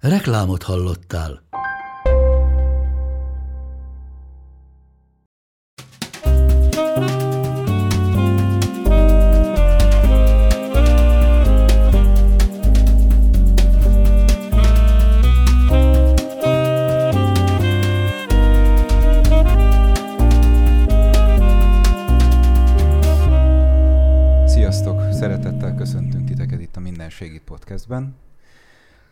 Reklámot hallottál. Sziasztok! Szeretettel köszöntünk titeket itt a Mindenségit podcastben.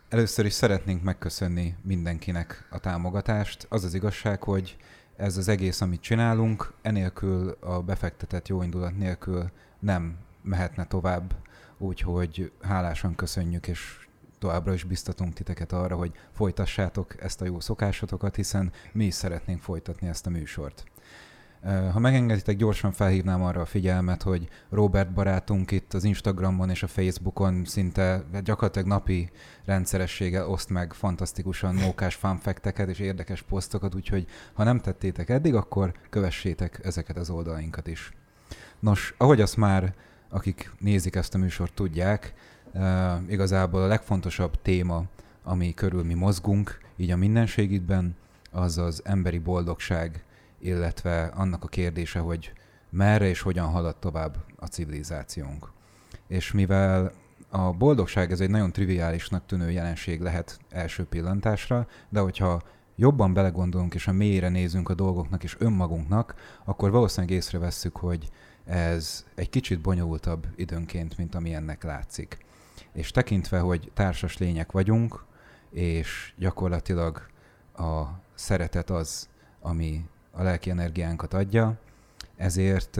Először is szeretnénk megköszönni mindenkinek a támogatást. Az az igazság, hogy ez az egész, amit csinálunk, enélkül a befektetett jóindulat nélkül nem mehetne tovább, úgyhogy hálásan köszönjük, és továbbra is biztatunk titeket arra, hogy folytassátok ezt a jó szokásotokat, hiszen mi is szeretnénk folytatni ezt a műsort. Ha megengeditek, gyorsan felhívnám arra a figyelmet, hogy Robert barátunk itt az Instagramon és a Facebookon szinte gyakorlatilag napi rendszerességgel oszt meg fantasztikusan mókás fanfekteket és érdekes posztokat, úgyhogy ha nem tettétek eddig, akkor kövessétek ezeket az oldalainkat is. Nos, ahogy azt már akik nézik ezt a műsort tudják, igazából a legfontosabb téma, ami körül mi mozgunk, így a mindenségidben, az az emberi boldogság illetve annak a kérdése, hogy merre és hogyan halad tovább a civilizációnk. És mivel a boldogság ez egy nagyon triviálisnak tűnő jelenség lehet első pillantásra, de hogyha jobban belegondolunk és a mélyre nézünk a dolgoknak és önmagunknak, akkor valószínűleg észrevesszük, hogy ez egy kicsit bonyolultabb időnként, mint ami ennek látszik. És tekintve, hogy társas lények vagyunk, és gyakorlatilag a szeretet az, ami a lelki energiánkat adja, ezért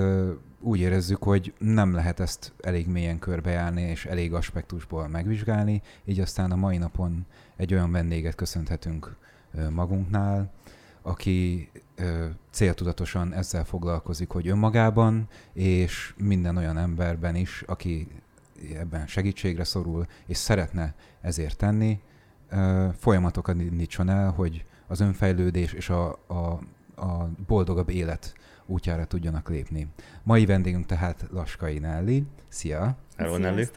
úgy érezzük, hogy nem lehet ezt elég mélyen körbejárni és elég aspektusból megvizsgálni, így aztán a mai napon egy olyan vendéget köszönhetünk magunknál, aki céltudatosan ezzel foglalkozik, hogy önmagában és minden olyan emberben is, aki ebben segítségre szorul, és szeretne ezért tenni, folyamatokat indítson el, hogy az önfejlődés és a, a a boldogabb élet útjára tudjanak lépni. Mai vendégünk tehát Laskai Nelly. Szia! Hello, Nelly!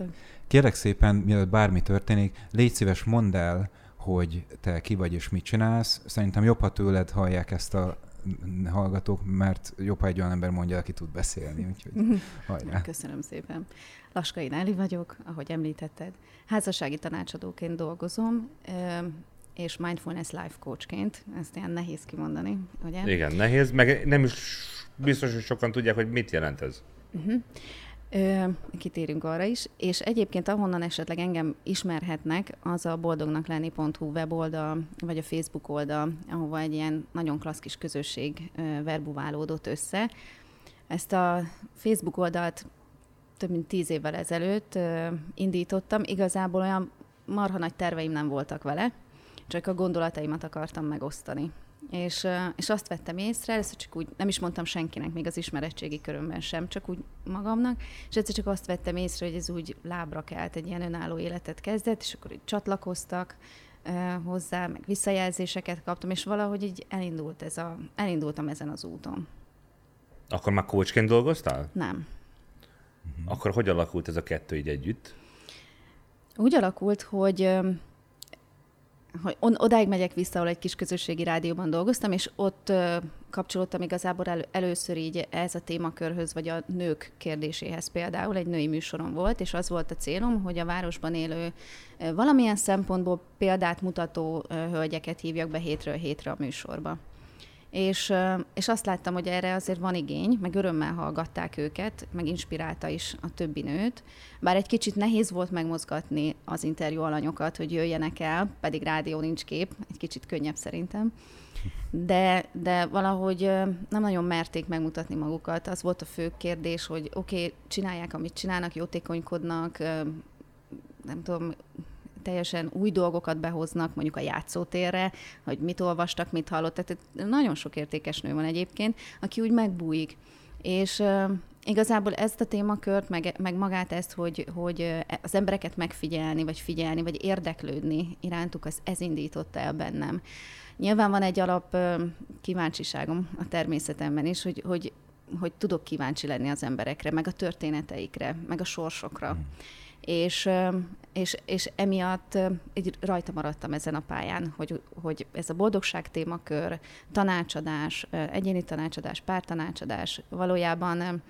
Kérlek szépen, mielőtt bármi történik, légy szíves, mondd el, hogy te ki vagy és mit csinálsz. Szerintem jobb, ha tőled hallják ezt a hallgatók, mert jobb, ha egy olyan ember mondja, aki tud beszélni, úgyhogy hajrá. Köszönöm szépen. Laskai Nelly vagyok, ahogy említetted. Házassági tanácsadóként dolgozom, és mindfulness life coachként. Ezt ilyen nehéz kimondani, ugye? Igen, nehéz, meg nem is biztos, hogy sokan tudják, hogy mit jelent ez. Uh-huh. Ö, kitérünk arra is, és egyébként ahonnan esetleg engem ismerhetnek, az a boldognaklenni.hu weboldal, vagy a Facebook oldal, ahova egy ilyen nagyon klassz kis közösség ö, verbuválódott össze. Ezt a Facebook oldalt több mint tíz évvel ezelőtt ö, indítottam. Igazából olyan marha nagy terveim nem voltak vele, csak a gondolataimat akartam megosztani. És, és azt vettem észre, ezt csak úgy, nem is mondtam senkinek, még az ismerettségi körömben sem, csak úgy magamnak, és egyszer csak azt vettem észre, hogy ez úgy lábra kelt, egy ilyen önálló életet kezdett, és akkor így csatlakoztak hozzá, meg visszajelzéseket kaptam, és valahogy így elindult ez a, elindultam ezen az úton. Akkor már coachként dolgoztál? Nem. Akkor hogy alakult ez a kettő így együtt? Úgy alakult, hogy hogy on, odáig megyek vissza, ahol egy kis közösségi rádióban dolgoztam, és ott ö, kapcsolódtam igazából elő, először így ez a témakörhöz, vagy a nők kérdéséhez például. Egy női műsorom volt, és az volt a célom, hogy a városban élő ö, valamilyen szempontból példát mutató ö, hölgyeket hívjak be hétről hétre a műsorba és, és azt láttam, hogy erre azért van igény, meg örömmel hallgatták őket, meg inspirálta is a többi nőt. Bár egy kicsit nehéz volt megmozgatni az interjú alanyokat, hogy jöjjenek el, pedig rádió nincs kép, egy kicsit könnyebb szerintem. De, de valahogy nem nagyon merték megmutatni magukat. Az volt a fő kérdés, hogy oké, okay, csinálják, amit csinálnak, jótékonykodnak, nem tudom, teljesen új dolgokat behoznak, mondjuk a játszótérre, hogy mit olvastak, mit hallott. Tehát nagyon sok értékes nő van egyébként, aki úgy megbújik. És igazából ezt a témakört, meg, meg magát ezt, hogy, hogy az embereket megfigyelni, vagy figyelni, vagy érdeklődni irántuk, az, ez indította el bennem. Nyilván van egy alap kíváncsiságom a természetemben is, hogy, hogy, hogy tudok kíváncsi lenni az emberekre, meg a történeteikre, meg a sorsokra. Mm és, és, és emiatt így rajta maradtam ezen a pályán, hogy, hogy ez a boldogság témakör, tanácsadás, egyéni tanácsadás, pártanácsadás valójában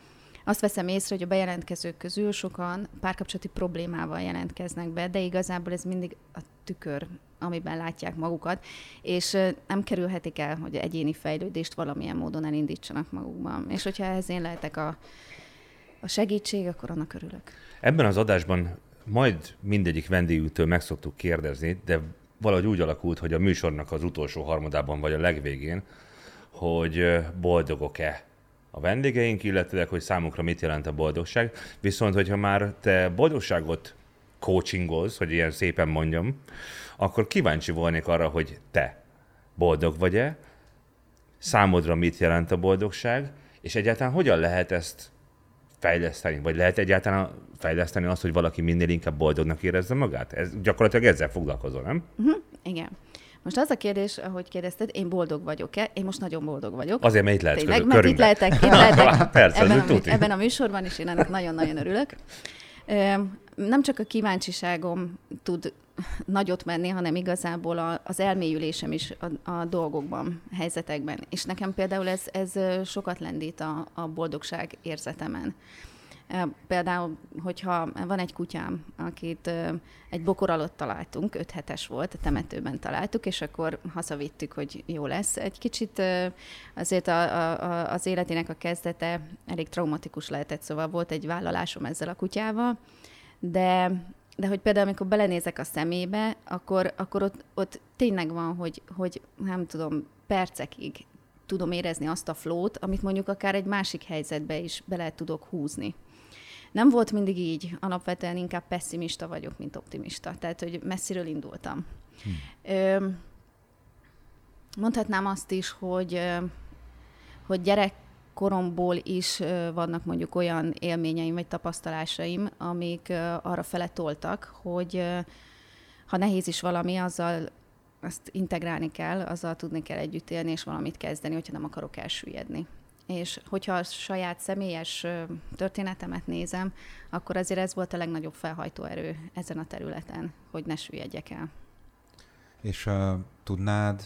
azt veszem észre, hogy a bejelentkezők közül sokan párkapcsolati problémával jelentkeznek be, de igazából ez mindig a tükör, amiben látják magukat, és nem kerülhetik el, hogy egyéni fejlődést valamilyen módon elindítsanak magukban. És hogyha ehhez én lehetek a, a segítség, akkor annak örülök. Ebben az adásban majd mindegyik vendégünktől meg szoktuk kérdezni, de valahogy úgy alakult, hogy a műsornak az utolsó harmadában vagy a legvégén, hogy boldogok-e a vendégeink, illetve hogy számukra mit jelent a boldogság. Viszont, hogyha már te boldogságot coachingolsz, hogy ilyen szépen mondjam, akkor kíváncsi volnék arra, hogy te boldog vagy-e, számodra mit jelent a boldogság, és egyáltalán hogyan lehet ezt fejleszteni, vagy lehet egyáltalán fejleszteni azt, hogy valaki minél inkább boldognak érezze magát? Ez, gyakorlatilag ezzel foglalkozol, nem? Uh-huh. Igen. Most az a kérdés, ahogy kérdezted, én boldog vagyok-e? Én most nagyon boldog vagyok. Azért, mert itt lehet Tényleg, mert itt lehetek, itt lehetek Persze, ebben, a, ebben a műsorban, és én ennek nagyon-nagyon örülök. Nem csak a kíváncsiságom tud nagyot menni, hanem igazából a, az elmélyülésem is a, a dolgokban, helyzetekben. És nekem például ez, ez sokat lendít a, a boldogság érzetemen. Például, hogyha van egy kutyám, akit egy bokor alatt találtunk, öt hetes volt, a temetőben találtuk, és akkor hazavittük, hogy jó lesz. Egy kicsit azért a, a, az életének a kezdete elég traumatikus lehetett, szóval volt egy vállalásom ezzel a kutyával, de de hogy például amikor belenézek a szemébe, akkor, akkor ott, ott tényleg van, hogy, hogy nem tudom, percekig tudom érezni azt a flót, amit mondjuk akár egy másik helyzetbe is bele tudok húzni. Nem volt mindig így, alapvetően inkább pessimista vagyok, mint optimista, tehát hogy messziről indultam. Ö, mondhatnám azt is, hogy, hogy gyerek koromból is vannak mondjuk olyan élményeim vagy tapasztalásaim, amik arra fele toltak, hogy ha nehéz is valami, azzal azt integrálni kell, azzal tudni kell együtt élni, és valamit kezdeni, hogyha nem akarok elsüllyedni. És hogyha a saját személyes történetemet nézem, akkor azért ez volt a legnagyobb felhajtó erő ezen a területen, hogy ne süllyedjek el. És uh, tudnád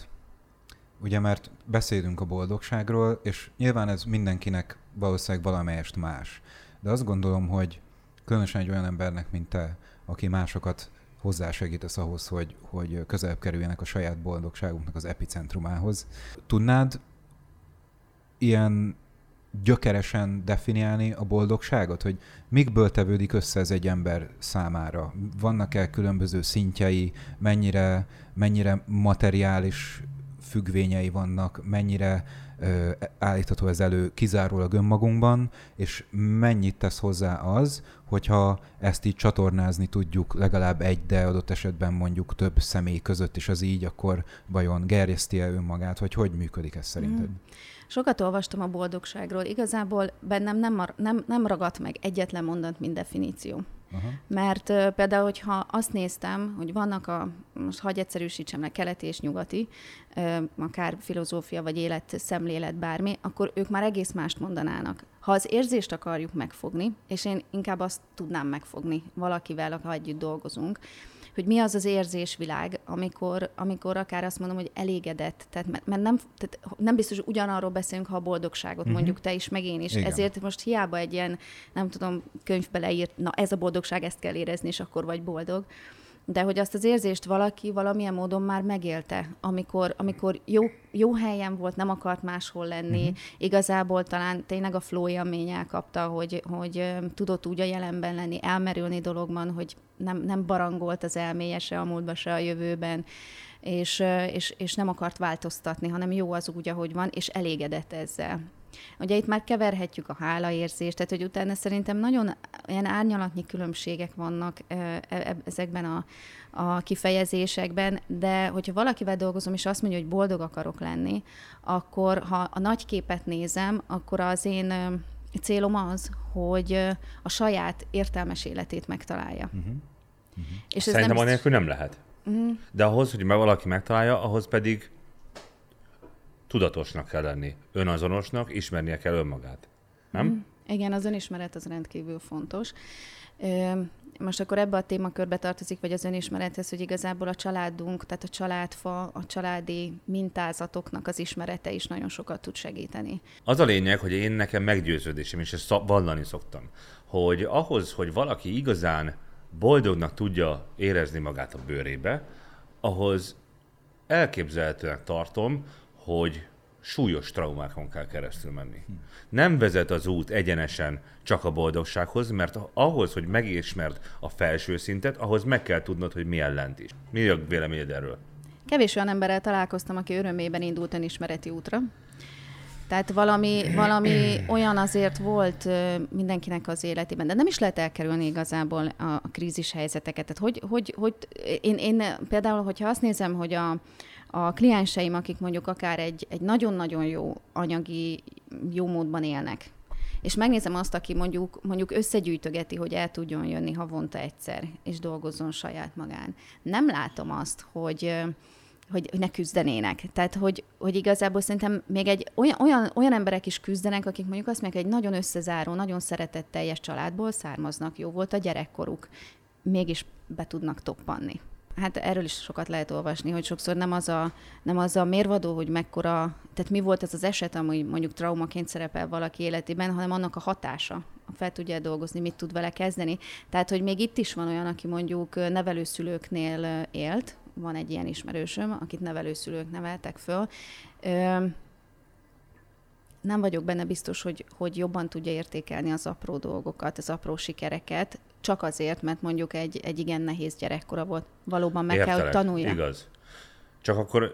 ugye mert beszélünk a boldogságról, és nyilván ez mindenkinek valószínűleg valamelyest más. De azt gondolom, hogy különösen egy olyan embernek, mint te, aki másokat hozzásegítesz ahhoz, hogy, hogy közelebb kerüljenek a saját boldogságunknak az epicentrumához. Tudnád ilyen gyökeresen definiálni a boldogságot, hogy mikből tevődik össze ez egy ember számára? Vannak-e különböző szintjei, mennyire, mennyire materiális függvényei vannak, mennyire ö, állítható ez elő kizárólag önmagunkban, és mennyit tesz hozzá az, hogyha ezt így csatornázni tudjuk legalább egy, de adott esetben mondjuk több személy között is az így, akkor vajon gerjeszti-e önmagát, vagy hogy működik ez szerinted? Mm. Sokat olvastam a boldogságról. Igazából bennem nem, nem, nem ragadt meg egyetlen mondat, mint definíció. Aha. Mert uh, például, hogyha azt néztem, hogy vannak a, most hagyj egyszerűsítsem le, keleti és nyugati, uh, akár filozófia vagy élet, szemlélet, bármi, akkor ők már egész mást mondanának. Ha az érzést akarjuk megfogni, és én inkább azt tudnám megfogni valakivel, ha együtt dolgozunk, hogy mi az az érzésvilág, amikor, amikor akár azt mondom, hogy elégedett, tehát, mert, mert nem, tehát nem biztos, hogy ugyanarról beszélünk, ha a boldogságot uh-huh. mondjuk te is, meg én is. Igen. Ezért most hiába egy ilyen, nem tudom, könyvbe leírt, na ez a boldogság, ezt kell érezni, és akkor vagy boldog de hogy azt az érzést valaki valamilyen módon már megélte, amikor, amikor jó, jó helyen volt, nem akart máshol lenni, uh-huh. igazából talán tényleg a flow élmény elkapta, hogy, hogy tudott úgy a jelenben lenni, elmerülni dologban, hogy nem, nem barangolt az elméje se a múltba, se a jövőben, és, és, és nem akart változtatni, hanem jó az úgy, ahogy van, és elégedett ezzel. Ugye itt már keverhetjük a hálaérzést, tehát hogy utána szerintem nagyon ilyen árnyalatnyi különbségek vannak e, e, ezekben a, a kifejezésekben, de hogyha valakivel dolgozom, és azt mondja, hogy boldog akarok lenni, akkor ha a nagy képet nézem, akkor az én célom az, hogy a saját értelmes életét megtalálja. Uh-huh. Uh-huh. És ez Szerintem nem... anélkül nem lehet. Uh-huh. De ahhoz, hogy valaki megtalálja, ahhoz pedig tudatosnak kell lenni, önazonosnak, ismernie kell önmagát. Nem? Uh-huh. Igen, az önismeret az rendkívül fontos. Most akkor ebbe a témakörbe tartozik, vagy az önismerethez, hogy igazából a családunk, tehát a családfa, a családi mintázatoknak az ismerete is nagyon sokat tud segíteni. Az a lényeg, hogy én nekem meggyőződésem, és ezt vallani szoktam, hogy ahhoz, hogy valaki igazán boldognak tudja érezni magát a bőrébe, ahhoz elképzelhetően tartom, hogy súlyos traumákon kell keresztül menni. Nem vezet az út egyenesen csak a boldogsághoz, mert ahhoz, hogy megismerd a felső szintet, ahhoz meg kell tudnod, hogy milyen lent is. Mi a véleményed erről? Kevés olyan emberrel találkoztam, aki örömében indult önismereti útra. Tehát valami, valami olyan azért volt mindenkinek az életében, de nem is lehet elkerülni igazából a krízis helyzeteket. Tehát hogy, hogy, hogy én, én például, hogyha azt nézem, hogy a, a klienseim, akik mondjuk akár egy, egy nagyon-nagyon jó anyagi, jó módban élnek, és megnézem azt, aki mondjuk, mondjuk összegyűjtögeti, hogy el tudjon jönni havonta egyszer, és dolgozzon saját magán. Nem látom azt, hogy, hogy, ne küzdenének. Tehát, hogy, hogy igazából szerintem még egy olyan, olyan, olyan emberek is küzdenek, akik mondjuk azt mondják, egy nagyon összezáró, nagyon szeretetteljes családból származnak, jó volt a gyerekkoruk, mégis be tudnak toppanni. Hát erről is sokat lehet olvasni, hogy sokszor nem az a, nem az a mérvadó, hogy mekkora, tehát mi volt ez az eset, ami mondjuk traumaként szerepel valaki életében, hanem annak a hatása, fel tudja dolgozni, mit tud vele kezdeni. Tehát, hogy még itt is van olyan, aki mondjuk nevelőszülőknél élt, van egy ilyen ismerősöm, akit nevelőszülők neveltek föl, nem vagyok benne biztos, hogy, hogy jobban tudja értékelni az apró dolgokat, az apró sikereket, csak azért, mert mondjuk egy, egy igen nehéz gyerekkora volt. Valóban meg Értelek, kell, hogy tanulja. Igaz. Csak akkor,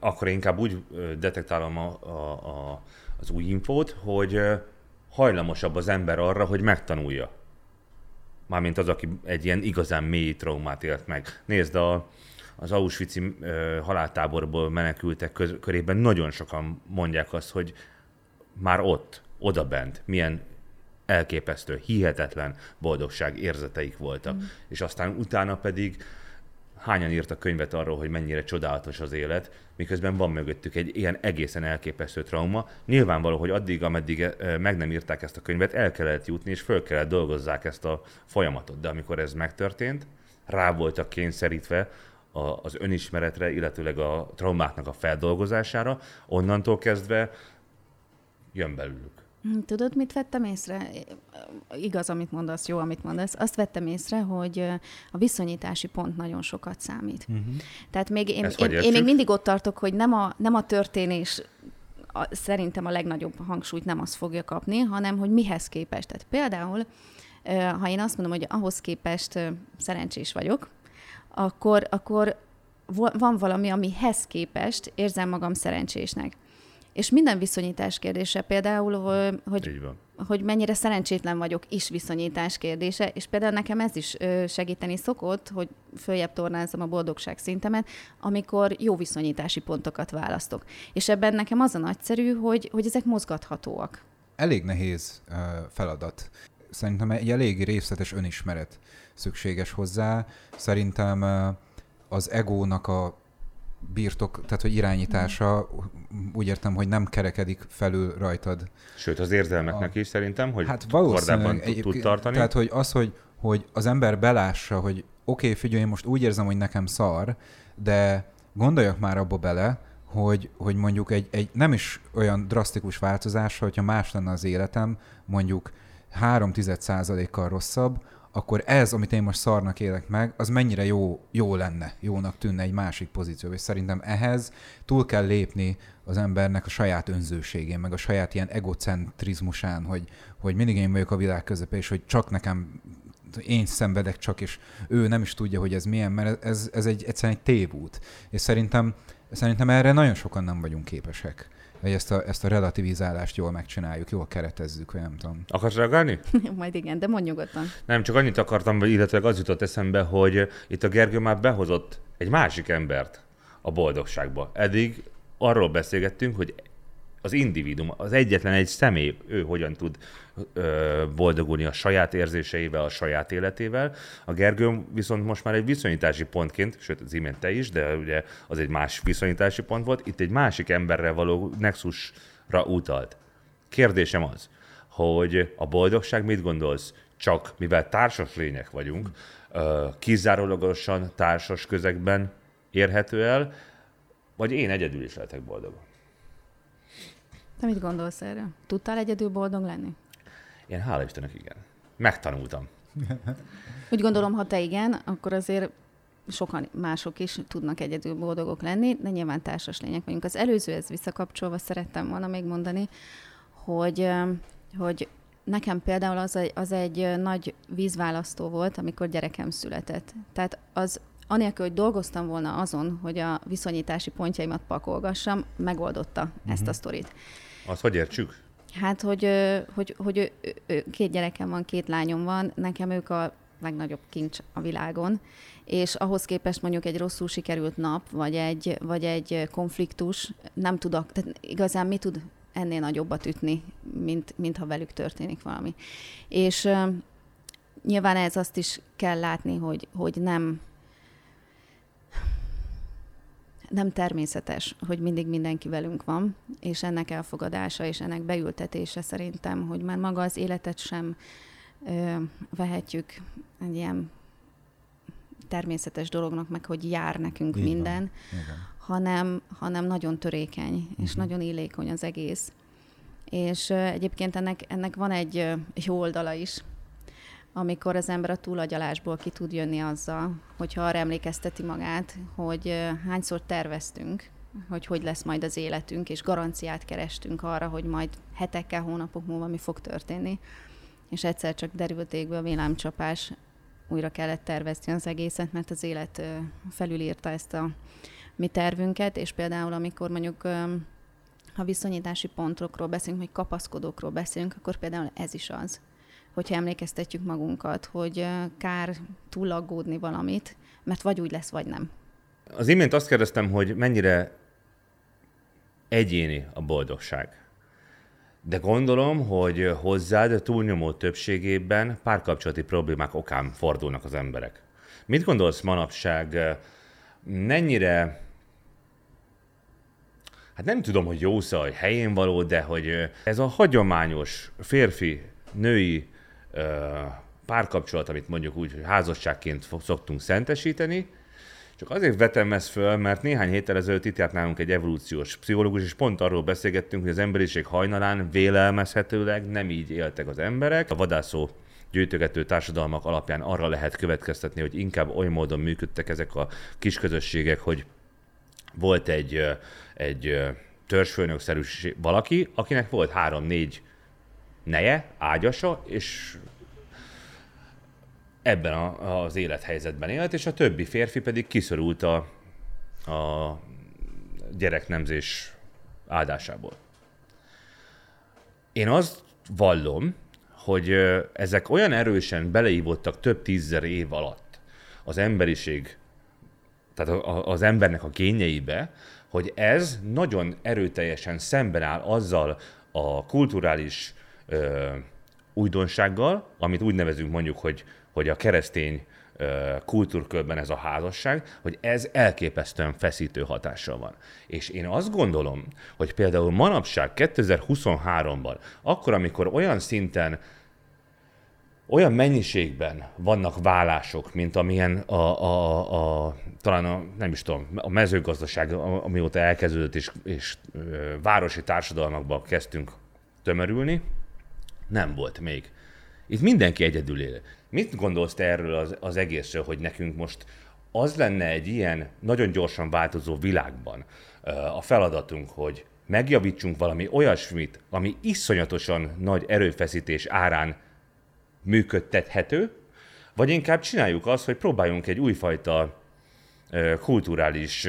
akkor inkább úgy detektálom a, a, a, az új infót, hogy hajlamosabb az ember arra, hogy megtanulja. Mármint az, aki egy ilyen igazán mély traumát élt meg. Nézd, a, az Auschwitz-i haláltáborból menekültek köz, körében nagyon sokan mondják azt, hogy már ott, oda bent, milyen elképesztő, hihetetlen boldogság érzeteik voltak. Mm. És aztán utána pedig hányan írtak könyvet arról, hogy mennyire csodálatos az élet, miközben van mögöttük egy ilyen egészen elképesztő trauma. Nyilvánvaló, hogy addig, ameddig eh, meg nem írták ezt a könyvet, el kellett jutni, és föl kellett dolgozzák ezt a folyamatot. De amikor ez megtörtént, rá voltak kényszerítve az önismeretre, illetőleg a traumáknak a feldolgozására, onnantól kezdve jön belőlük. Hm, tudod, mit vettem észre? Igaz, amit mondasz, jó, amit mondasz. Azt vettem észre, hogy a viszonyítási pont nagyon sokat számít. Uh-huh. Tehát még én, én, én még mindig ott tartok, hogy nem a, nem a történés a, szerintem a legnagyobb hangsúlyt nem az fogja kapni, hanem hogy mihez képest. Tehát például, ha én azt mondom, hogy ahhoz képest szerencsés vagyok, akkor, akkor van valami, amihez képest érzem magam szerencsésnek. És minden viszonyítás kérdése például, hogy, hogy mennyire szerencsétlen vagyok is viszonyítás kérdése, és például nekem ez is segíteni szokott, hogy följebb tornázom a boldogság szintemet, amikor jó viszonyítási pontokat választok. És ebben nekem az a nagyszerű, hogy, hogy ezek mozgathatóak. Elég nehéz feladat. Szerintem egy elég részletes önismeret szükséges hozzá. Szerintem az egónak a birtok, tehát hogy irányítása, úgy értem, hogy nem kerekedik felül rajtad. Sőt, az érzelmeknek a, is szerintem, hogy hát kordában tud, tartani. Tehát, hogy az, hogy, hogy az ember belássa, hogy oké, okay, figyelj, én most úgy érzem, hogy nekem szar, de gondoljak már abba bele, hogy, hogy mondjuk egy, egy nem is olyan drasztikus változás, hogyha más lenne az életem, mondjuk 3 kal rosszabb, akkor ez, amit én most szarnak élek meg, az mennyire jó, jó lenne, jónak tűnne egy másik pozíció. És szerintem ehhez túl kell lépni az embernek a saját önzőségén, meg a saját ilyen egocentrizmusán, hogy, hogy mindig én vagyok a világ közepén, és hogy csak nekem én szenvedek csak, és ő nem is tudja, hogy ez milyen, mert ez, ez egy, egyszerűen egy tévút. És szerintem, szerintem erre nagyon sokan nem vagyunk képesek. Vagy ezt a, ezt a relativizálást jól megcsináljuk, jól keretezzük, vagy nem tudom. Akarsz reagálni? Majd igen, de mondj nyugodtan. Nem, csak annyit akartam, illetve az jutott eszembe, hogy itt a Gergő már behozott egy másik embert a boldogságba. Eddig arról beszélgettünk, hogy az individuum, az egyetlen egy személy, ő hogyan tud ö, boldogulni a saját érzéseivel, a saját életével. A Gergő viszont most már egy viszonyítási pontként, sőt az imént te is, de ugye az egy más viszonyítási pont volt, itt egy másik emberrel való nexusra utalt. Kérdésem az, hogy a boldogság mit gondolsz? Csak mivel társas lények vagyunk, ö, kizárólagosan társas közegben érhető el, vagy én egyedül is lehetek boldog? Te mit gondolsz erről? Tudtál egyedül boldog lenni? Én hála Istennek igen. Megtanultam. Úgy gondolom, ha te igen, akkor azért sokan mások is tudnak egyedül boldogok lenni, de nyilván társas lények vagyunk. Az előzőhez visszakapcsolva szerettem volna még mondani, hogy, hogy nekem például az egy, az egy nagy vízválasztó volt, amikor gyerekem született. Tehát az anélkül, hogy dolgoztam volna azon, hogy a viszonyítási pontjaimat pakolgassam, megoldotta uh-huh. ezt a sztorit. Az hogy értsük? Hát, hogy, hogy, hogy két gyerekem van, két lányom van, nekem ők a legnagyobb kincs a világon, és ahhoz képest mondjuk egy rosszul sikerült nap, vagy egy, vagy egy konfliktus, nem tudok, tehát igazán mi tud ennél nagyobbat ütni, mint, mint ha velük történik valami. És uh, nyilván ez azt is kell látni, hogy, hogy nem, nem természetes, hogy mindig mindenki velünk van, és ennek elfogadása és ennek beültetése szerintem, hogy már maga az életet sem ö, vehetjük egy ilyen természetes dolognak, meg hogy jár nekünk Így minden, hanem, hanem nagyon törékeny, uh-huh. és mhm. nagyon illékony az egész. És ö, egyébként ennek, ennek van egy, jó oldala is, amikor az ember a túlagyalásból ki tud jönni azzal, hogyha arra emlékezteti magát, hogy hányszor terveztünk, hogy hogy lesz majd az életünk, és garanciát kerestünk arra, hogy majd hetekkel, hónapok múlva mi fog történni. És egyszer csak derült égből villámcsapás, újra kellett tervezni az egészet, mert az élet felülírta ezt a mi tervünket, és például amikor mondjuk ha viszonyítási pontokról beszélünk, vagy kapaszkodókról beszélünk, akkor például ez is az, hogyha emlékeztetjük magunkat, hogy kár túlaggódni valamit, mert vagy úgy lesz, vagy nem. Az imént azt kérdeztem, hogy mennyire egyéni a boldogság. De gondolom, hogy hozzád túlnyomó többségében párkapcsolati problémák okán fordulnak az emberek. Mit gondolsz manapság, mennyire, hát nem tudom, hogy jó hogy helyén való, de hogy ez a hagyományos férfi-női párkapcsolat, amit mondjuk úgy, hogy házasságként szoktunk szentesíteni, csak azért vetem ezt föl, mert néhány héttel ezelőtt itt járt nálunk egy evolúciós pszichológus, és pont arról beszélgettünk, hogy az emberiség hajnalán vélelmezhetőleg nem így éltek az emberek. A vadászó gyűjtögető társadalmak alapján arra lehet következtetni, hogy inkább oly módon működtek ezek a kis közösségek, hogy volt egy, egy törzsfőnökszerű valaki, akinek volt három-négy neje, ágyasa, és ebben a, az élethelyzetben élt, és a többi férfi pedig kiszorult a, a gyereknemzés áldásából. Én azt vallom, hogy ezek olyan erősen beleívottak több tízzer év alatt az emberiség, tehát az embernek a kényeibe, hogy ez nagyon erőteljesen szemben áll azzal a kulturális ö, újdonsággal, amit úgy nevezünk mondjuk, hogy, hogy a keresztény kultúrkörben ez a házasság, hogy ez elképesztően feszítő hatással van. És én azt gondolom, hogy például manapság 2023-ban, akkor, amikor olyan szinten olyan mennyiségben vannak vállások, mint amilyen a, a, a talán a, nem is tudom, a mezőgazdaság, amióta elkezdődött, és, és városi társadalmakban kezdtünk tömörülni, nem volt még. Itt mindenki egyedül él. Mit gondolsz te erről az, az egészről, hogy nekünk most az lenne egy ilyen nagyon gyorsan változó világban a feladatunk, hogy megjavítsunk valami olyasmit, ami iszonyatosan nagy erőfeszítés árán működtethető, vagy inkább csináljuk azt, hogy próbáljunk egy újfajta kulturális,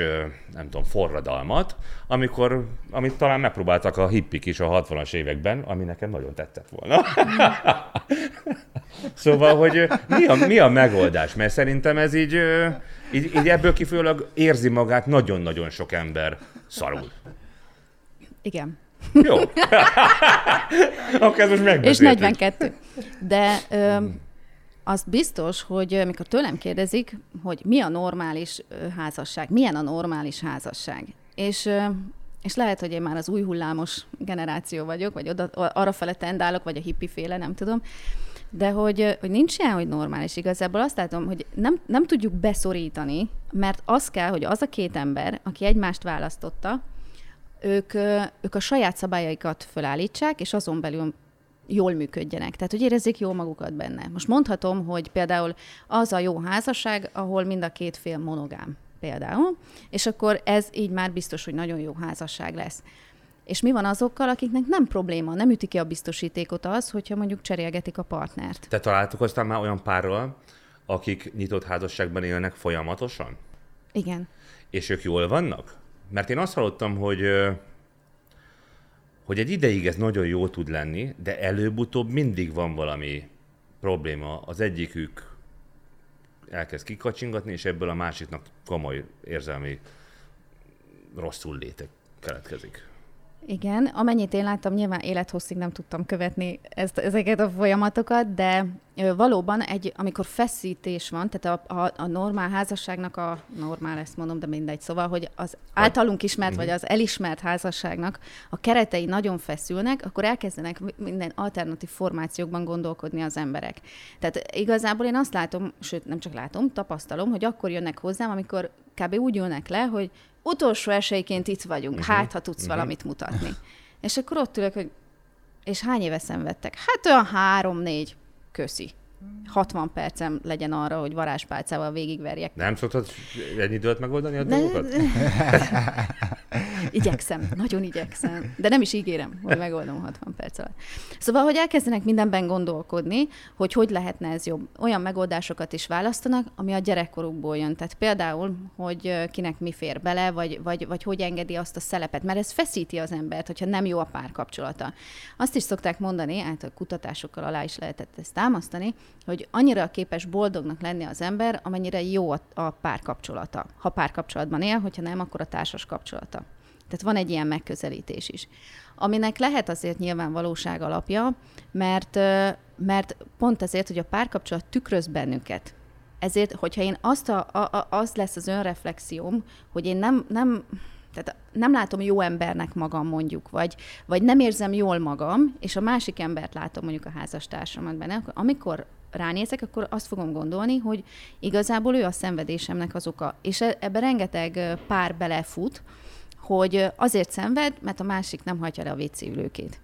nem tudom, forradalmat, amikor, amit talán megpróbáltak a hippik is a 60-as években, ami nekem nagyon tetszett volna. szóval, hogy mi a, mi a megoldás? Mert szerintem ez így, így, így ebből kifolyólag érzi magát nagyon-nagyon sok ember szarul. Igen. Jó. Akkor ez most És 42. De ö, az biztos, hogy amikor tőlem kérdezik, hogy mi a normális házasság, milyen a normális házasság, és és lehet, hogy én már az új hullámos generáció vagyok, vagy oda, arra fele tendálok, vagy a hippi féle, nem tudom, de hogy, hogy nincs ilyen, hogy normális. Igazából azt látom, hogy nem, nem tudjuk beszorítani, mert az kell, hogy az a két ember, aki egymást választotta, ők, ők a saját szabályaikat fölállítsák, és azon belül jól működjenek. Tehát, hogy érezzék jól magukat benne. Most mondhatom, hogy például az a jó házasság, ahol mind a két fél monogám például, és akkor ez így már biztos, hogy nagyon jó házasság lesz. És mi van azokkal, akiknek nem probléma, nem üti ki a biztosítékot az, hogyha mondjuk cserélgetik a partnert? Te találtuk aztán már olyan párral, akik nyitott házasságban élnek folyamatosan? Igen. És ők jól vannak? Mert én azt hallottam, hogy hogy egy ideig ez nagyon jó tud lenni, de előbb-utóbb mindig van valami probléma. Az egyikük elkezd kikacsingatni, és ebből a másiknak komoly érzelmi rosszul létek keletkezik. Igen, amennyit én láttam, nyilván élethosszig nem tudtam követni ezt, ezeket a folyamatokat, de valóban egy, amikor feszítés van, tehát a, a, a normál házasságnak a, normál ezt mondom, de mindegy, szóval, hogy az általunk ismert, vagy mhm. az elismert házasságnak a keretei nagyon feszülnek, akkor elkezdenek minden alternatív formációkban gondolkodni az emberek. Tehát igazából én azt látom, sőt nem csak látom, tapasztalom, hogy akkor jönnek hozzám, amikor kb. úgy jönnek le, hogy utolsó esélyként itt vagyunk, uh-huh. hát ha tudsz uh-huh. valamit mutatni. És akkor ott ülök, hogy és hány éve szenvedtek? Hát olyan három-négy, köszi. 60 percem legyen arra, hogy varázspálcával végigverjek. Nem szoktad ennyi időt megoldani a dolgokat? igyekszem, nagyon igyekszem. De nem is ígérem, hogy megoldom 60 perc alatt. Szóval, hogy elkezdenek mindenben gondolkodni, hogy hogy lehetne ez jobb. Olyan megoldásokat is választanak, ami a gyerekkorukból jön. Tehát például, hogy kinek mi fér bele, vagy, vagy, vagy hogy engedi azt a szelepet. Mert ez feszíti az embert, hogyha nem jó a párkapcsolata. Azt is szokták mondani, hát a kutatásokkal alá is lehetett ezt támasztani, hogy annyira képes boldognak lenni az ember, amennyire jó a, párkapcsolata. Ha párkapcsolatban él, hogyha nem, akkor a társas kapcsolata. Tehát van egy ilyen megközelítés is. Aminek lehet azért nyilván valóság alapja, mert, mert pont azért, hogy a párkapcsolat tükröz bennünket. Ezért, hogyha én azt a, a, az lesz az önreflexióm, hogy én nem, nem tehát nem látom jó embernek magam mondjuk, vagy, vagy nem érzem jól magam, és a másik embert látom mondjuk a házastársamat benne, akkor amikor ránézek, akkor azt fogom gondolni, hogy igazából ő a szenvedésemnek az oka. És e, ebbe rengeteg pár belefut, hogy azért szenved, mert a másik nem hagyja le a WC ülőkét.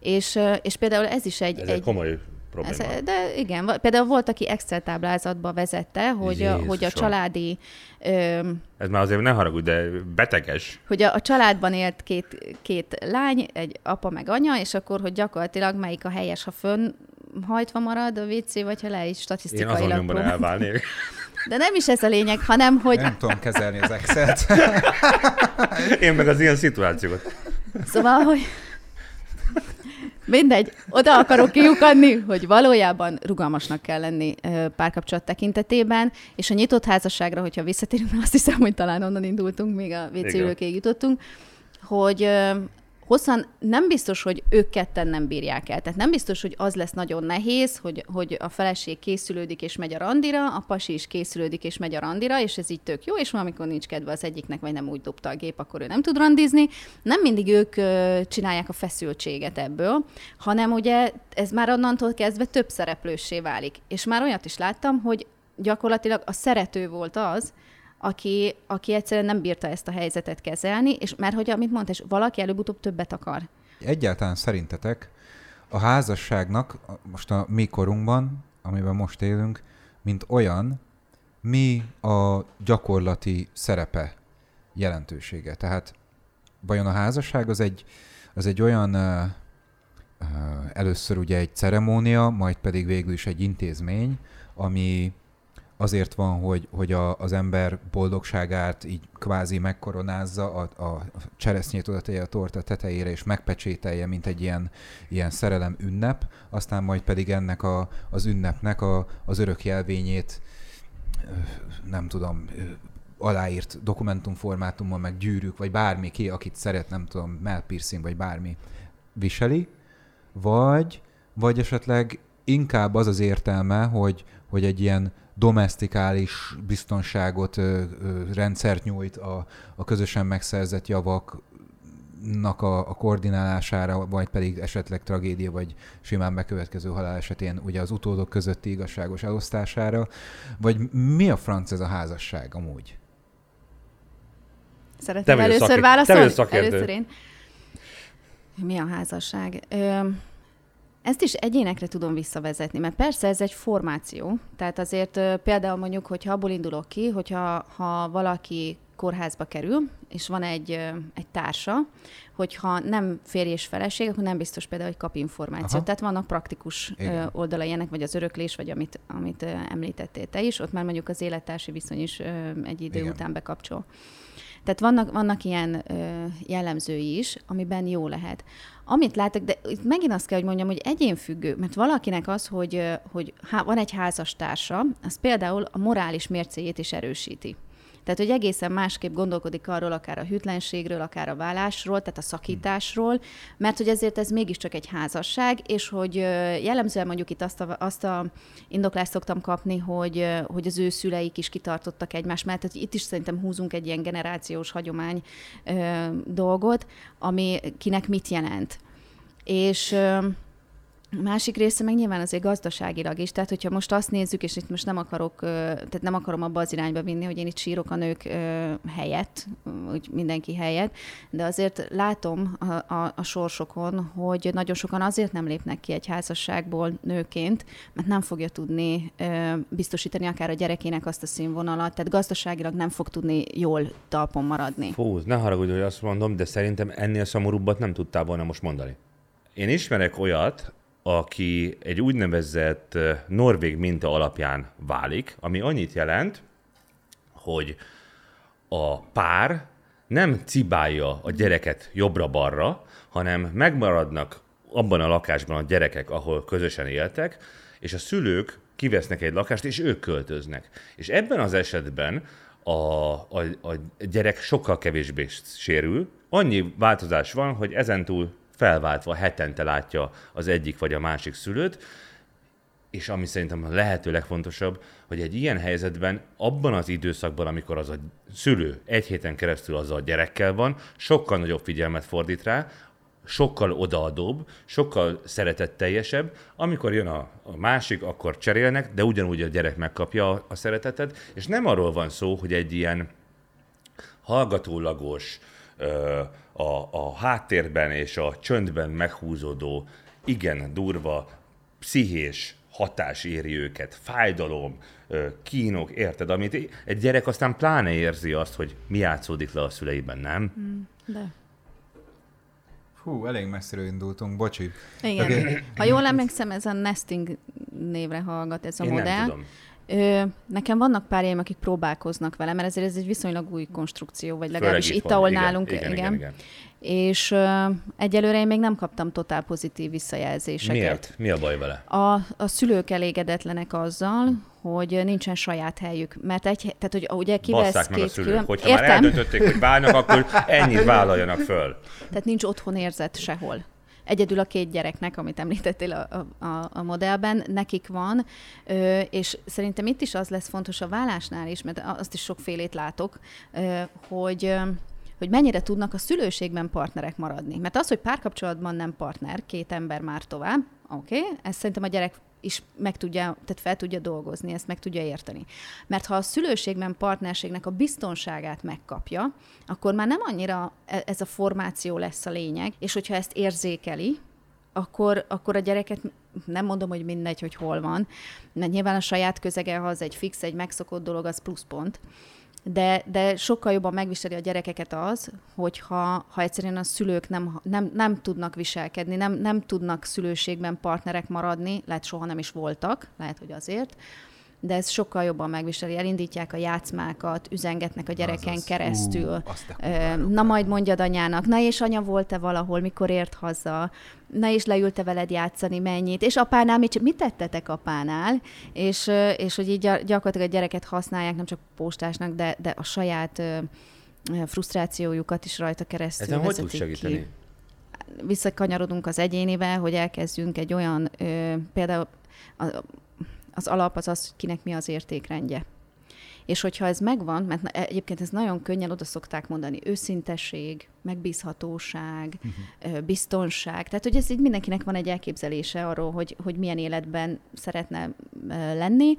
És, és például ez is egy... Ez egy, egy komoly probléma. Ez, de igen, például volt, aki Excel táblázatba vezette, hogy, a, hogy a családi... Ö, ez már azért ne haragudj, de beteges. Hogy a, a családban élt két, két lány, egy apa meg anya, és akkor, hogy gyakorlatilag melyik a helyes, ha fönn hajtva marad a WC, vagy ha le is statisztikailag. Én azon elválnék. De nem is ez a lényeg, hanem hogy... Nem tudom kezelni az Excel-t. Én meg az ilyen szituációkat. Szóval, hogy mindegy, oda akarok kiukadni, hogy valójában rugalmasnak kell lenni párkapcsolat tekintetében, és a nyitott házasságra, hogyha visszatérünk, azt hiszem, hogy talán onnan indultunk, még a WC jutottunk, hogy hosszan nem biztos, hogy ők ketten nem bírják el. Tehát nem biztos, hogy az lesz nagyon nehéz, hogy, hogy a feleség készülődik és megy a randira, a pasi is készülődik és megy a randira, és ez így tök jó, és amikor nincs kedve az egyiknek, vagy nem úgy dobta a gép, akkor ő nem tud randizni. Nem mindig ők csinálják a feszültséget ebből, hanem ugye ez már onnantól kezdve több szereplőssé válik. És már olyat is láttam, hogy gyakorlatilag a szerető volt az, aki, aki egyszerűen nem bírta ezt a helyzetet kezelni, és mert hogy, amit mondta, és valaki előbb-utóbb többet akar. Egyáltalán szerintetek a házasságnak most a mi korunkban, amiben most élünk, mint olyan, mi a gyakorlati szerepe, jelentősége? Tehát vajon a házasság az egy, az egy olyan először ugye egy ceremónia, majd pedig végül is egy intézmény, ami azért van, hogy, hogy a, az ember boldogságát így kvázi megkoronázza, a, a cseresznyét oda tegye a torta tetejére, és megpecsételje, mint egy ilyen, ilyen szerelem ünnep, aztán majd pedig ennek a, az ünnepnek a, az örök jelvényét nem tudom, aláírt dokumentumformátumon, meg gyűrűk, vagy bármi ki, akit szeret, nem tudom, melpiercing, vagy bármi viseli, vagy, vagy esetleg inkább az az értelme, hogy, hogy egy ilyen domestikális biztonságot, ö, ö, rendszert nyújt a, a közösen megszerzett javaknak a, a koordinálására, vagy pedig esetleg tragédia, vagy simán bekövetkező halál esetén ugye az utódok közötti igazságos elosztására, vagy mi a franc ez a házasság amúgy? Szeretném először szakért. válaszolni? Először én. Mi a házasság? Ö, ezt is egyénekre tudom visszavezetni, mert persze ez egy formáció. Tehát azért például mondjuk, hogyha abból indulok ki, hogyha ha valaki kórházba kerül, és van egy, egy társa, hogyha nem férj és feleség, akkor nem biztos például, hogy kap információt. Aha. Tehát vannak praktikus Igen. oldalai ennek, vagy az öröklés, vagy amit, amit említettél te is, ott már mondjuk az élettársi viszony is egy idő Igen. után bekapcsol. Tehát vannak, vannak ilyen jellemzői is, amiben jó lehet. Amit látok, de itt megint azt kell, hogy mondjam, hogy egyénfüggő, mert valakinek az, hogy, hogy van egy házastársa, az például a morális mércéjét is erősíti. Tehát, hogy egészen másképp gondolkodik arról, akár a hűtlenségről, akár a vállásról, tehát a szakításról, mert hogy ezért ez mégiscsak egy házasság, és hogy jellemzően mondjuk itt azt a, azt a indoklást szoktam kapni, hogy, hogy az ő szüleik is kitartottak egymás mellett, tehát itt is szerintem húzunk egy ilyen generációs hagyomány dolgot, ami kinek mit jelent. És Másik része meg nyilván azért gazdaságilag is, tehát hogyha most azt nézzük, és itt most nem akarok, tehát nem akarom abba az irányba vinni, hogy én itt sírok a nők helyett, úgy mindenki helyett, de azért látom a, a, a sorsokon, hogy nagyon sokan azért nem lépnek ki egy házasságból nőként, mert nem fogja tudni biztosítani akár a gyerekének azt a színvonalat, tehát gazdaságilag nem fog tudni jól talpon maradni. Fú, ne haragudj, hogy azt mondom, de szerintem ennél szomorúbbat nem tudtál volna most mondani. Én ismerek olyat, aki egy úgynevezett norvég minta alapján válik, ami annyit jelent, hogy a pár nem cibálja a gyereket jobbra-balra, hanem megmaradnak abban a lakásban a gyerekek, ahol közösen éltek, és a szülők kivesznek egy lakást, és ők költöznek. És ebben az esetben a, a, a gyerek sokkal kevésbé sérül. Annyi változás van, hogy ezentúl felváltva hetente látja az egyik vagy a másik szülőt, és ami szerintem a lehető legfontosabb, hogy egy ilyen helyzetben, abban az időszakban, amikor az a szülő egy héten keresztül azzal a gyerekkel van, sokkal nagyobb figyelmet fordít rá, sokkal odaadóbb, sokkal szeretetteljesebb. Amikor jön a, a másik, akkor cserélnek, de ugyanúgy a gyerek megkapja a, a szeretetet, és nem arról van szó, hogy egy ilyen hallgatólagos, ö, a, a háttérben és a csöndben meghúzódó, igen durva, pszichés hatás éri őket, fájdalom, kínok, érted? Amit egy gyerek aztán pláne érzi azt, hogy mi játszódik le a szüleiben, nem? Mm, de. Hú, elég messzire indultunk, bocsi. Igen. Okay. Ha jól emlékszem, ez a nesting névre hallgat ez a Én modell. Nem tudom. Ö, nekem vannak párjaim, akik próbálkoznak vele, mert ezért ez egy viszonylag új konstrukció, vagy legalábbis itt, ahol igen, nálunk, igen. igen, igen. igen. És ö, egyelőre én még nem kaptam totál pozitív visszajelzéseket. Miért? Mi a baj vele? A, a szülők elégedetlenek azzal, hogy nincsen saját helyük. Mert egy, tehát, hogy ugye kivesz Basszák meg a szülők, külön... hogyha Értem. már eldöntötték, hogy válnak, akkor ennyit vállaljanak föl. Tehát nincs otthon érzet sehol egyedül a két gyereknek, amit említettél a, a, a modellben, nekik van, és szerintem itt is az lesz fontos a vállásnál is, mert azt is sokfélét látok, hogy hogy mennyire tudnak a szülőségben partnerek maradni. Mert az, hogy párkapcsolatban nem partner, két ember már tovább, oké, okay, ezt szerintem a gyerek is meg tudja, tehát fel tudja dolgozni, ezt meg tudja érteni. Mert ha a szülőségben partnerségnek a biztonságát megkapja, akkor már nem annyira e, ez a formáció lesz a lényeg, és hogyha ezt érzékeli, akkor, akkor a gyereket nem mondom, hogy mindegy, hogy hol van, mert nyilván a saját közege, ha az egy fix, egy megszokott dolog, az pluszpont, de, de sokkal jobban megviseli a gyerekeket az, hogyha ha egyszerűen a szülők nem, nem, nem tudnak viselkedni, nem, nem tudnak szülőségben partnerek maradni, lehet soha nem is voltak, lehet, hogy azért, de ez sokkal jobban megviseli. Elindítják a játszmákat, üzengetnek a gyereken Azaz. keresztül. Ú, Na majd mondjad anyának, na és anya volt-e valahol, mikor ért haza, na és leülte veled játszani mennyit, és apánál mit, mit tettetek apánál, és, és hogy így gya- gyakorlatilag a gyereket használják nem csak postásnak, de, de a saját frusztrációjukat is rajta keresztül Ezen hogy tud segíteni? ki visszakanyarodunk az egyénivel, hogy elkezdjünk egy olyan, ö, például a, az alap az az, hogy kinek mi az értékrendje. És hogyha ez megvan, mert egyébként ez nagyon könnyen oda szokták mondani, őszintesség, megbízhatóság, uh-huh. biztonság. Tehát, hogy ez így mindenkinek van egy elképzelése arról, hogy, hogy milyen életben szeretne lenni.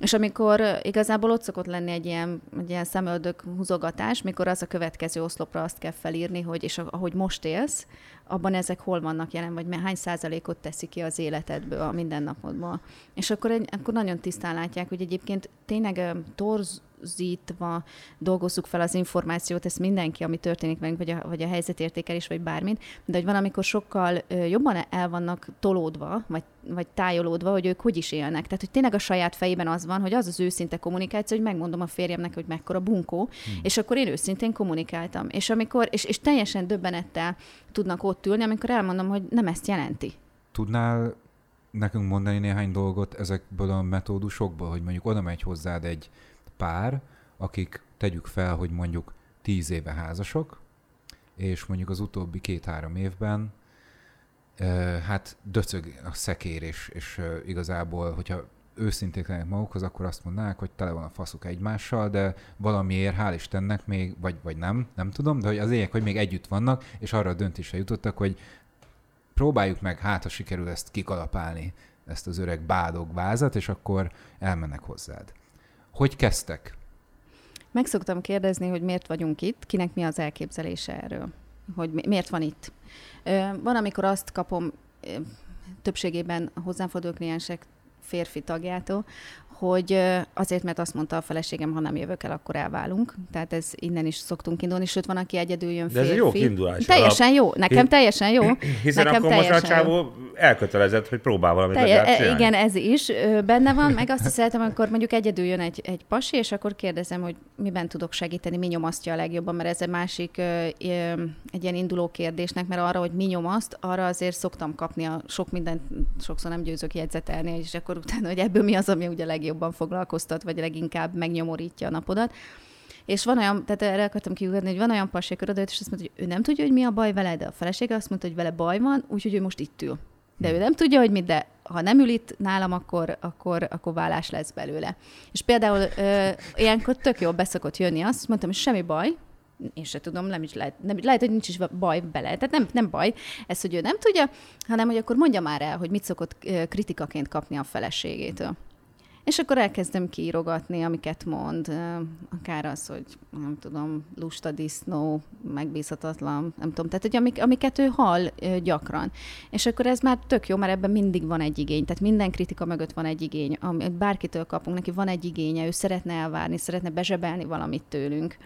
És amikor igazából ott szokott lenni egy ilyen, egy ilyen szemöldök húzogatás, mikor az a következő oszlopra azt kell felírni, hogy és ahogy most élsz, abban ezek hol vannak jelen, vagy hány százalékot teszi ki az életedből, a mindennapodból. És akkor, egy, akkor nagyon tisztán látják, hogy egyébként tényleg ö, torzítva dolgozzuk fel az információt, ezt mindenki, ami történik velünk, vagy a, vagy a helyzetértékelés, vagy bármit, de hogy van, amikor sokkal jobban el vannak tolódva, vagy, vagy tájolódva, hogy ők hogy is élnek. Tehát, hogy tényleg a saját fejében az van, hogy az az őszinte kommunikáció, hogy megmondom a férjemnek, hogy mekkora bunkó, hmm. és akkor én őszintén kommunikáltam. És, amikor, és, és teljesen döbbenettel tudnak ott ülni, amikor elmondom, hogy nem ezt jelenti. Tudnál nekünk mondani néhány dolgot ezekből a metódusokból, hogy mondjuk oda megy hozzád egy pár, akik tegyük fel, hogy mondjuk tíz éve házasok, és mondjuk az utóbbi két-három évben hát döcög a szekér, és, és igazából, hogyha őszinték lennek magukhoz, akkor azt mondanák, hogy tele van a faszuk egymással, de valamiért, hál' Istennek még, vagy, vagy nem, nem tudom, de hogy az lényeg, hogy még együtt vannak, és arra a döntésre jutottak, hogy próbáljuk meg, hát ha sikerül ezt kikalapálni, ezt az öreg bádog vázat, és akkor elmennek hozzád. Hogy kezdtek? Meg szoktam kérdezni, hogy miért vagyunk itt, kinek mi az elképzelése erről, hogy mi- miért van itt. Van, amikor azt kapom többségében hozzám forduló kliensek férfi tagjától, hogy azért, mert azt mondta a feleségem, ha nem jövök el, akkor elválunk. Tehát ez innen is szoktunk indulni, sőt van, aki egyedül jön De férfi. ez egy jó kiindulás. Teljesen jó, nekem teljesen jó. Hiszen Nekem akkor most a teljesen jó. csávó elkötelezett, hogy próbál valamit Telje, e, igen, ez is benne van, meg azt is szeretem, amikor mondjuk egyedül jön egy, egy pasi, és akkor kérdezem, hogy miben tudok segíteni, mi nyomasztja a legjobban, mert ez egy másik egy ilyen induló kérdésnek, mert arra, hogy mi nyomaszt, arra azért szoktam kapni a sok mindent, sokszor nem győzök jegyzetelni, és akkor utána, hogy ebből mi az, ami ugye legjobban foglalkoztat, vagy leginkább megnyomorítja a napodat. És van olyan, tehát erre akartam kiugrani, hogy van olyan pasi, akkor odajött, és azt mondta, hogy ő nem tudja, hogy mi a baj vele, de a felesége azt mondta, hogy vele baj van, úgyhogy ő most itt ül. De ő nem tudja, hogy mit, de ha nem ül itt nálam, akkor, akkor, akkor vállás lesz belőle. És például ö, ilyenkor tök jól beszokott jönni azt, mondtam, hogy semmi baj, én se tudom, nem is lehet, nem, lehet, hogy nincs is baj bele. Tehát nem, nem baj ez, hogy ő nem tudja, hanem hogy akkor mondja már el, hogy mit szokott kritikaként kapni a feleségétől. És akkor elkezdem kiírogatni, amiket mond, akár az, hogy nem tudom, lusta disznó, megbízhatatlan, nem tudom, tehát hogy amik, amiket ő hall gyakran. És akkor ez már tök jó, mert ebben mindig van egy igény, tehát minden kritika mögött van egy igény, amit bárkitől kapunk, neki van egy igénye, ő szeretne elvárni, szeretne bezsebelni valamit tőlünk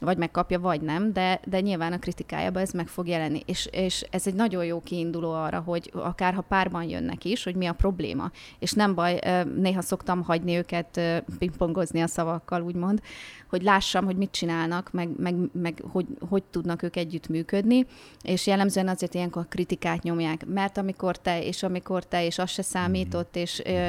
vagy megkapja, vagy nem, de, de nyilván a kritikájában ez meg fog jelenni. És, és ez egy nagyon jó kiinduló arra, hogy akár ha párban jönnek is, hogy mi a probléma. És nem baj, néha szoktam hagyni őket pingpongozni a szavakkal, úgymond, hogy lássam, hogy mit csinálnak, meg, meg, meg hogy, hogy tudnak ők együtt működni, és jellemzően azért ilyenkor a kritikát nyomják, mert amikor te, és amikor te, és az se számított, és ö,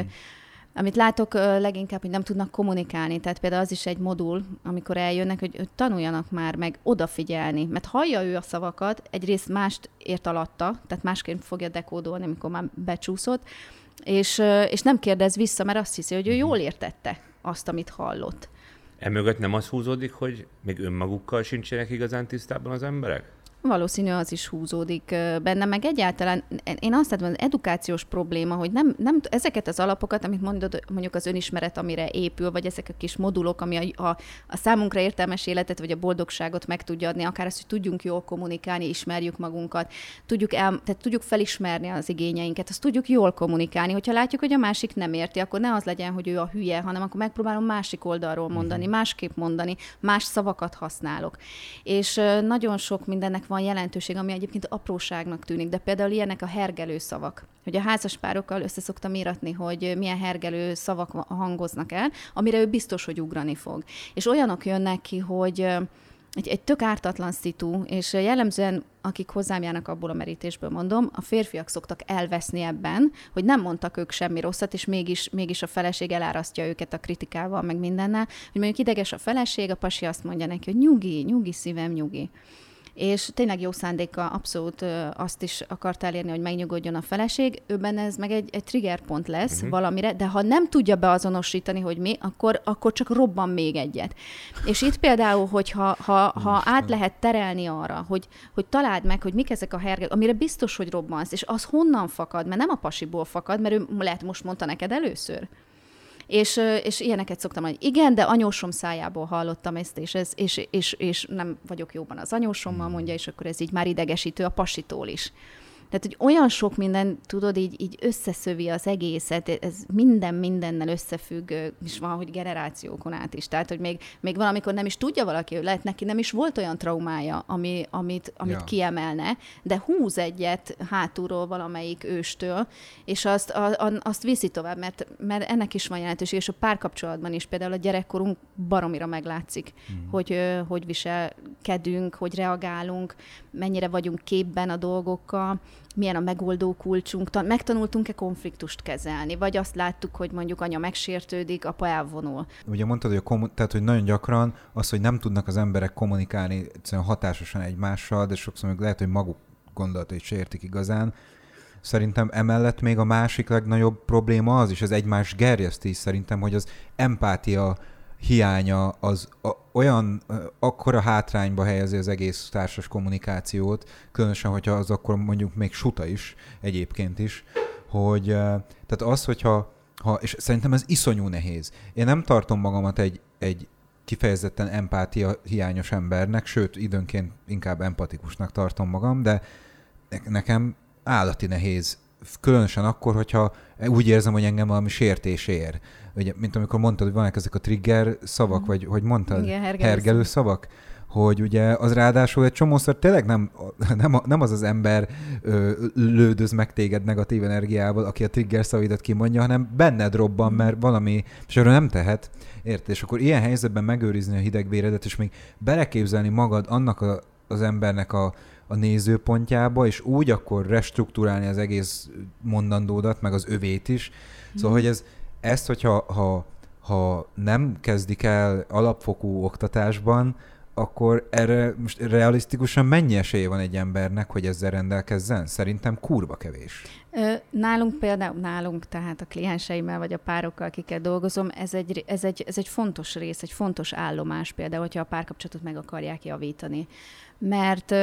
amit látok leginkább, hogy nem tudnak kommunikálni. Tehát például az is egy modul, amikor eljönnek, hogy, hogy tanuljanak már meg odafigyelni. Mert hallja ő a szavakat, egyrészt mást ért alatta, tehát másként fogja dekódolni, amikor már becsúszott, és, és nem kérdez vissza, mert azt hiszi, hogy ő jól értette azt, amit hallott. Emögött nem az húzódik, hogy még önmagukkal sincsenek igazán tisztában az emberek? Valószínű az is húzódik benne, meg egyáltalán én azt látom, az edukációs probléma, hogy nem, nem ezeket az alapokat, amit mondod, mondjuk az önismeret, amire épül, vagy ezek a kis modulok, ami a, a, a számunkra értelmes életet, vagy a boldogságot meg tudja adni, akár azt, hogy tudjunk jól kommunikálni, ismerjük magunkat, tudjuk, el, tehát tudjuk felismerni az igényeinket, azt tudjuk jól kommunikálni. Hogyha látjuk, hogy a másik nem érti, akkor ne az legyen, hogy ő a hülye, hanem akkor megpróbálom másik oldalról mondani, másképp mondani, más szavakat használok. És nagyon sok mindennek van jelentőség, ami egyébként apróságnak tűnik, de például ilyenek a hergelő szavak. Hogy a házaspárokkal össze szoktam íratni, hogy milyen hergelő szavak hangoznak el, amire ő biztos, hogy ugrani fog. És olyanok jönnek ki, hogy egy, egy tök ártatlan szitu, és jellemzően, akik hozzám járnak abból a merítésből mondom, a férfiak szoktak elveszni ebben, hogy nem mondtak ők semmi rosszat, és mégis, mégis a feleség elárasztja őket a kritikával, meg mindennel, hogy mondjuk ideges a feleség, a pasi azt mondja neki, hogy nyugi, nyugi szívem, nyugi és tényleg jó szándéka abszolút azt is akart elérni, hogy megnyugodjon a feleség, őben ez meg egy, egy triggerpont lesz uh-huh. valamire, de ha nem tudja beazonosítani, hogy mi, akkor, akkor csak robban még egyet. És itt például, hogyha ha, ha át lehet terelni arra, hogy, hogy találd meg, hogy mik ezek a hergek, amire biztos, hogy robbansz, és az honnan fakad, mert nem a pasiból fakad, mert ő lehet most mondta neked először. És, és ilyeneket szoktam mondani. Igen, de anyósom szájából hallottam ezt, és, ez, és, és, és nem vagyok jóban az anyósommal, mondja, és akkor ez így már idegesítő a pasitól is. Tehát, hogy olyan sok minden, tudod, így, így összeszövi az egészet, ez minden mindennel összefügg, és van, hogy generációkon át is. Tehát, hogy még, még valamikor nem is tudja valaki, hogy lehet neki nem is volt olyan traumája, ami, amit, amit ja. kiemelne, de húz egyet hátulról valamelyik őstől, és azt, a, a, azt viszi tovább, mert, mert ennek is van jelentőség, és a párkapcsolatban is például a gyerekkorunk baromira meglátszik, mm. hogy hogy viselkedünk, hogy reagálunk, mennyire vagyunk képben a dolgokkal, milyen a megoldó kulcsunk, megtanultunk-e konfliktust kezelni, vagy azt láttuk, hogy mondjuk anya megsértődik, apa elvonul. Ugye mondtad, hogy, a kommun- tehát, hogy nagyon gyakran az, hogy nem tudnak az emberek kommunikálni hatásosan egymással, de sokszor még lehet, hogy maguk gondolatait sértik igazán, Szerintem emellett még a másik legnagyobb probléma az is, az egymás gerjesztés szerintem, hogy az empátia hiánya az a, olyan akkora hátrányba helyezi az egész társas kommunikációt, különösen, hogyha az akkor mondjuk még suta is egyébként is, hogy tehát az, hogyha ha, és szerintem ez iszonyú nehéz. Én nem tartom magamat egy, egy kifejezetten empátia hiányos embernek, sőt, időnként inkább empatikusnak tartom magam, de nekem állati nehéz különösen akkor, hogyha úgy érzem, hogy engem valami sértés ér. Ugye, mint amikor mondtad, hogy vannak ezek a trigger szavak, mm. vagy hogy mondtad? Igen, hergelő, hergelő szavak. Hogy ugye az ráadásul egy csomószor tényleg nem, nem, nem az az ember ö, lődöz meg téged negatív energiával, aki a trigger szavidat kimondja, hanem benned robban, mert valami, és arra nem tehet. Érted? És akkor ilyen helyzetben megőrizni a hidegvéredet, és még beleképzelni magad annak a, az embernek a, a nézőpontjába, és úgy akkor restruktúrálni az egész mondandódat, meg az övét is. Szóval, mm. hogy ez, ezt, hogyha ha, ha nem kezdik el alapfokú oktatásban, akkor erre most realisztikusan mennyi esély van egy embernek, hogy ezzel rendelkezzen? Szerintem kurva kevés. Nálunk például, nálunk, tehát a klienseimmel vagy a párokkal, akikkel dolgozom, ez egy, ez, egy, ez egy fontos rész, egy fontos állomás például, hogyha a párkapcsolatot meg akarják javítani mert,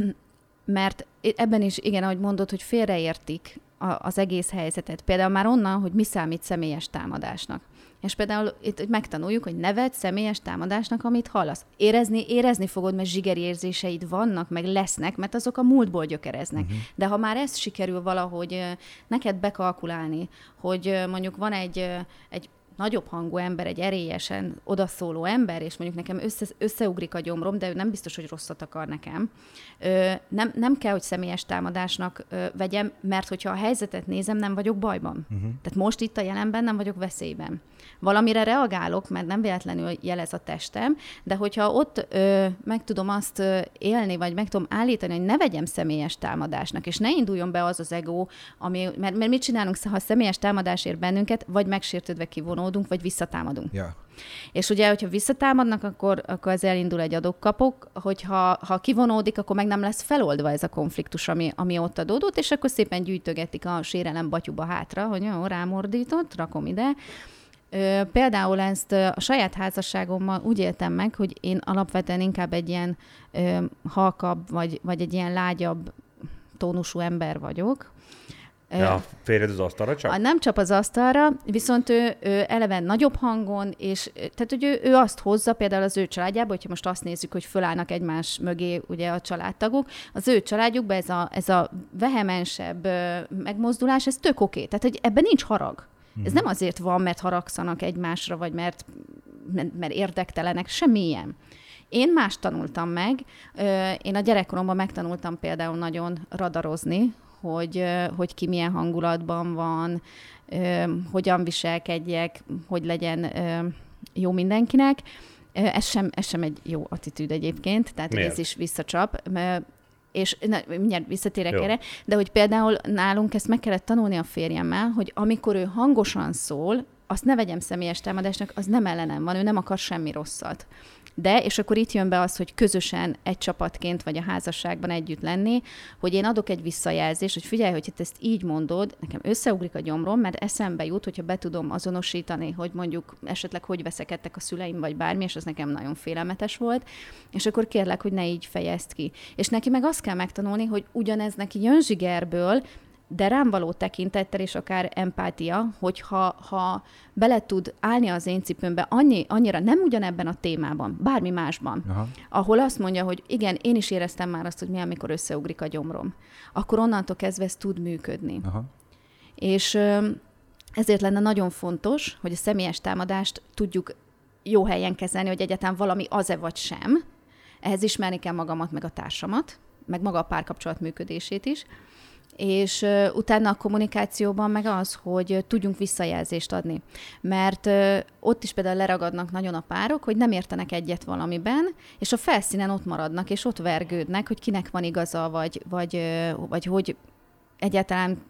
mert ebben is, igen, ahogy mondod, hogy félreértik az egész helyzetet. Például már onnan, hogy mi számít személyes támadásnak. És például itt megtanuljuk, hogy neved személyes támadásnak, amit hallasz. Érezni, érezni fogod, mert zsigeri érzéseid vannak, meg lesznek, mert azok a múltból gyökereznek. Uh-huh. De ha már ezt sikerül valahogy neked bekalkulálni, hogy mondjuk van egy, egy nagyobb hangú ember, egy erélyesen odaszóló ember, és mondjuk nekem össze, összeugrik a gyomrom, de ő nem biztos, hogy rosszat akar nekem. Ö, nem, nem kell, hogy személyes támadásnak ö, vegyem, mert hogyha a helyzetet nézem, nem vagyok bajban. Uh-huh. Tehát most itt a jelenben nem vagyok veszélyben. Valamire reagálok, mert nem véletlenül jelez a testem, de hogyha ott ö, meg tudom azt élni, vagy meg tudom állítani, hogy ne vegyem személyes támadásnak, és ne induljon be az az ego, ami, mert, mert mit csinálunk, ha személyes támadás ér bennünket, vagy megsértődve kivonul támadunk, vagy visszatámadunk. Ja. És ugye, hogyha visszatámadnak, akkor, akkor az elindul egy adok-kapok, hogyha ha kivonódik, akkor meg nem lesz feloldva ez a konfliktus, ami, ami ott adódott, és akkor szépen gyűjtögetik a sérelem batyuba hátra, hogy jó, rámordított, rakom ide. Ö, például ezt a saját házasságommal úgy éltem meg, hogy én alapvetően inkább egy ilyen ö, halkabb, vagy, vagy egy ilyen lágyabb tónusú ember vagyok, Ja, férjed az asztalra csak? Nem csap az asztalra, viszont ő, ő eleve nagyobb hangon, és tehát, hogy ő, ő azt hozza például az ő családjába, hogyha most azt nézzük, hogy fölállnak egymás mögé ugye a családtagok, az ő családjukban ez a, ez a vehemensebb megmozdulás, ez tök oké. Tehát, hogy ebben nincs harag. Hmm. Ez nem azért van, mert haragszanak egymásra, vagy mert, mert érdektelenek, semmilyen Én más tanultam meg. Én a gyerekkoromban megtanultam például nagyon radarozni, hogy, hogy ki milyen hangulatban van, hogyan viselkedjek, hogy legyen jó mindenkinek. Ez sem, ez sem egy jó attitűd egyébként, tehát Miért? ez is visszacsap és na, mindjárt visszatérek Jó. erre, de hogy például nálunk ezt meg kellett tanulni a férjemmel, hogy amikor ő hangosan szól, azt ne vegyem személyes támadásnak, az nem ellenem van, ő nem akar semmi rosszat. De, és akkor itt jön be az, hogy közösen egy csapatként vagy a házasságban együtt lenni, hogy én adok egy visszajelzést, hogy figyelj, hogy ezt így mondod, nekem összeugrik a gyomrom, mert eszembe jut, hogyha be tudom azonosítani, hogy mondjuk esetleg hogy veszekedtek a szüleim, vagy bármi, és az nekem nagyon félelmetes volt, és akkor kérlek, hogy ne így fejezd ki. És neki meg azt kell megtanulni, hogy ugyanez neki jön zsigerből, de rám való tekintettel és akár empátia, hogyha ha bele tud állni az én cipőmbe annyi, annyira nem ugyanebben a témában, bármi másban, Aha. ahol azt mondja, hogy igen, én is éreztem már azt, hogy mi, amikor összeugrik a gyomrom, akkor onnantól kezdve ez tud működni. Aha. És ezért lenne nagyon fontos, hogy a személyes támadást tudjuk jó helyen kezelni, hogy egyáltalán valami az-e vagy sem. Ehhez ismerni kell magamat, meg a társamat, meg maga a párkapcsolat működését is és utána a kommunikációban meg az, hogy tudjunk visszajelzést adni. Mert ott is például leragadnak nagyon a párok, hogy nem értenek egyet valamiben, és a felszínen ott maradnak, és ott vergődnek, hogy kinek van igaza, vagy, vagy, vagy hogy egyáltalán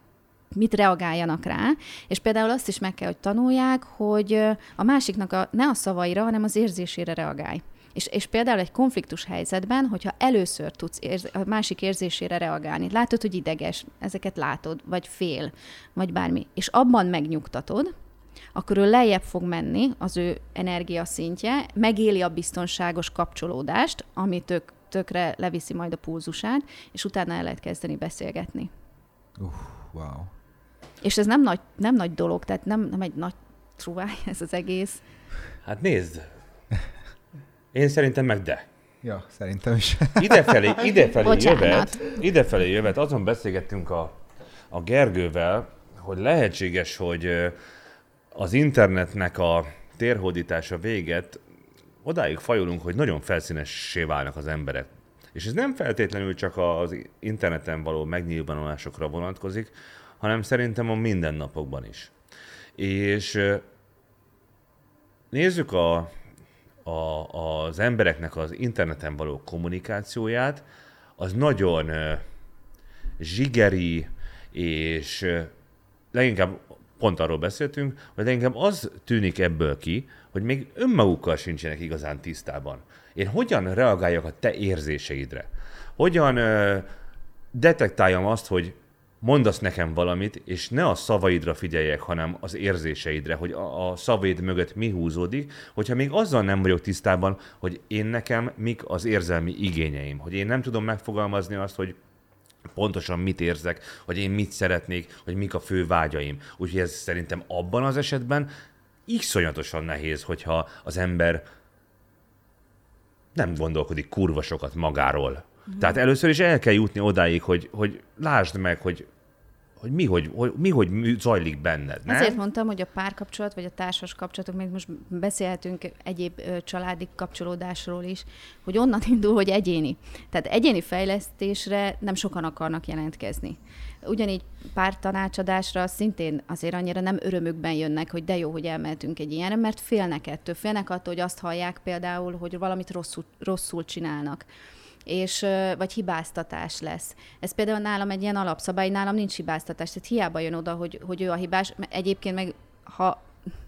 mit reagáljanak rá, és például azt is meg kell, hogy tanulják, hogy a másiknak a, ne a szavaira, hanem az érzésére reagálj. És, és például egy konfliktus helyzetben, hogyha először tudsz érz, a másik érzésére reagálni, látod, hogy ideges, ezeket látod, vagy fél, vagy bármi, és abban megnyugtatod, akkor ő lejjebb fog menni az ő energia szintje, megéli a biztonságos kapcsolódást, ami tök, tökre leviszi majd a pulzusát, és utána el lehet kezdeni beszélgetni. Uh, wow. És ez nem nagy, nem nagy dolog, tehát nem, nem egy nagy truváj ez az egész. Hát nézd, én szerintem meg de. Ja, szerintem is. Idefelé, idefelé jövet, idefelé jövet, azon beszélgettünk a, a Gergővel, hogy lehetséges, hogy az internetnek a térhódítása véget odáig fajulunk, hogy nagyon felszínessé válnak az emberek. És ez nem feltétlenül csak az interneten való megnyilvánulásokra vonatkozik, hanem szerintem a mindennapokban is. És nézzük a a, az embereknek az interneten való kommunikációját, az nagyon zsigeri, és leginkább pont arról beszéltünk, hogy leginkább az tűnik ebből ki, hogy még önmagukkal sincsenek igazán tisztában. Én hogyan reagáljak a te érzéseidre? Hogyan uh, detektáljam azt, hogy mondasz nekem valamit, és ne a szavaidra figyeljek, hanem az érzéseidre, hogy a, a szavaid mögött mi húzódik, hogyha még azzal nem vagyok tisztában, hogy én nekem mik az érzelmi igényeim, hogy én nem tudom megfogalmazni azt, hogy pontosan mit érzek, hogy én mit szeretnék, hogy mik a fő vágyaim. Úgyhogy ez szerintem abban az esetben iszonyatosan nehéz, hogyha az ember nem gondolkodik kurva sokat magáról, tehát először is el kell jutni odáig, hogy, hogy lásd meg, hogy hogy mi hogy, hogy, mi, hogy zajlik benned, nem? Ezért mondtam, hogy a párkapcsolat, vagy a társas kapcsolatok, még most beszélhetünk egyéb ö, családi kapcsolódásról is, hogy onnan indul, hogy egyéni. Tehát egyéni fejlesztésre nem sokan akarnak jelentkezni. Ugyanígy pár tanácsadásra szintén azért annyira nem örömükben jönnek, hogy de jó, hogy elmehetünk egy ilyenre, mert félnek ettől. Félnek attól, hogy azt hallják például, hogy valamit rosszul, rosszul csinálnak és, vagy hibáztatás lesz. Ez például nálam egy ilyen alapszabály, nálam nincs hibáztatás, tehát hiába jön oda, hogy, hogy ő a hibás, egyébként meg ha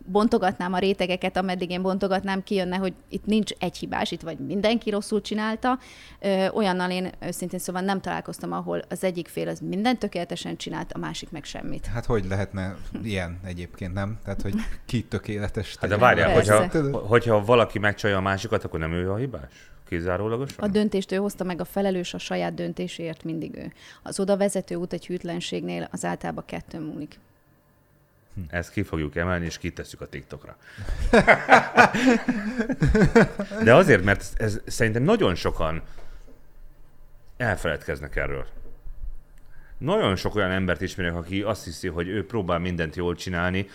bontogatnám a rétegeket, ameddig én bontogatnám, kijönne, hogy itt nincs egy hibás, itt vagy mindenki rosszul csinálta. Ö, olyannal én őszintén szóval nem találkoztam, ahol az egyik fél az mindent tökéletesen csinált, a másik meg semmit. Hát hogy lehetne ilyen egyébként, nem? Tehát, hogy ki tökéletes. Hát de várjál, hogyha, hogyha valaki megcsalja a másikat, akkor nem ő a hibás? Kizárólagosan? A döntést ő hozta meg, a felelős a saját döntéséért mindig ő. Az oda vezető út egy hűtlenségnél az általában kettő múlik. Hm. Ezt ki fogjuk emelni, és kitesszük a TikTokra. De azért, mert ez, ez szerintem nagyon sokan elfeledkeznek erről. Nagyon sok olyan embert ismerek, aki azt hiszi, hogy ő próbál mindent jól csinálni,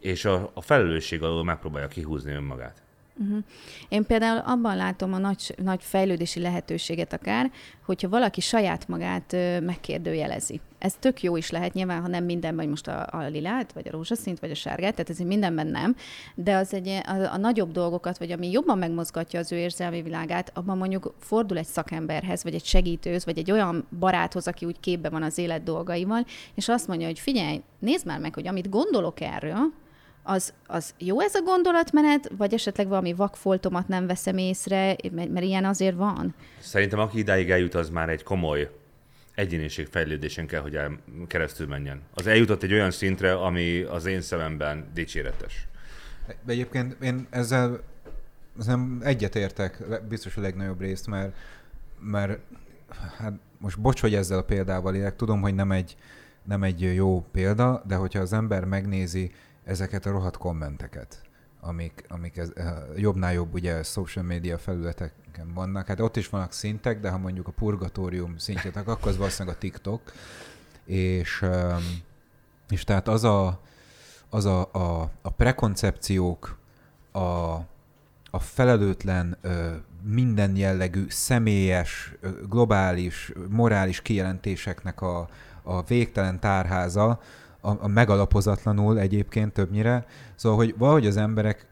és a, a felelősség alól megpróbálja kihúzni önmagát. Uh-huh. Én például abban látom a nagy, nagy fejlődési lehetőséget akár, hogyha valaki saját magát ö, megkérdőjelezi. Ez tök jó is lehet, nyilván, ha nem minden, vagy most a, a lilát, vagy a rózsaszint, vagy a sárgát, tehát ez mindenben nem, de az egy, a, a nagyobb dolgokat, vagy ami jobban megmozgatja az ő érzelmi világát, abban mondjuk fordul egy szakemberhez, vagy egy segítőz, vagy egy olyan baráthoz, aki úgy képbe van az élet dolgaival, és azt mondja, hogy figyelj, nézd már meg, hogy amit gondolok erről, az, az jó ez a gondolatmenet, vagy esetleg valami vakfoltomat nem veszem észre, mert, mert ilyen azért van? Szerintem aki idáig eljut, az már egy komoly egyéniségfejlődésen kell, hogy el, keresztül menjen. Az eljutott egy olyan szintre, ami az én szememben dicséretes. Egyébként én ezzel, ezzel egyetértek biztos a legnagyobb részt, mert, mert hát most bocs, hogy ezzel a példával élek, tudom, hogy nem egy, nem egy jó példa, de hogyha az ember megnézi ezeket a rohadt kommenteket, amik, amik ez, eh, jobbnál jobb ugye social media felületeken vannak. Hát ott is vannak szintek, de ha mondjuk a purgatórium szintjét, akkor az valószínűleg a TikTok. És, ehm, és tehát az a, az a, a, a prekoncepciók, a, a felelőtlen, minden jellegű, személyes, globális, morális kijelentéseknek a, a végtelen tárháza, a, a megalapozatlanul egyébként többnyire. Szóval, hogy valahogy az emberek,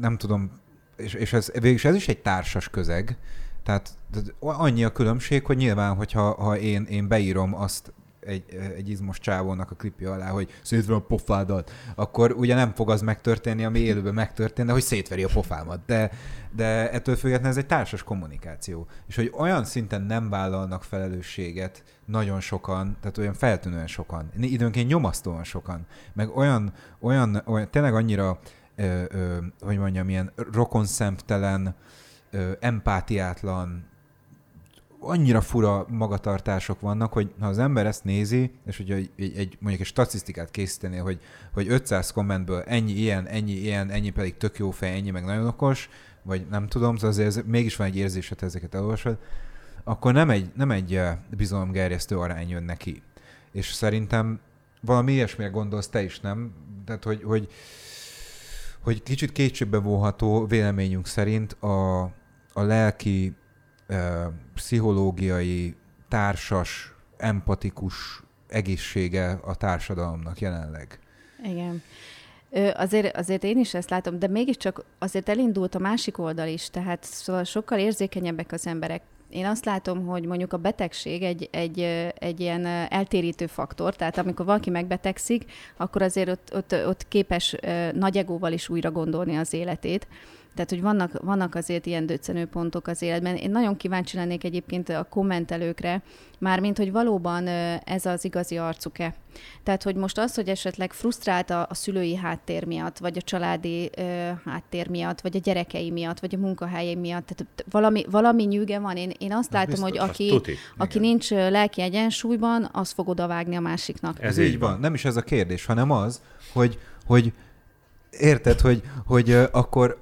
nem tudom, és, és ez, végülis ez is egy társas közeg, tehát annyi a különbség, hogy nyilván, hogyha ha én, én beírom azt egy, egy izmos csávónak a klipje alá, hogy szétveri a pofádat, akkor ugye nem fog az megtörténni, ami élőben megtörtént, de hogy szétveri a pofámat. De, de ettől függetlenül ez egy társas kommunikáció. És hogy olyan szinten nem vállalnak felelősséget nagyon sokan, tehát olyan feltűnően sokan, időnként nyomasztóan sokan, meg olyan, olyan, olyan tényleg annyira, ö, ö, hogy mondjam, ilyen rokonszemtelen, ö, empátiátlan, annyira fura magatartások vannak, hogy ha az ember ezt nézi, és hogy egy, egy, mondjuk egy statisztikát készíteni, hogy, hogy 500 kommentből ennyi ilyen, ennyi ilyen, ennyi pedig tök jó fej, ennyi meg nagyon okos, vagy nem tudom, szóval azért ez, mégis van egy érzésed, ezeket elolvasod, akkor nem egy, nem egy eh, bizalomgerjesztő arány jön neki. És szerintem valami ilyesmire gondolsz te is, nem? Tehát, hogy, hogy, hogy kicsit kétségbe vóható véleményünk szerint a, a lelki pszichológiai, társas, empatikus egészsége a társadalomnak jelenleg. Igen. Azért, azért én is ezt látom, de mégiscsak azért elindult a másik oldal is, tehát szóval sokkal érzékenyebbek az emberek. Én azt látom, hogy mondjuk a betegség egy, egy, egy ilyen eltérítő faktor, tehát amikor valaki megbetegszik, akkor azért ott, ott, ott képes nagy egóval is újra gondolni az életét. Tehát, hogy vannak, vannak azért ilyen döccenőpontok az életben. Én nagyon kíváncsi lennék egyébként a kommentelőkre, mármint, hogy valóban ez az igazi arcuk-e. Tehát, hogy most az, hogy esetleg frusztrált a, a szülői háttér miatt, vagy a családi ö, háttér miatt, vagy a gyerekei miatt, vagy a munkahelyei miatt, tehát valami, valami nyűge van. Én, én azt látom, biztos, hogy aki, aki nincs lelki egyensúlyban, az fog odavágni a másiknak. Ez, így van. van. Nem is ez a kérdés, hanem az, hogy, hogy Érted, hogy, hogy akkor,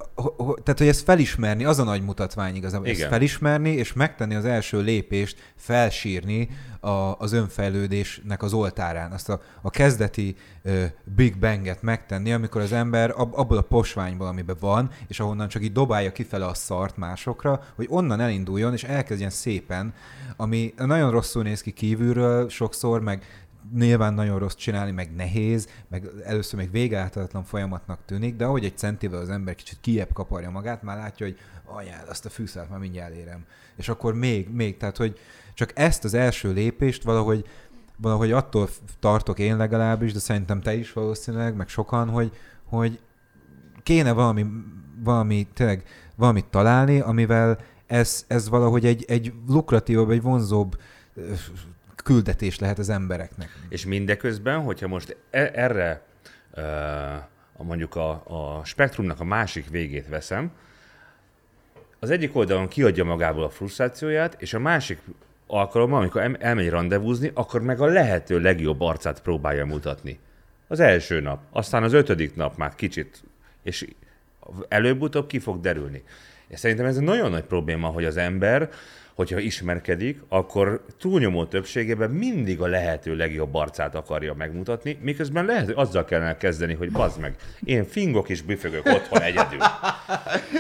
tehát hogy ezt felismerni, az a nagy mutatvány igazából, Igen. ezt felismerni, és megtenni az első lépést, felsírni a, az önfejlődésnek az oltárán, azt a, a kezdeti uh, Big Banget megtenni, amikor az ember ab, abból a posványból, amiben van, és ahonnan csak így dobálja kifele a szart másokra, hogy onnan elinduljon, és elkezdjen szépen, ami nagyon rosszul néz ki kívülről sokszor, meg nyilván nagyon rossz csinálni, meg nehéz, meg először még végáltalatlan folyamatnak tűnik, de ahogy egy centivel az ember kicsit kiebb kaparja magát, már látja, hogy anyád, azt a fűszert már mindjárt érem. És akkor még, még, tehát hogy csak ezt az első lépést valahogy, valahogy attól tartok én legalábbis, de szerintem te is valószínűleg, meg sokan, hogy, hogy kéne valami, valami tényleg valamit találni, amivel ez, ez valahogy egy, egy lukratívabb, egy vonzóbb küldetés lehet az embereknek. És mindeközben, hogyha most e- erre uh, mondjuk a, a spektrumnak a másik végét veszem, az egyik oldalon kiadja magából a frusztrációját, és a másik alkalommal, amikor elmegy rendezvúzni, akkor meg a lehető legjobb arcát próbálja mutatni. Az első nap, aztán az ötödik nap már kicsit, és előbb-utóbb ki fog derülni. És szerintem ez egy nagyon nagy probléma, hogy az ember hogyha ismerkedik, akkor túlnyomó többségében mindig a lehető legjobb arcát akarja megmutatni, miközben lehet, hogy azzal kellene kezdeni, hogy bazd meg, én fingok és büfögök otthon egyedül.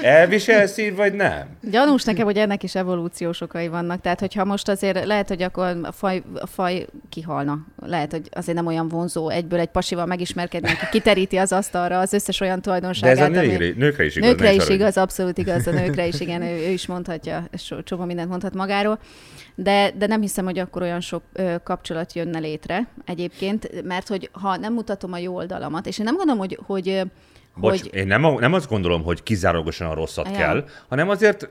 Elviselsz így, vagy nem? Gyanús nekem, hogy ennek is evolúciós okai vannak. Tehát, hogyha most azért lehet, hogy akkor a faj, a faj kihalna. Lehet, hogy azért nem olyan vonzó egyből egy pasival megismerkedni, aki kiteríti az asztalra az összes olyan tulajdonságát. De ez a nőkre, nőkre is igaz. Nőkre is igaz, abszolút igaz, a nőkre is, igen, ő, ő is mondhatja, csomó mindent mondhat magáról. De, de nem hiszem, hogy akkor olyan sok ö, kapcsolat jönne létre egyébként, mert hogy ha nem mutatom a jó oldalamat, és én nem gondolom, hogy, hogy Bocs, hogy... én nem, nem azt gondolom, hogy kizárólagosan a rosszat Ja. kell, hanem azért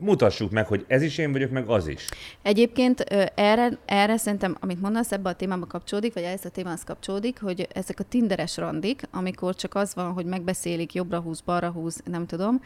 mutassuk meg, hogy ez is én vagyok, meg az is. Egyébként erre, erre szerintem, amit mondasz, ebbe a témába kapcsolódik, vagy ez a témához kapcsolódik, hogy ezek a tinderes randik, amikor csak az van, hogy megbeszélik, jobbra húz, balra húz, nem tudom,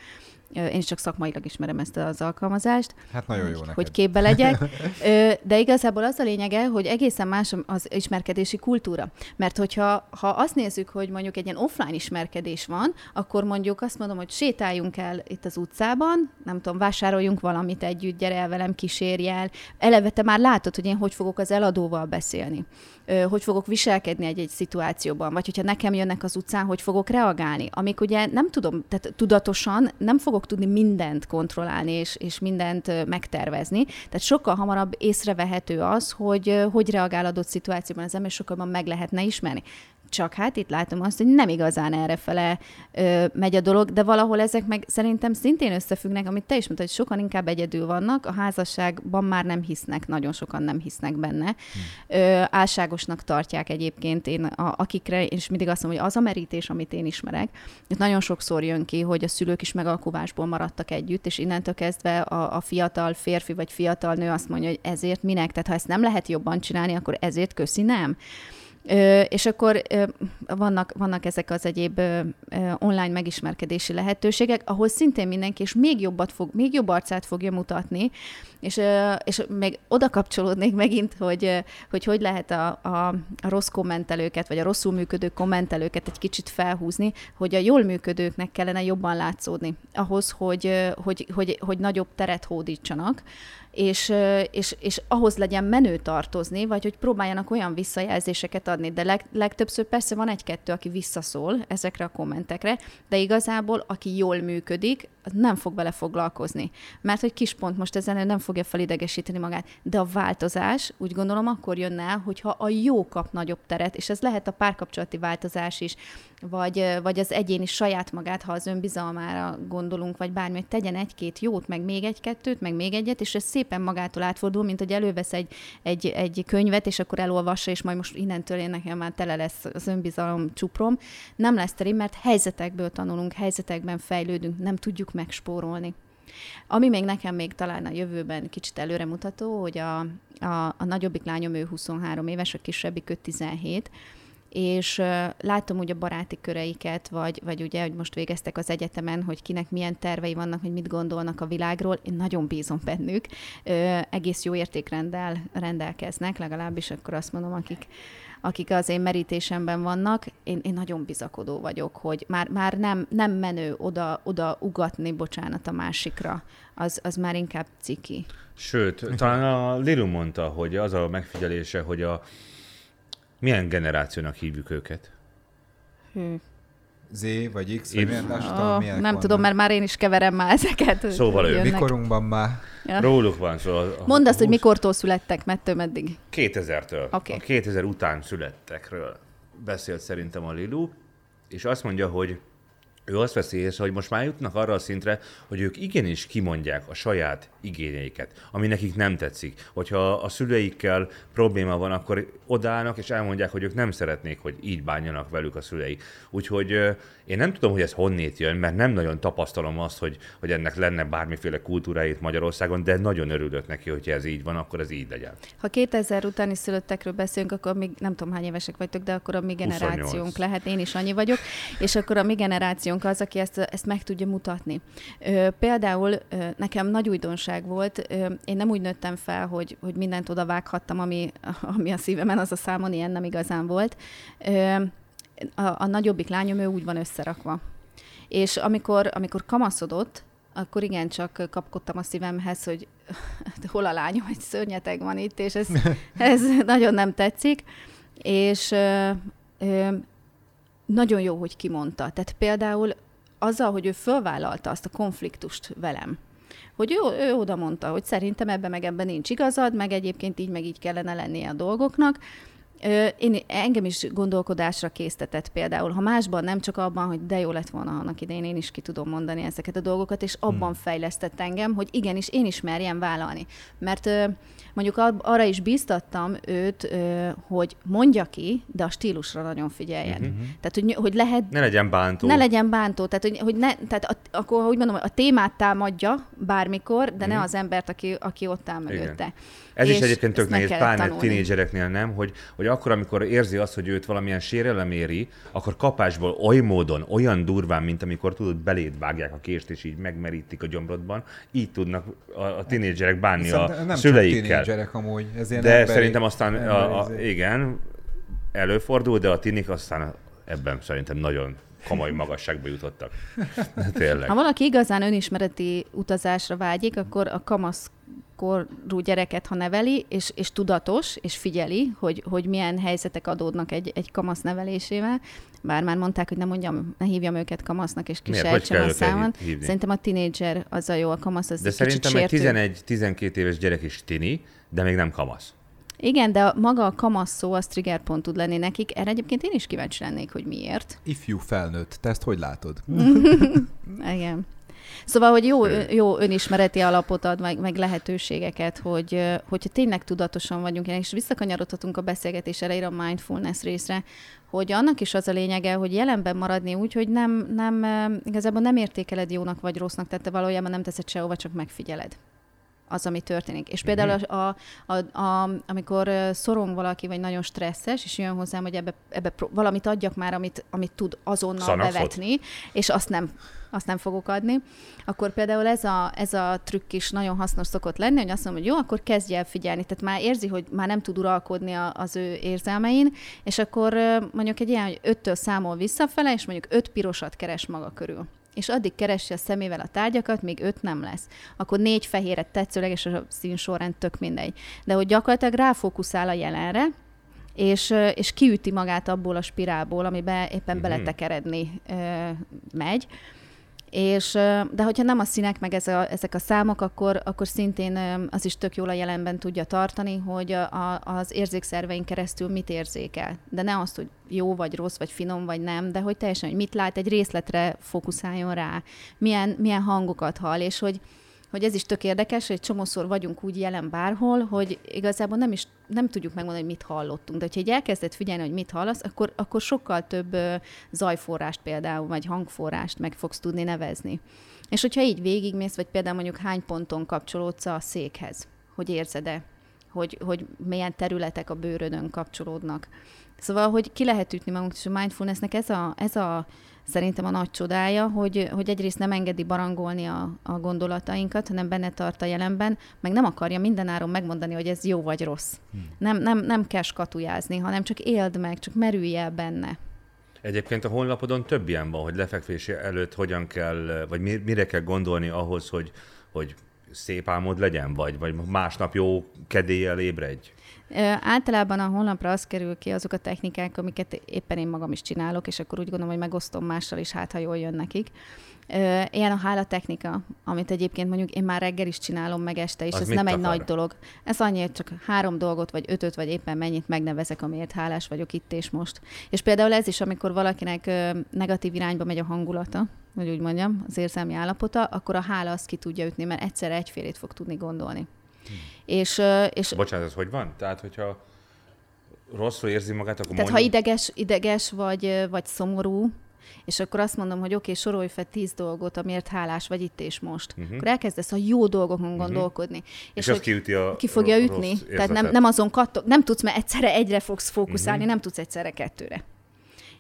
én is csak szakmailag ismerem ezt az alkalmazást, Hát nagyon jó hogy, neked. hogy képbe legyek. De igazából az a lényege, hogy egészen más az ismerkedési kultúra. Mert hogyha ha azt nézzük, hogy mondjuk egy ilyen offline ismerkedés van, akkor mondjuk azt mondom, hogy sétáljunk el itt az utcában, nem tudom, vásároljunk valamit együtt, gyere el velem, kísérj el. Eleve te már látod, hogy én hogy fogok az eladóval beszélni. Hogy fogok viselkedni egy-egy szituációban, vagy hogyha nekem jönnek az utcán, hogy fogok reagálni. Amik ugye nem tudom, tehát tudatosan nem fogok tudni mindent kontrollálni és, és mindent megtervezni. Tehát sokkal hamarabb észrevehető az, hogy hogy reagál adott szituációban az ember, sokkal meg lehetne ismerni. Csak hát itt látom azt, hogy nem igazán errefele ö, megy a dolog, de valahol ezek meg szerintem szintén összefüggnek, amit te is mondtad, hogy sokan inkább egyedül vannak, a házasságban már nem hisznek, nagyon sokan nem hisznek benne. Ö, álságosnak tartják egyébként, én, a, akikre én is mindig azt mondom, hogy az a merítés, amit én ismerek, itt nagyon sokszor jön ki, hogy a szülők is megalkuvásból maradtak együtt, és innentől kezdve a, a fiatal férfi vagy fiatal nő azt mondja, hogy ezért minek, tehát ha ezt nem lehet jobban csinálni, akkor ezért köszi nem. És akkor vannak, vannak ezek az egyéb online megismerkedési lehetőségek, ahol szintén mindenki, és még jobbat fog, még jobb arcát fogja mutatni, és, és még oda kapcsolódnék megint, hogy hogy, hogy lehet a, a, a rossz kommentelőket, vagy a rosszul működő kommentelőket egy kicsit felhúzni, hogy a jól működőknek kellene jobban látszódni, ahhoz, hogy, hogy, hogy, hogy nagyobb teret hódítsanak, és, és, és ahhoz legyen menő tartozni, vagy hogy próbáljanak olyan visszajelzéseket adni. De leg, legtöbbször persze van egy-kettő, aki visszaszól ezekre a kommentekre, de igazából aki jól működik, nem fog vele foglalkozni. Mert hogy kis pont most ezen nem fogja felidegesíteni magát. De a változás úgy gondolom akkor jönne el, hogyha a jó kap nagyobb teret, és ez lehet a párkapcsolati változás is, vagy, vagy az egyéni saját magát, ha az önbizalmára gondolunk, vagy bármi, hogy tegyen egy-két jót, meg még egy-kettőt, meg még egyet, és ez szépen magától átfordul, mint hogy elővesz egy, egy, egy könyvet, és akkor elolvassa, és majd most innentől én nekem már tele lesz az önbizalom csuprom. Nem lesz teli, mert helyzetekből tanulunk, helyzetekben fejlődünk, nem tudjuk megspórolni. Ami még nekem még talán a jövőben kicsit előremutató, hogy a, a, a nagyobbik lányom ő 23 éves, a kisebbik ő 17, és látom úgy a baráti köreiket, vagy, vagy ugye, hogy most végeztek az egyetemen, hogy kinek milyen tervei vannak, hogy mit gondolnak a világról. Én nagyon bízom bennük. Egész jó értékrendel rendelkeznek, legalábbis akkor azt mondom, akik, akik az én merítésemben vannak, én, én nagyon bizakodó vagyok, hogy már, már nem, nem menő oda, oda ugatni, bocsánat, a másikra. Az, az már inkább ciki. Sőt, talán a Lilu mondta, hogy az a megfigyelése, hogy a milyen generációnak hívjuk őket. Hű. Z vagy X, vagy milyen, nem, is tudom, Oh, nem vannak. tudom, mert már én is keverem már ezeket. Szóval ő. Mikorunkban már Ja. Róluk van szó. a- Mondd azt, hogy 20 mikortól születtek, mettől meddig. 2000-től. Oké. A 2000 után születtekről beszélt szerintem a Lilu, és azt mondja, hogy ő azt veszi észre, hogy most már jutnak arra a szintre, hogy ők igenis kimondják a saját igényeiket, ami nekik nem tetszik. Hogyha a szüleikkel probléma van, akkor odállnak és elmondják, hogy ők nem szeretnék, hogy így bánjanak velük a szülei. Úgyhogy én nem tudom, hogy ez honnét jön, mert nem nagyon tapasztalom azt, hogy, hogy ennek lenne bármiféle kultúrája itt Magyarországon, de nagyon örülök neki, hogyha ez így van, akkor ez így legyen. Ha 2000 utáni szülöttekről beszélünk, akkor még nem tudom hány évesek vagytok, de akkor a mi 28. generációnk lehet, én is annyi vagyok, és akkor a mi generációnk az, aki ezt, ezt meg tudja mutatni. Ö, például ö, nekem nagy újdonság volt, ö, én nem úgy nőttem fel, hogy, hogy mindent oda vághattam, ami, ami a szívemen, az a számon ilyen nem igazán volt. Ö, a, a nagyobbik lányom, ő úgy van összerakva. És amikor, amikor kamaszodott, akkor igen, csak kapkodtam a szívemhez, hogy hol a lányom, egy szörnyeteg van itt, és ez, ez nagyon nem tetszik. És ö, ö, nagyon jó, hogy kimondta. Tehát például azzal, hogy ő fölvállalta azt a konfliktust velem, hogy ő, ő oda mondta, hogy szerintem ebben meg ebben nincs igazad, meg egyébként így meg így kellene lennie a dolgoknak, én, engem is gondolkodásra késztetett például, ha másban, nem csak abban, hogy de jó lett volna annak idején, én is ki tudom mondani ezeket a dolgokat, és abban hmm. fejlesztett engem, hogy igenis én is merjem vállalni. Mert mondjuk arra is bíztattam őt, hogy mondja ki, de a stílusra nagyon figyeljen. Uh-huh. Tehát, hogy, hogy lehet... Ne legyen bántó. Ne legyen bántó. Tehát, hogy, hogy ne, tehát a, akkor, hogy mondom, a témát támadja bármikor, de uh-huh. ne mhm. az embert, aki, aki ott áll mögötte. Igen. Ez és is egyébként tök nehéz, pláne tinédzsereknél nem, hogy, hogy akkor, amikor érzi azt, hogy őt valamilyen sérelem éri, akkor kapásból oly módon, olyan durván, mint amikor tudod, beléd vágják a kést, és így megmerítik a gyomrodban, így tudnak a, a tinédzserek bánni a nem szüleikkel. Nem amúgy. Ez ilyen de emberi, szerintem aztán, a, a, igen, előfordul, de a tinik aztán ebben szerintem nagyon komoly magasságba jutottak. Tényleg. Ha valaki igazán önismereti utazásra vágyik, akkor a kamasz korú gyereket, ha neveli, és, és tudatos, és figyeli, hogy, hogy milyen helyzetek adódnak egy, egy kamasz nevelésével, bár már mondták, hogy nem mondjam, ne hívjam őket kamasznak, és kisejtsem a számon. Szerintem a tinédzser az a jó, a kamasz az De egy szerintem egy 11-12 éves gyerek is tini, de még nem kamasz. Igen, de maga a kamasz szó az trigger pont tud lenni nekik. Erre egyébként én is kíváncsi lennék, hogy miért. Ifjú felnőtt, te ezt hogy látod? Igen. Szóval, hogy jó, jó önismereti alapot ad, meg, meg lehetőségeket, hogy, hogyha tényleg tudatosan vagyunk, és visszakanyarodhatunk a beszélgetés elejére a mindfulness részre, hogy annak is az a lényege, hogy jelenben maradni úgy, hogy nem, nem igazából nem értékeled jónak vagy rossznak, tehát te valójában nem teszed sehova, csak megfigyeled az, ami történik. És például mhm. a, a, a, amikor szorong valaki, vagy nagyon stresszes, és jön hozzám, hogy ebbe, ebbe valamit adjak már, amit, amit tud azonnal Szanaxot. bevetni, és azt nem, azt nem fogok adni, akkor például ez a, ez a trükk is nagyon hasznos szokott lenni, hogy azt mondom, hogy jó, akkor kezdj el figyelni. Tehát már érzi, hogy már nem tud uralkodni a, az ő érzelmein, és akkor mondjuk egy ilyen, hogy öttől számol visszafele, és mondjuk öt pirosat keres maga körül és addig keresi a szemével a tárgyakat, még öt nem lesz. Akkor négy fehéret tetszőleges, a szín sorrend tök mindegy. De hogy gyakorlatilag ráfókuszál a jelenre, és, és kiüti magát abból a spirálból, amiben éppen mm-hmm. beletekeredni ö, megy. És, de hogyha nem a színek, meg ez a, ezek a számok, akkor, akkor szintén az is tök jól a jelenben tudja tartani, hogy a, az érzékszerveink keresztül mit érzékel. De ne azt, hogy jó vagy rossz, vagy finom, vagy nem, de hogy teljesen, hogy mit lát, egy részletre fókuszáljon rá, milyen, milyen hangokat hall, és hogy, hogy ez is tök érdekes, hogy egy csomószor vagyunk úgy jelen bárhol, hogy igazából nem is nem tudjuk megmondani, hogy mit hallottunk. De hogyha egy elkezdett figyelni, hogy mit hallasz, akkor, akkor sokkal több zajforrást például, vagy hangforrást meg fogsz tudni nevezni. És hogyha így végigmész, vagy például mondjuk hány ponton kapcsolódsz a székhez, hogy érzed-e, hogy, hogy milyen területek a bőrödön kapcsolódnak. Szóval, hogy ki lehet ütni magunkat, és a mindfulnessnek ez a, ez a szerintem a nagy csodája, hogy, hogy egyrészt nem engedi barangolni a, a gondolatainkat, hanem benne tart a jelenben, meg nem akarja mindenáron megmondani, hogy ez jó vagy rossz. Hmm. Nem, nem, nem kell skatujázni, hanem csak éld meg, csak merülj el benne. Egyébként a honlapodon több ilyen van, hogy lefekvés előtt hogyan kell, vagy mire kell gondolni ahhoz, hogy, hogy szép álmod legyen, vagy, vagy másnap jó kedéllyel ébredj? Általában a honlapra az kerül ki azok a technikák, amiket éppen én magam is csinálok, és akkor úgy gondolom, hogy megosztom mással is, hát ha jól jön nekik. Ilyen a hála technika, amit egyébként mondjuk én már reggel is csinálom, meg este is, az ez nem akar? egy nagy dolog. Ez annyi, csak három dolgot, vagy ötöt, vagy éppen mennyit megnevezek, amiért hálás vagyok itt és most. És például ez is, amikor valakinek negatív irányba megy a hangulata, hogy úgy mondjam, az érzelmi állapota, akkor a hála azt ki tudja ütni, mert egyszerre egyfélét fog tudni gondolni. Hmm. És, és... Bocsánat, ez hogy van? Tehát, hogyha rosszul érzi magát, akkor Tehát, mondjuk... ha ideges, ideges vagy, vagy szomorú, és akkor azt mondom, hogy oké, okay, sorolj fel tíz dolgot, amiért hálás vagy itt és most. Uh-huh. Akkor elkezdesz a jó dolgokon uh-huh. gondolkodni. És, és hogy kiüti a ki fogja ütni. Tehát nem, nem azon kattog, nem tudsz, mert egyszerre egyre fogsz fókuszálni, uh-huh. nem tudsz egyszerre kettőre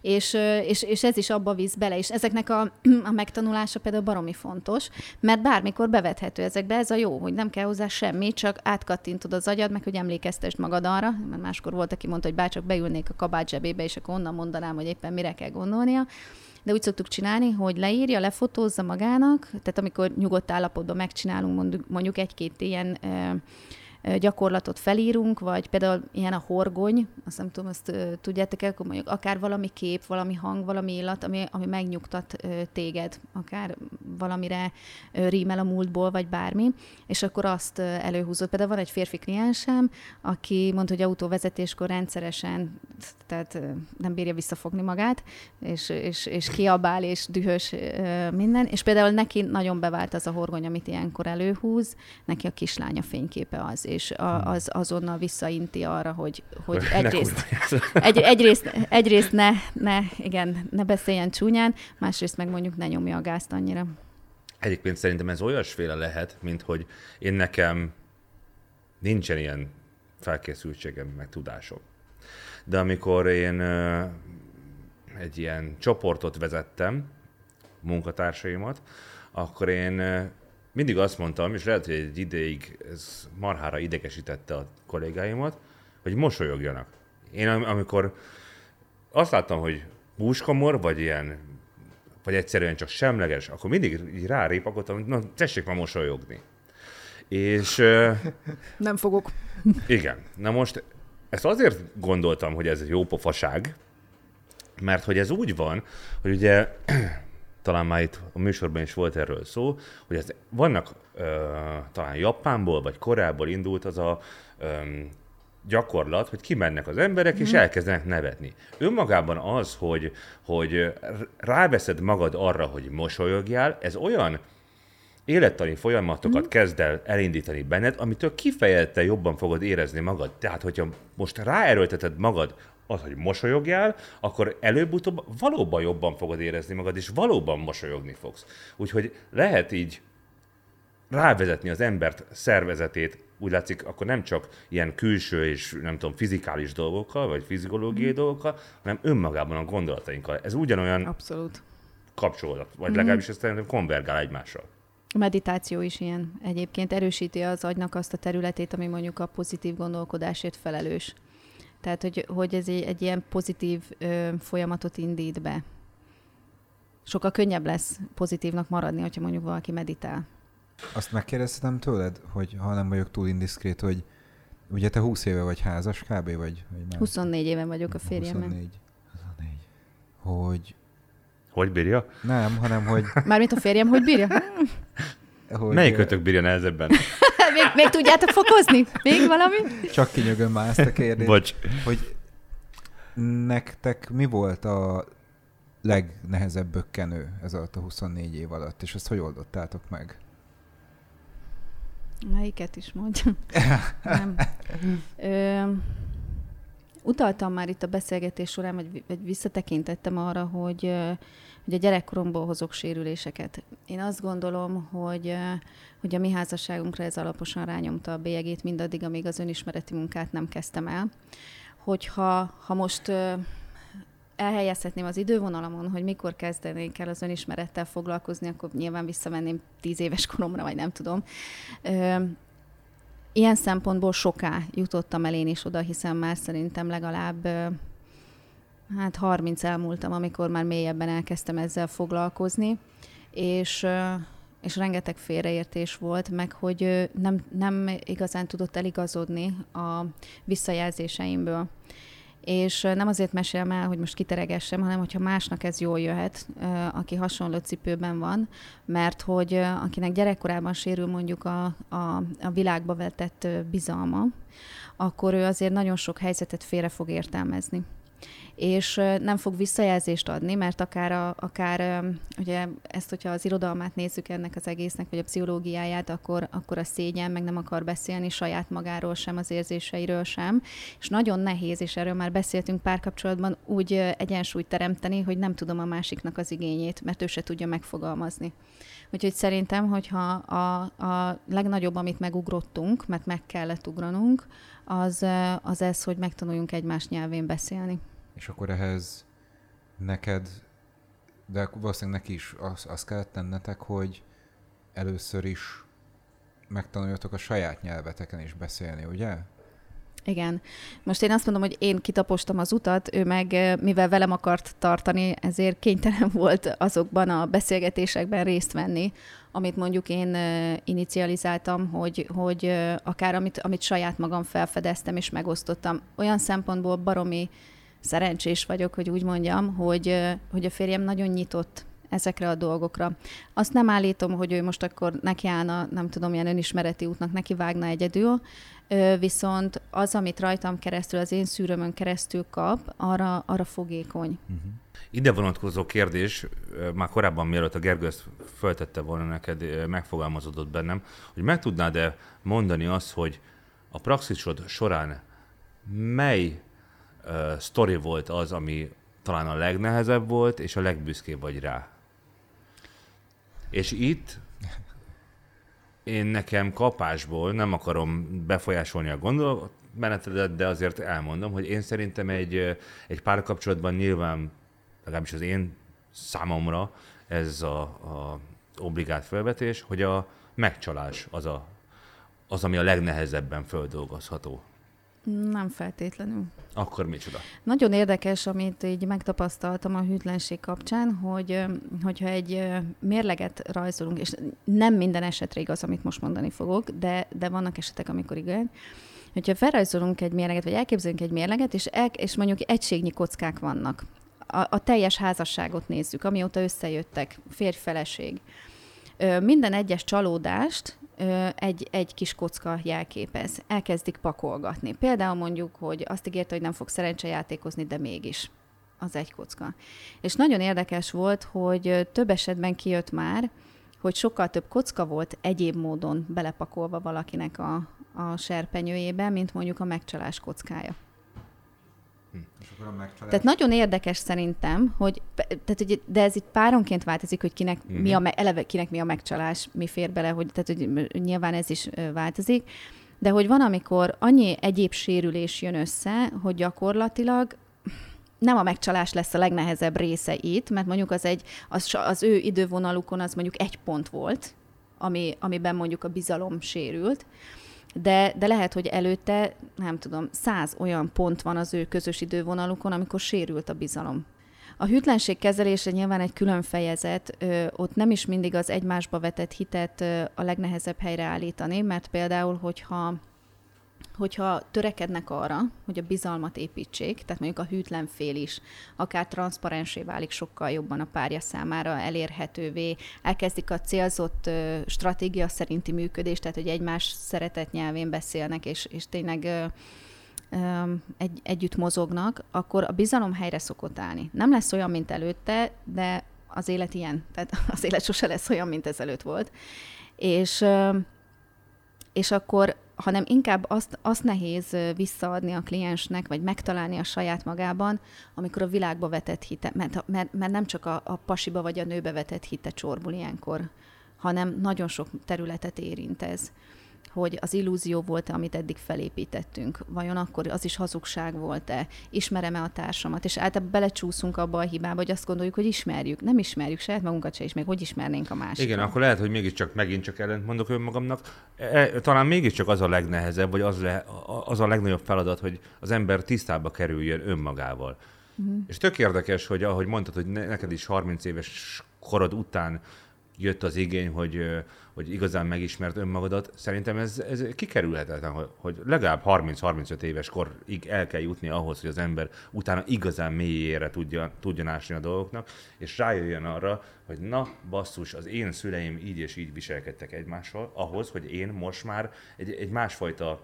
és, és, és ez is abba visz bele, és ezeknek a, a megtanulása például baromi fontos, mert bármikor bevethető ezekbe, ez a jó, hogy nem kell hozzá semmi, csak átkattintod az agyad, meg hogy emlékeztesd magad arra, mert máskor volt, aki mondta, hogy bárcsak beülnék a kabát zsebébe, és akkor onnan mondanám, hogy éppen mire kell gondolnia, de úgy szoktuk csinálni, hogy leírja, lefotózza magának, tehát amikor nyugodt állapotban megcsinálunk mondjuk, mondjuk egy-két ilyen gyakorlatot felírunk, vagy például ilyen a horgony, azt nem tudom, azt tudjátok el, akkor mondjuk akár valami kép, valami hang, valami illat, ami, ami megnyugtat téged, akár valamire rímel a múltból, vagy bármi, és akkor azt előhúzott. Például van egy férfi kliensem, aki mondta, hogy autóvezetéskor rendszeresen, tehát nem bírja visszafogni magát, és, és, és kiabál, és dühös minden, és például neki nagyon bevált az a horgony, amit ilyenkor előhúz, neki a kislánya fényképe az, és a, hmm. az azonnal visszainti arra, hogy, hogy egyrészt, egy, egyrészt, egyrészt ne, ne, igen, ne beszéljen csúnyán, másrészt meg mondjuk ne nyomja a gázt annyira. Egyébként szerintem ez olyasféle lehet, mint hogy én nekem nincsen ilyen felkészültségem, meg tudásom. De amikor én egy ilyen csoportot vezettem, munkatársaimat, akkor én mindig azt mondtam, és lehet, hogy egy ideig ez marhára idegesítette a kollégáimat, hogy mosolyogjanak. Én amikor azt láttam, hogy búskomor, vagy ilyen, vagy egyszerűen csak semleges, akkor mindig így rárépakodtam, hogy na, tessék már mosolyogni. És... Nem fogok. Igen. Na most ezt azért gondoltam, hogy ez egy jó pofaság, mert hogy ez úgy van, hogy ugye talán már itt a műsorban is volt erről szó, hogy ez, vannak ö, talán Japánból vagy Koreából indult az a ö, gyakorlat, hogy kimennek az emberek, és mhm. elkezdenek nevetni. Önmagában az, hogy, hogy ráveszed magad arra, hogy mosolyogjál, ez olyan élettani folyamatokat mm. kezd el elindítani benned, amitől kifejezetten jobban fogod érezni magad. Tehát, hogyha most ráerőlteted magad az, hogy mosolyogjál, akkor előbb-utóbb valóban jobban fogod érezni magad, és valóban mosolyogni fogsz. Úgyhogy lehet így rávezetni az embert szervezetét, úgy látszik, akkor nem csak ilyen külső és nem tudom, fizikális dolgokkal, vagy fiziológiai mm. dolgokkal, hanem önmagában a gondolatainkkal. Ez ugyanolyan Abszolút. kapcsolat, vagy mm. legalábbis ez szerintem konvergál egymással. A meditáció is ilyen. Egyébként erősíti az agynak azt a területét, ami mondjuk a pozitív gondolkodásért felelős. Tehát, hogy, hogy ez egy, egy ilyen pozitív ö, folyamatot indít be. Sokkal könnyebb lesz pozitívnak maradni, hogyha mondjuk valaki meditál. Azt megkérdeztem tőled, hogy ha nem vagyok túl indiszkrét, hogy ugye te 20 éve vagy házas kb. Vagy, vagy már 24 éve vagyok a férjemmel. 24. 24. Hogy... Hogy bírja? Nem, hanem hogy... Mármint a férjem, hogy bírja? hogy... Melyik ötök bírja nehezebben? még, még tudjátok fokozni? Még valami? Csak kinyögöm már ezt a kérdést. Bocs. Hogy nektek mi volt a legnehezebb bökkenő ez alatt a 24 év alatt, és ezt hogy oldottátok meg? Melyiket is mondja? Nem. Ö, utaltam már itt a beszélgetés során, vagy, vagy visszatekintettem arra, hogy hogy a gyerekkoromból hozok sérüléseket. Én azt gondolom, hogy, hogy a mi házasságunkra ez alaposan rányomta a bélyegét mindaddig, amíg az önismereti munkát nem kezdtem el. Hogyha ha most elhelyezhetném az idővonalamon, hogy mikor kezdenénk el az önismerettel foglalkozni, akkor nyilván visszamenném tíz éves koromra, vagy nem tudom. Ilyen szempontból soká jutottam el én is oda, hiszen már szerintem legalább hát 30 elmúltam, amikor már mélyebben elkezdtem ezzel foglalkozni, és, és rengeteg félreértés volt, meg hogy nem, nem igazán tudott eligazodni a visszajelzéseimből. És nem azért mesélem el, hogy most kiteregessem, hanem hogyha másnak ez jól jöhet, aki hasonló cipőben van, mert hogy akinek gyerekkorában sérül mondjuk a, a, a világba vetett bizalma, akkor ő azért nagyon sok helyzetet félre fog értelmezni és nem fog visszajelzést adni, mert akár, a, akár ugye ezt, hogyha az irodalmát nézzük ennek az egésznek, vagy a pszichológiáját, akkor, akkor a szégyen meg nem akar beszélni saját magáról sem, az érzéseiről sem, és nagyon nehéz, és erről már beszéltünk párkapcsolatban, úgy egyensúlyt teremteni, hogy nem tudom a másiknak az igényét, mert ő se tudja megfogalmazni. Úgyhogy szerintem, hogyha a, a legnagyobb, amit megugrottunk, mert meg kellett ugranunk, az, az ez, hogy megtanuljunk egymás nyelvén beszélni. És akkor ehhez neked, de valószínűleg neki is azt az kellett tennetek, hogy először is megtanuljatok a saját nyelveteken is beszélni, ugye? Igen. Most én azt mondom, hogy én kitapostam az utat, ő meg, mivel velem akart tartani, ezért kénytelen volt azokban a beszélgetésekben részt venni, amit mondjuk én inicializáltam, hogy, hogy akár amit, amit saját magam felfedeztem és megosztottam. Olyan szempontból baromi szerencsés vagyok, hogy úgy mondjam, hogy, hogy a férjem nagyon nyitott ezekre a dolgokra. Azt nem állítom, hogy ő most akkor nekiállna, nem tudom, ilyen önismereti útnak neki vágna egyedül, viszont az, amit rajtam keresztül, az én szűrömön keresztül kap, arra, arra fogékony. Uh-huh. Ide vonatkozó kérdés, már korábban mielőtt a Gergő ezt föltette volna neked, megfogalmazódott bennem, hogy meg tudnád-e mondani azt, hogy a praxisod során mely uh, sztori volt az, ami talán a legnehezebb volt, és a legbüszkébb vagy rá? És itt én nekem kapásból nem akarom befolyásolni a gondolatmenetedet, de azért elmondom, hogy én szerintem egy, egy párkapcsolatban nyilván, legalábbis az én számomra ez a, a obligát felvetés, hogy a megcsalás az, a, az, ami a legnehezebben földolgozható. Nem feltétlenül. Akkor micsoda? Nagyon érdekes, amit így megtapasztaltam a hűtlenség kapcsán, hogy hogyha egy mérleget rajzolunk, és nem minden esetre igaz, amit most mondani fogok, de, de vannak esetek, amikor igen, hogyha felrajzolunk egy mérleget, vagy elképzelünk egy mérleget, és, el, és mondjuk egységnyi kockák vannak, a, a teljes házasságot nézzük, amióta összejöttek, férj-feleség, minden egyes csalódást egy, egy kis kocka jelképez. Elkezdik pakolgatni. Például mondjuk, hogy azt ígérte, hogy nem fog szerencsejátékozni, de mégis az egy kocka. És nagyon érdekes volt, hogy több esetben kijött már, hogy sokkal több kocka volt egyéb módon belepakolva valakinek a, a serpenyőjébe, mint mondjuk a megcsalás kockája. Hm. És akkor a. Tehát nagyon érdekes szerintem, hogy, tehát, hogy de ez itt páronként változik, hogy kinek, uh-huh. mi a, mhm. eleve kinek mi a megcsalás, mi fér bele, hogy, tehát, hogy nyilván ez is változik, de hogy van, amikor annyi egyéb sérülés jön össze, hogy gyakorlatilag nem a megcsalás lesz a legnehezebb része itt, mert mondjuk az, egy, az, az ő idővonalukon az mondjuk egy pont volt, ami, amiben mondjuk a bizalom sérült, de, de lehet, hogy előtte, nem tudom, száz olyan pont van az ő közös idővonalukon, amikor sérült a bizalom. A hűtlenség kezelése nyilván egy külön fejezet, ö, ott nem is mindig az egymásba vetett hitet ö, a legnehezebb helyre állítani, mert például, hogyha hogyha törekednek arra, hogy a bizalmat építsék, tehát mondjuk a hűtlen fél is akár transzparensé válik sokkal jobban a párja számára elérhetővé, elkezdik a célzott ö, stratégia szerinti működést, tehát hogy egymás szeretet nyelvén beszélnek, és, és tényleg ö, ö, egy, együtt mozognak, akkor a bizalom helyre szokott állni. Nem lesz olyan, mint előtte, de az élet ilyen, tehát az élet sose lesz olyan, mint ezelőtt volt. És, és akkor hanem inkább azt, azt nehéz visszaadni a kliensnek, vagy megtalálni a saját magában, amikor a világba vetett hite, mert, mert, mert nem csak a, a pasiba vagy a nőbe vetett hite csorbul ilyenkor, hanem nagyon sok területet érint ez hogy az illúzió volt-e, amit eddig felépítettünk, vajon akkor az is hazugság volt-e, ismerem-e a társamat, és általában belecsúszunk abba a hibába, hogy azt gondoljuk, hogy ismerjük. Nem ismerjük saját magunkat se meg hogy ismernénk a másikat. Igen, akkor lehet, hogy mégiscsak megint csak ellent mondok önmagamnak. E, talán mégiscsak az a legnehezebb, vagy az, le, az a legnagyobb feladat, hogy az ember tisztába kerüljön önmagával. Uh-huh. És tök érdekes, hogy ahogy mondtad, hogy neked is 30 éves korod után jött az igény, hogy, hogy igazán megismert önmagadat, szerintem ez, ez kikerülhetetlen, hogy, hogy legalább 30-35 éves korig el kell jutni ahhoz, hogy az ember utána igazán mélyére tudja, tudjon ásni a dolgoknak, és rájöjjön arra, hogy na, basszus, az én szüleim így és így viselkedtek egymással, ahhoz, hogy én most már egy, egy másfajta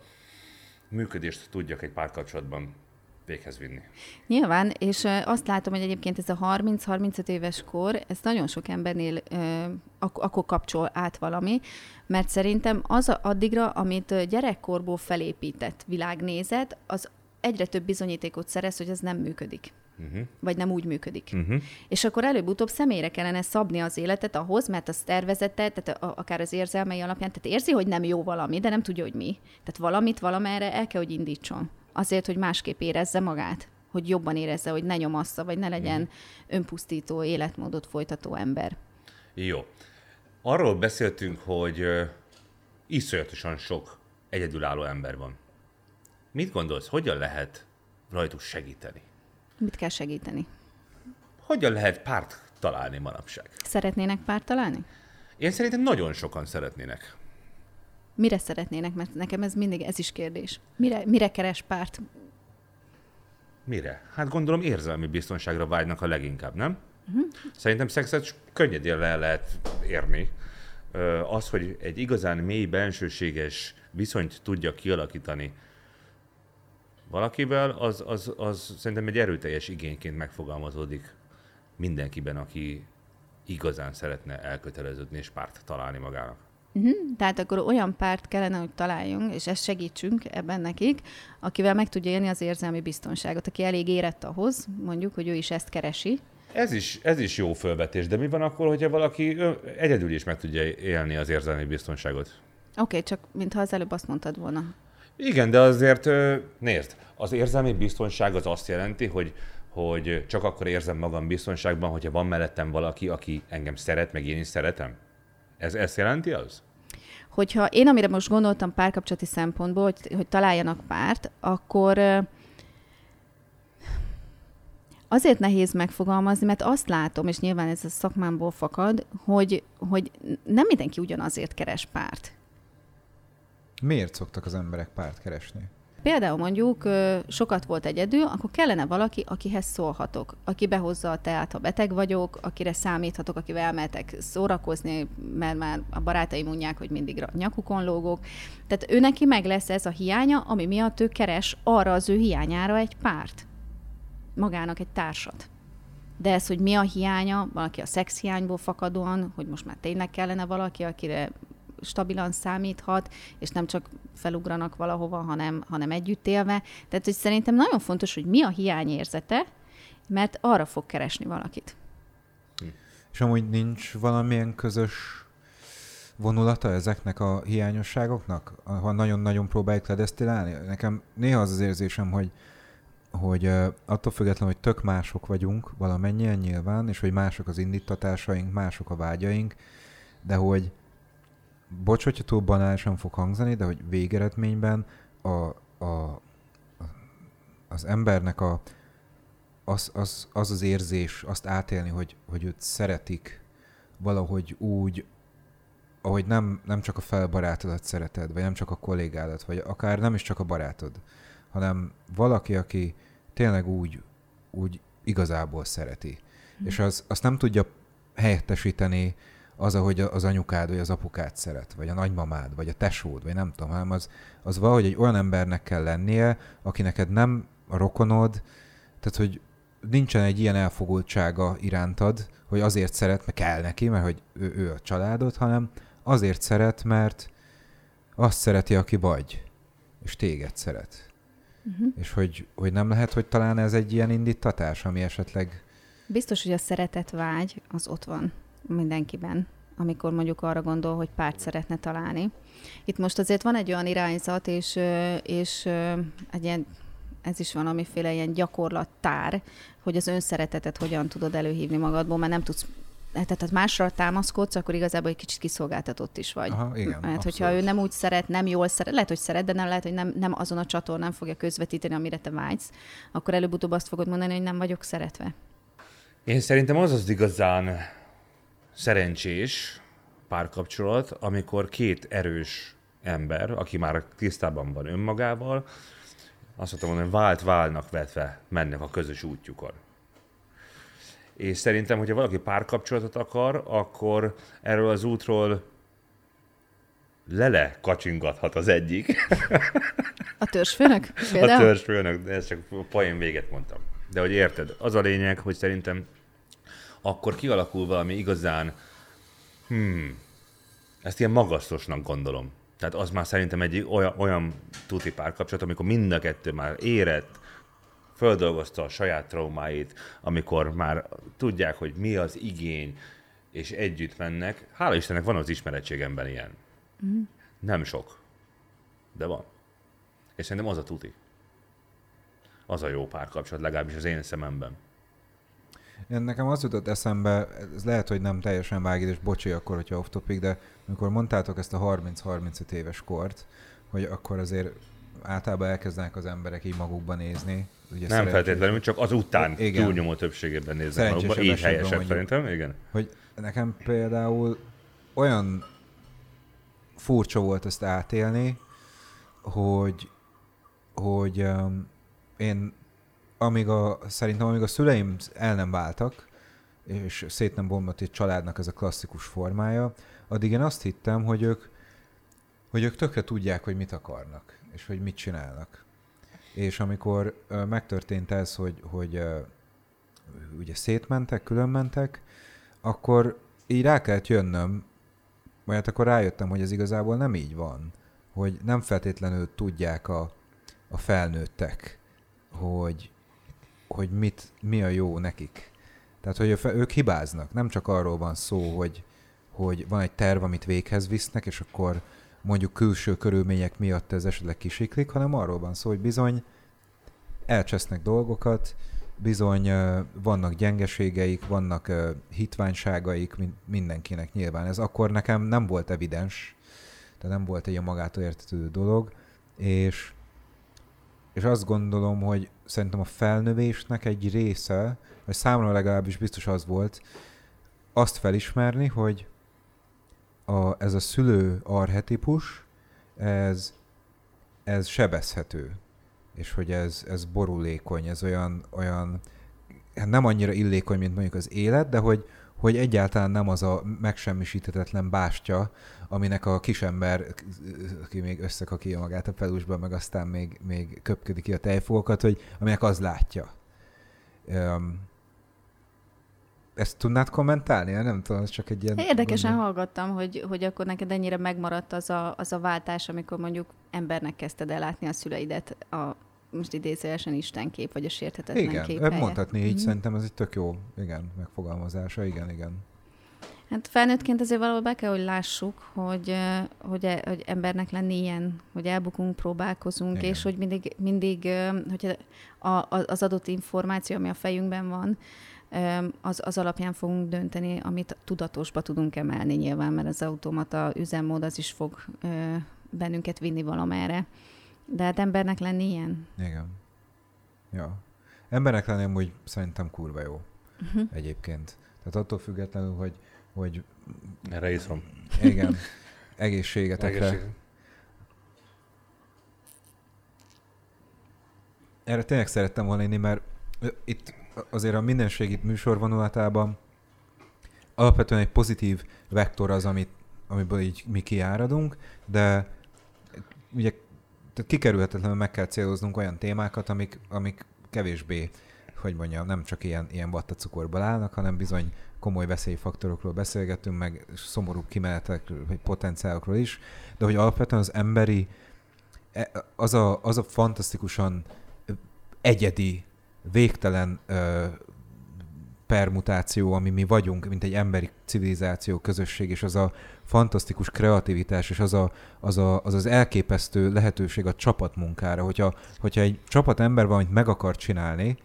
működést tudjak egy párkapcsolatban véghez vinni. Nyilván, és azt látom, hogy egyébként ez a 30-35 éves kor, ez nagyon sok embernél ak- akkor kapcsol át valami, mert szerintem az addigra, amit gyerekkorból felépített világnézet, az egyre több bizonyítékot szerez, hogy ez nem működik. Uh-huh. Vagy nem úgy működik. Uh-huh. És akkor előbb-utóbb személyre kellene szabni az életet ahhoz, mert az tervezete, tehát a, akár az érzelmei alapján, tehát érzi, hogy nem jó valami, de nem tudja, hogy mi. Tehát valamit valamerre el kell, hogy indítson azért, hogy másképp érezze magát, hogy jobban érezze, hogy ne nyomassza, vagy ne legyen mm. önpusztító életmódot folytató ember. Jó. Arról beszéltünk, hogy iszonyatosan sok egyedülálló ember van. Mit gondolsz, hogyan lehet rajtuk segíteni? Mit kell segíteni? Hogyan lehet párt találni manapság? Szeretnének párt találni? Én szerintem nagyon sokan szeretnének. Mire szeretnének? Mert nekem ez mindig ez is kérdés. Mire, mire keres párt? Mire? Hát gondolom érzelmi biztonságra vágynak a leginkább, nem? Uh-huh. Szerintem szexet könnyedén le lehet érni. Az, hogy egy igazán mély, bensőséges viszonyt tudja kialakítani valakivel, az, az, az szerintem egy erőteljes igényként megfogalmazódik mindenkiben, aki igazán szeretne elköteleződni és párt találni magának. Uh-huh. Tehát akkor olyan párt kellene, hogy találjunk, és ezt segítsünk ebben nekik, akivel meg tudja élni az érzelmi biztonságot, aki elég érett ahhoz, mondjuk, hogy ő is ezt keresi. Ez is, ez is jó felvetés, de mi van akkor, hogyha valaki egyedül is meg tudja élni az érzelmi biztonságot? Oké, okay, csak mintha az előbb azt mondtad volna. Igen, de azért nézd, az érzelmi biztonság az azt jelenti, hogy hogy csak akkor érzem magam biztonságban, hogyha van mellettem valaki, aki engem szeret, meg én is szeretem? Ez ezt jelenti az? Hogyha én, amire most gondoltam párkapcsolati szempontból, hogy, hogy találjanak párt, akkor azért nehéz megfogalmazni, mert azt látom, és nyilván ez a szakmámból fakad, hogy, hogy nem mindenki ugyanazért keres párt. Miért szoktak az emberek párt keresni? Például mondjuk sokat volt egyedül, akkor kellene valaki, akihez szólhatok, aki behozza a teát, ha beteg vagyok, akire számíthatok, akivel elmehetek szórakozni, mert már a barátaim mondják, hogy mindig nyakukon lógok. Tehát ő neki meg lesz ez a hiánya, ami miatt ő keres arra az ő hiányára egy párt. Magának egy társat. De ez, hogy mi a hiánya, valaki a szex hiányból fakadóan, hogy most már tényleg kellene valaki, akire stabilan számíthat, és nem csak felugranak valahova, hanem, hanem együtt élve. Tehát, hogy szerintem nagyon fontos, hogy mi a hiányérzete, mert arra fog keresni valakit. És amúgy nincs valamilyen közös vonulata ezeknek a hiányosságoknak, ha nagyon-nagyon próbáljuk ledesztilálni? Nekem néha az az érzésem, hogy, hogy attól függetlenül, hogy tök mások vagyunk valamennyien nyilván, és hogy mások az indítatásaink, mások a vágyaink, de hogy bocs, hogyha túl banálisan fog hangzani, de hogy végeredményben a, a, az embernek a, az, az, az az érzés, azt átélni, hogy, hogy őt szeretik valahogy úgy, ahogy nem, nem csak a felbarátodat szereted, vagy nem csak a kollégádat, vagy akár nem is csak a barátod, hanem valaki, aki tényleg úgy, úgy igazából szereti. Mm. És az, azt nem tudja helyettesíteni az, ahogy az anyukád, vagy az apukád szeret, vagy a nagymamád, vagy a tesód, vagy nem tudom, hanem az, az valahogy egy olyan embernek kell lennie, aki neked nem a rokonod, tehát hogy nincsen egy ilyen elfogultsága irántad, hogy azért szeret, mert kell neki, mert hogy ő, ő a családod, hanem azért szeret, mert azt szereti, aki vagy, és téged szeret. Uh-huh. És hogy, hogy nem lehet, hogy talán ez egy ilyen indítatás, ami esetleg... Biztos, hogy a szeretet vágy az ott van mindenkiben, amikor mondjuk arra gondol, hogy párt szeretne találni. Itt most azért van egy olyan irányzat, és, és egy ilyen, ez is valamiféle ilyen gyakorlattár, hogy az önszeretetet hogyan tudod előhívni magadból, mert nem tudsz tehát másra támaszkodsz, akkor igazából egy kicsit kiszolgáltatott is vagy. Aha, igen, Mert abszolút. hogyha ő nem úgy szeret, nem jól szeret, lehet, hogy szeret, de nem lehet, hogy nem, nem azon a csatornán fogja közvetíteni, amire te vágysz, akkor előbb-utóbb azt fogod mondani, hogy nem vagyok szeretve. Én szerintem az az igazán szerencsés párkapcsolat, amikor két erős ember, aki már tisztában van önmagával, azt mondtam mondani, vált válnak vetve mennek a közös útjukon. És szerintem, hogyha valaki párkapcsolatot akar, akkor erről az útról lele kacsingathat az egyik. A törzsfőnök? Például? A törzsfőnök, de ezt csak poén véget mondtam. De hogy érted, az a lényeg, hogy szerintem akkor kialakul valami igazán, hmm, ezt ilyen magasztosnak gondolom. Tehát az már szerintem egy olyan, olyan tuti párkapcsolat, amikor mind a kettő már érett, földolgozta a saját traumáit, amikor már tudják, hogy mi az igény, és együtt mennek. Hála Istennek van az ismeretségemben ilyen. Mm. Nem sok, de van. És szerintem az a tuti. Az a jó párkapcsolat, legalábbis az én szememben. Én nekem az jutott eszembe, ez lehet, hogy nem teljesen vágít, és bocsi akkor, hogyha off topic, de amikor mondtátok ezt a 30-35 éves kort, hogy akkor azért általában elkezdenek az emberek így magukban nézni. Ugye nem feltétlenül, csak az után igen. túlnyomó többségében néznek magukba. Így helyesebb mondjuk, szerintem, igen. Hogy nekem például olyan furcsa volt ezt átélni, hogy, hogy um, én amíg a, szerintem amíg a szüleim el nem váltak, és szét nem bomlott egy családnak ez a klasszikus formája, addig én azt hittem, hogy ők, hogy ők tökre tudják, hogy mit akarnak, és hogy mit csinálnak. És amikor uh, megtörtént ez, hogy, hogy uh, ugye szétmentek, különmentek, akkor így rá kellett jönnöm, majd akkor rájöttem, hogy ez igazából nem így van. Hogy nem feltétlenül tudják a, a felnőttek, hogy, hogy mit, mi a jó nekik. Tehát, hogy ők hibáznak. Nem csak arról van szó, hogy, hogy van egy terv, amit véghez visznek, és akkor mondjuk külső körülmények miatt ez esetleg kisiklik, hanem arról van szó, hogy bizony elcsesznek dolgokat, bizony vannak gyengeségeik, vannak hitványságaik mindenkinek nyilván. Ez akkor nekem nem volt evidens, tehát nem volt egy a magától értetődő dolog, és, és azt gondolom, hogy szerintem a felnövésnek egy része, vagy számomra legalábbis biztos az volt, azt felismerni, hogy a, ez a szülő arhetipus, ez, ez sebezhető. És hogy ez, ez borulékony, ez olyan, olyan hát nem annyira illékony, mint mondjuk az élet, de hogy, hogy egyáltalán nem az a megsemmisíthetetlen bástya, aminek a kisember, aki még összekakíja magát a pelusba, meg aztán még, még köpködik ki a tejfogokat, hogy aminek az látja. Um, ezt tudnád kommentálni? Nem tudom, csak egy ilyen... Érdekesen gondol. hallgattam, hogy, hogy akkor neked ennyire megmaradt az a, az a váltás, amikor mondjuk embernek kezdted el látni a szüleidet a most idézőesen istenkép, vagy a sérthetetlen igen, kép Igen, mondhatni így, mm-hmm. szerintem ez egy tök jó, igen, megfogalmazása, igen, igen. Hát felnőttként azért valahol be kell, hogy lássuk, hogy, hogy, e, hogy embernek lenni ilyen, hogy elbukunk, próbálkozunk, Igen. és hogy mindig, mindig hogy az adott információ, ami a fejünkben van, az, az alapján fogunk dönteni, amit tudatosba tudunk emelni nyilván, mert az automata üzemmód az is fog bennünket vinni valamerre. De hát embernek lenni ilyen? Igen. Ja. Embernek lenni amúgy szerintem kurva jó. Uh-huh. Egyébként. Tehát attól függetlenül, hogy, hogy erre is van. Igen. Egészségetekre. Egészség. Erre tényleg szerettem volna inni, mert itt azért a mindenségit műsorvonulatában alapvetően egy pozitív vektor az, amit, amiből így mi kiáradunk, de ugye kikerülhetetlenül meg kell céloznunk olyan témákat, amik, amik kevésbé, hogy mondjam, nem csak ilyen, ilyen vattacukorból állnak, hanem bizony komoly veszélyfaktorokról beszélgetünk, meg szomorú kimenetekről, vagy potenciálokról is, de hogy alapvetően az emberi, e, az a, az a fantasztikusan egyedi, végtelen permutáció, ami mi vagyunk, mint egy emberi civilizáció, közösség, és az a fantasztikus kreativitás, és az a, az, a, az, az elképesztő lehetőség a csapatmunkára. Hogyha, hogyha egy csapat ember valamit meg akar csinálni,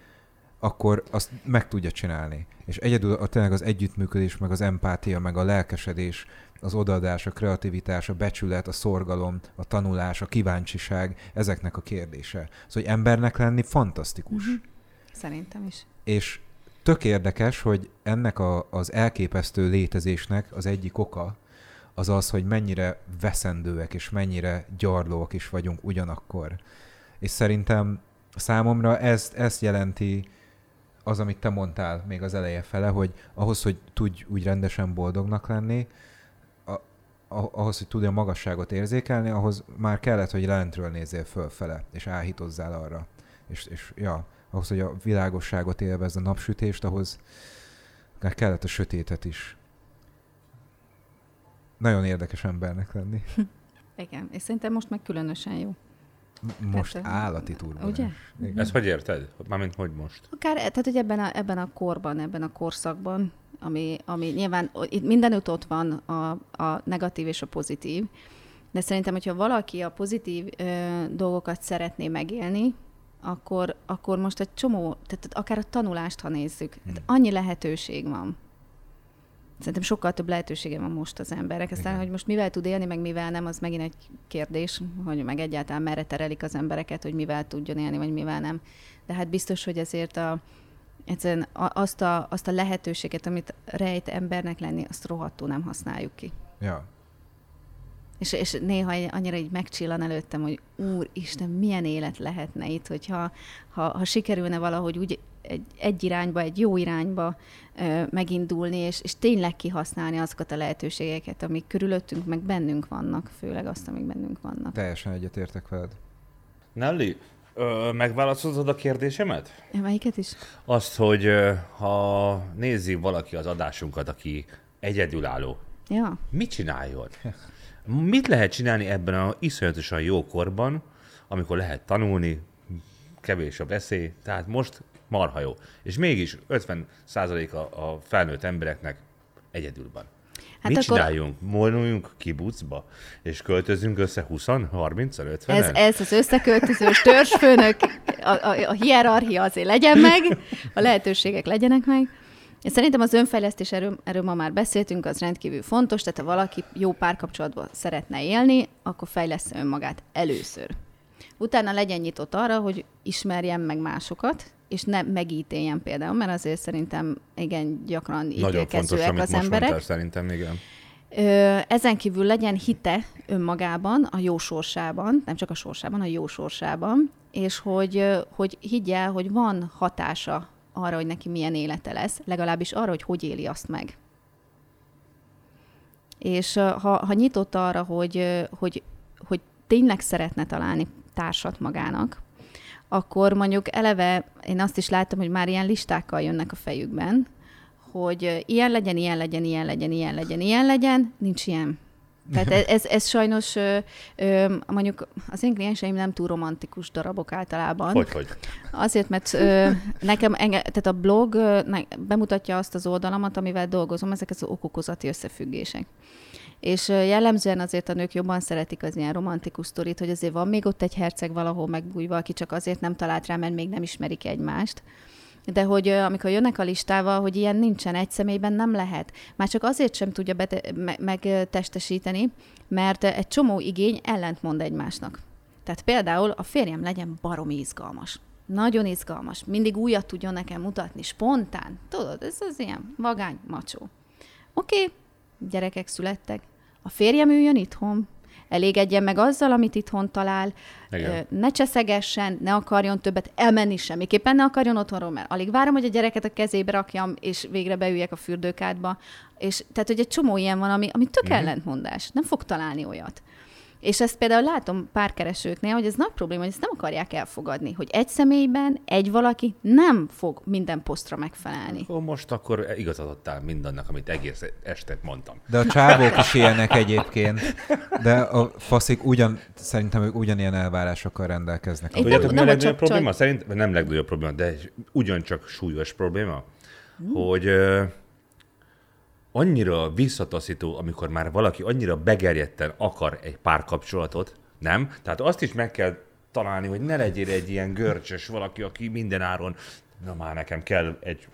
akkor azt meg tudja csinálni. És egyedül a, tényleg az együttműködés, meg az empátia, meg a lelkesedés, az odaadás, a kreativitás, a becsület, a szorgalom, a tanulás, a kíváncsiság, ezeknek a kérdése. Szóval, hogy embernek lenni fantasztikus. Mm-hmm. Szerintem is. És tök érdekes, hogy ennek a, az elképesztő létezésnek az egyik oka az az, hogy mennyire veszendőek és mennyire gyarlóak is vagyunk ugyanakkor. És szerintem számomra ezt, ezt jelenti az, amit te mondtál még az eleje fele, hogy ahhoz, hogy tudj úgy rendesen boldognak lenni, ahhoz, hogy tudja a magasságot érzékelni, ahhoz már kellett, hogy lentről nézzél fölfele, és áhítozzál arra. És, és ja, ahhoz, hogy a világosságot élvezd, a napsütést, ahhoz kellett a sötétet is. Nagyon érdekes embernek lenni. Igen, és szerintem most meg különösen jó. Most hát, állati turbulens. Ugye? Igen. Ezt hogy érted? Mármint hogy most? Akár, tehát hogy ebben a, ebben a korban, ebben a korszakban, ami, ami nyilván itt mindenütt ott van a, a negatív és a pozitív, de szerintem, hogyha valaki a pozitív ö, dolgokat szeretné megélni, akkor, akkor most egy csomó, tehát akár a tanulást, ha nézzük, hmm. annyi lehetőség van. Szerintem sokkal több lehetősége van most az emberek. Aztán, Igen. hogy most mivel tud élni, meg mivel nem, az megint egy kérdés, hogy meg egyáltalán merre terelik az embereket, hogy mivel tudjon élni, vagy mivel nem. De hát biztos, hogy ezért a, egyszerűen azt a, azt a lehetőséget, amit rejt embernek lenni, azt rohadtul nem használjuk ki. Ja. És, és néha egy- annyira így megcsillan előttem, hogy úristen, milyen élet lehetne itt, hogyha ha, ha sikerülne valahogy úgy egy, egy irányba, egy jó irányba ö, megindulni, és, és tényleg kihasználni azokat a lehetőségeket, amik körülöttünk, meg bennünk vannak, főleg azt, amik bennünk vannak. Teljesen egyetértek veled. Nelly, ö, megválaszolod a kérdésemet? Melyiket is? Azt, hogy ö, ha nézi valaki az adásunkat, aki egyedülálló, Ja. mit csináljon? Mit lehet csinálni ebben a iszonyatosan jó korban, amikor lehet tanulni, kevés a veszély, tehát most marha jó. És mégis 50%-a a felnőtt embereknek egyedül van. Hát Mit akkor- csináljunk? Monuljunk kibucba, és költözünk össze 20 30 50 Ez, ez az összeköltözős törzsfőnök, a, a, a hierarchia azért legyen meg, a lehetőségek legyenek meg. Szerintem az önfejlesztés, erről, erről ma már beszéltünk, az rendkívül fontos, tehát ha valaki jó párkapcsolatban szeretne élni, akkor fejlesz önmagát először. Utána legyen nyitott arra, hogy ismerjen meg másokat, és ne megítéljen például, mert azért szerintem igen gyakran Nagyon fontos, amit az most emberek. mondtál, szerintem igen. Ezen kívül legyen hite önmagában, a jó sorsában, nem csak a sorsában, a jó sorsában, és hogy, hogy higgye, hogy van hatása arra, hogy neki milyen élete lesz, legalábbis arra, hogy hogy éli azt meg. És ha, ha nyitott arra, hogy, hogy, hogy tényleg szeretne találni társat magának, akkor mondjuk eleve én azt is láttam, hogy már ilyen listákkal jönnek a fejükben, hogy ilyen legyen, ilyen legyen, ilyen legyen, ilyen legyen, ilyen legyen, nincs ilyen. Tehát ez, ez, ez sajnos ö, ö, mondjuk az én klienseim nem túl romantikus darabok általában. Hogy, hogy? Azért, mert ö, nekem enge, tehát a blog ö, ne, bemutatja azt az oldalamat, amivel dolgozom, ezek az okokozati összefüggések. És jellemzően azért a nők jobban szeretik az ilyen romantikus sztorit, hogy azért van még ott egy herceg valahol megbújva, aki csak azért nem talált rá, mert még nem ismerik egymást. De hogy amikor jönnek a listával, hogy ilyen nincsen, egy személyben nem lehet. Már csak azért sem tudja bete- me- megtestesíteni, mert egy csomó igény ellentmond egymásnak. Tehát például a férjem legyen baromi izgalmas. Nagyon izgalmas. Mindig újat tudjon nekem mutatni, spontán. Tudod, ez az ilyen vagány, macsó. Oké, okay, gyerekek születtek. A férjem üljön itthon, elégedjen meg azzal, amit itthon talál, Igen. Ne cseszegessen, ne akarjon többet elmenni semmiképpen, ne akarjon otthonról, mert alig várom, hogy a gyereket a kezébe rakjam, és végre beüljek a fürdőkádba. És tehát, hogy egy csomó ilyen van, ami, ami tök Mhm. ellentmondás. Nem fog találni olyat. És ezt például látom párkeresőknél, hogy ez nagy probléma, hogy ezt nem akarják elfogadni, hogy egy személyben egy valaki nem fog minden posztra megfelelni. Akkor most akkor igazat adtál mindannak, amit egész este mondtam. De a csávók is ilyenek egyébként, de a faszik ugyan, szerintem ők ugyanilyen elvárásokkal rendelkeznek. Én Tudjátok, nem- mi a legnagyobb csak- probléma? csak- Szerint, nem legnagyobb probléma, de ugyancsak súlyos probléma, hogy ö, annyira visszataszító, amikor már valaki annyira begerjedten akar egy párkapcsolatot, nem? Tehát azt is meg kell találni, hogy ne legyél egy ilyen görcsös valaki, aki minden áron, na már nekem kell egy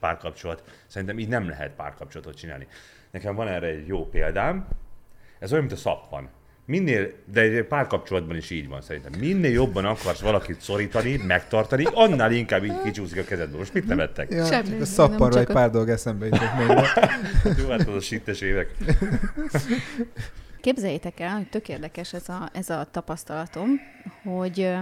párkapcsolat. Szerintem így nem lehet párkapcsolatot csinálni. Nekem van erre egy jó példám, ez olyan, mint a szappan. Minél, de egy párkapcsolatban is így van szerintem. Minél jobban akarsz valakit szorítani, megtartani, annál inkább így kicsúszik a kezedből. Most mit nevettek? Ja, Semmi, csak a csak egy a- pár dolg eszembe jutott még. Jó, hát az a sittes évek. Képzeljétek el, hogy tök érdekes ez a, ez a tapasztalatom, hogy,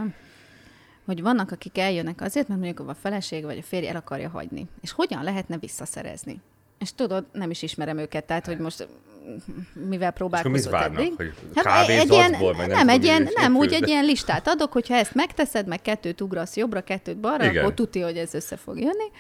hogy vannak, akik eljönnek azért, mert mondjuk a feleség vagy a férj el akarja hagyni. És hogyan lehetne visszaszerezni? És tudod, nem is ismerem őket, tehát hogy most mivel És próbálkozott várnak? eddig. Hogy Hát egy ilyen, meg nem, egy ilyen, nem, úgy egy ilyen listát adok, hogyha ezt megteszed, meg kettőt ugrasz jobbra, kettőt balra, Igen. akkor tuti, hogy ez össze fog jönni.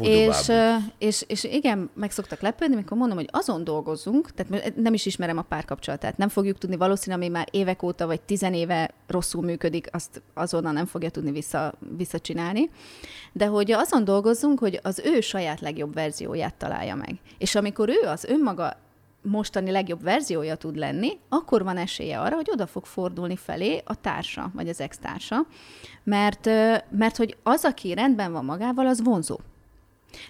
És, és, és igen, meg szoktak lepődni, amikor mondom, hogy azon dolgozunk, tehát nem is ismerem a párkapcsolatát, nem fogjuk tudni, valószínűleg ami már évek óta vagy tizenéve rosszul működik, azt azonnal nem fogja tudni vissza, visszacsinálni. De hogy azon dolgozzunk, hogy az ő saját legjobb verzióját találja meg. És amikor ő az önmaga mostani legjobb verziója tud lenni, akkor van esélye arra, hogy oda fog fordulni felé a társa, vagy az ex-társa, mert, mert hogy az, aki rendben van magával, az vonzó.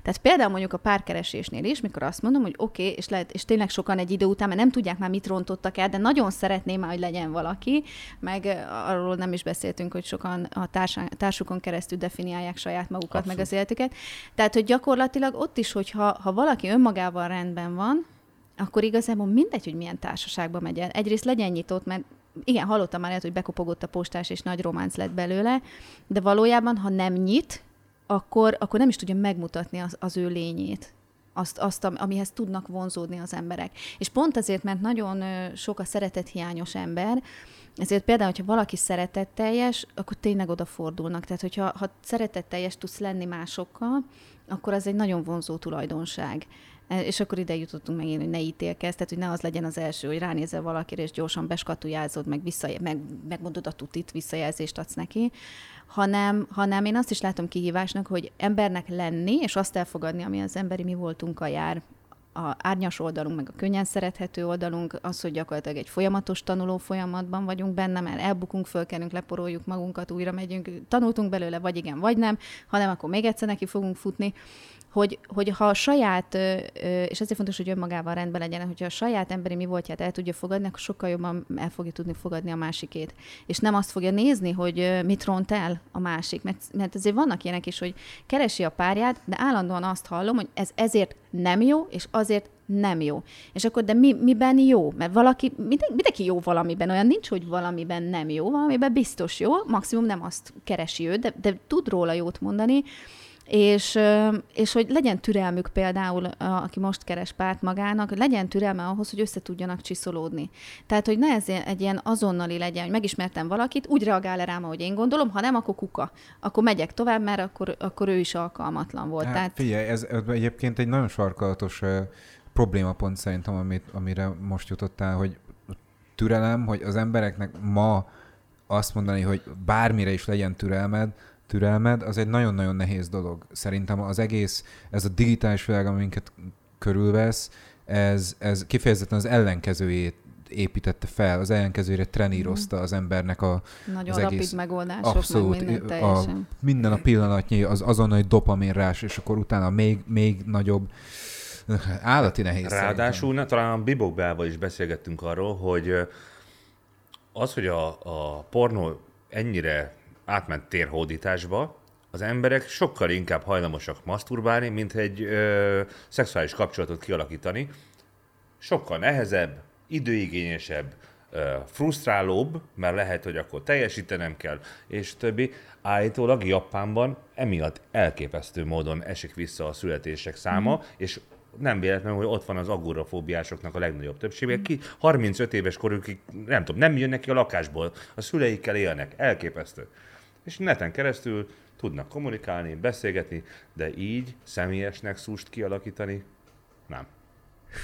Tehát például mondjuk a párkeresésnél is, mikor azt mondom, hogy oké, okay, és, lehet, és tényleg sokan egy idő után, mert nem tudják már mit rontottak el, de nagyon szeretném már, hogy legyen valaki, meg arról nem is beszéltünk, hogy sokan a társán, társukon keresztül definiálják saját magukat, Abszolút. meg az életüket. Tehát, hogy gyakorlatilag ott is, hogyha ha valaki önmagával rendben van, akkor igazából mindegy, hogy milyen társaságba megy el. Egyrészt legyen nyitott, mert igen, hallottam már, hogy bekopogott a postás, és nagy románc lett belőle, de valójában, ha nem nyit, akkor, akkor nem is tudja megmutatni az, az ő lényét azt, azt, amihez tudnak vonzódni az emberek. És pont azért, mert nagyon sok a szeretethiányos ember, ezért például, hogyha valaki szeretetteljes, akkor tényleg odafordulnak. Tehát, hogyha ha szeretetteljes tudsz lenni másokkal, akkor az egy nagyon vonzó tulajdonság. E, és akkor ide jutottunk megint, hogy ne ítélkezz, tehát hogy ne az legyen az első, hogy ránézel valakire, és gyorsan beskatujázod, meg, vissza, meg megmondod a tutit, visszajelzést adsz neki, hanem, hanem én azt is látom kihívásnak, hogy embernek lenni, és azt elfogadni, ami az emberi mi voltunk a jár, a árnyas oldalunk, meg a könnyen szerethető oldalunk, az, hogy gyakorlatilag egy folyamatos tanuló folyamatban vagyunk benne, mert elbukunk, fölkelünk, leporoljuk magunkat, újra megyünk, tanultunk belőle, vagy igen, vagy nem, hanem akkor még egyszer neki fogunk futni hogy, hogy ha a saját, és ezért fontos, hogy önmagával rendben legyen, hogyha a saját emberi mi voltját el tudja fogadni, akkor sokkal jobban el fogja tudni fogadni a másikét. És nem azt fogja nézni, hogy mit ront el a másik. Mert, mert azért vannak ilyenek is, hogy keresi a párját, de állandóan azt hallom, hogy ez ezért nem jó, és azért nem jó. És akkor, de mi, miben jó? Mert valaki, minden, mindenki jó valamiben, olyan nincs, hogy valamiben nem jó, valamiben biztos jó, maximum nem azt keresi ő, de, de tud róla jót mondani, és, és hogy legyen türelmük például, aki most keres párt magának, hogy legyen türelme ahhoz, hogy össze tudjanak csiszolódni. Tehát, hogy ne ez egy ilyen azonnali legyen, hogy megismertem valakit, úgy reagál rám, ahogy én gondolom, ha nem, akkor kuka. Akkor megyek tovább, mert akkor, akkor ő is alkalmatlan volt. Hát, Tehát... Figyelj, ez egyébként egy nagyon sarkalatos uh, problémapont szerintem, amit, amire most jutottál, hogy türelem, hogy az embereknek ma azt mondani, hogy bármire is legyen türelmed, türelmed, az egy nagyon-nagyon nehéz dolog. Szerintem az egész, ez a digitális világ, aminket körülvesz, ez, ez kifejezetten az ellenkezőjét építette fel, az ellenkezőre trenírozta mhm. az embernek a, Nagyon az rapid egész, megoldások, abszolút, meg minden A, minden a pillanatnyi, az azonnali dopaminrás, és akkor utána még, még nagyobb állati nehéz. Ráadásul ne, talán a Bibok Beával is beszélgettünk arról, hogy az, hogy a, a pornó ennyire átment térhódításba, az emberek sokkal inkább hajlamosak masturbálni, mint egy ö, szexuális kapcsolatot kialakítani. Sokkal nehezebb, időigényesebb, ö, frusztrálóbb, mert lehet, hogy akkor teljesítenem kell, és többi. Állítólag Japánban emiatt elképesztő módon esik vissza a születések száma, mm. és nem véletlenül, hogy ott van az agorafóbiásoknak a legnagyobb többsége, ki 35 éves korukig, nem tudom, nem jönnek ki a lakásból, a szüleikkel élnek, elképesztő és neten keresztül tudnak kommunikálni, beszélgetni, de így személyesnek szúst kialakítani, nem.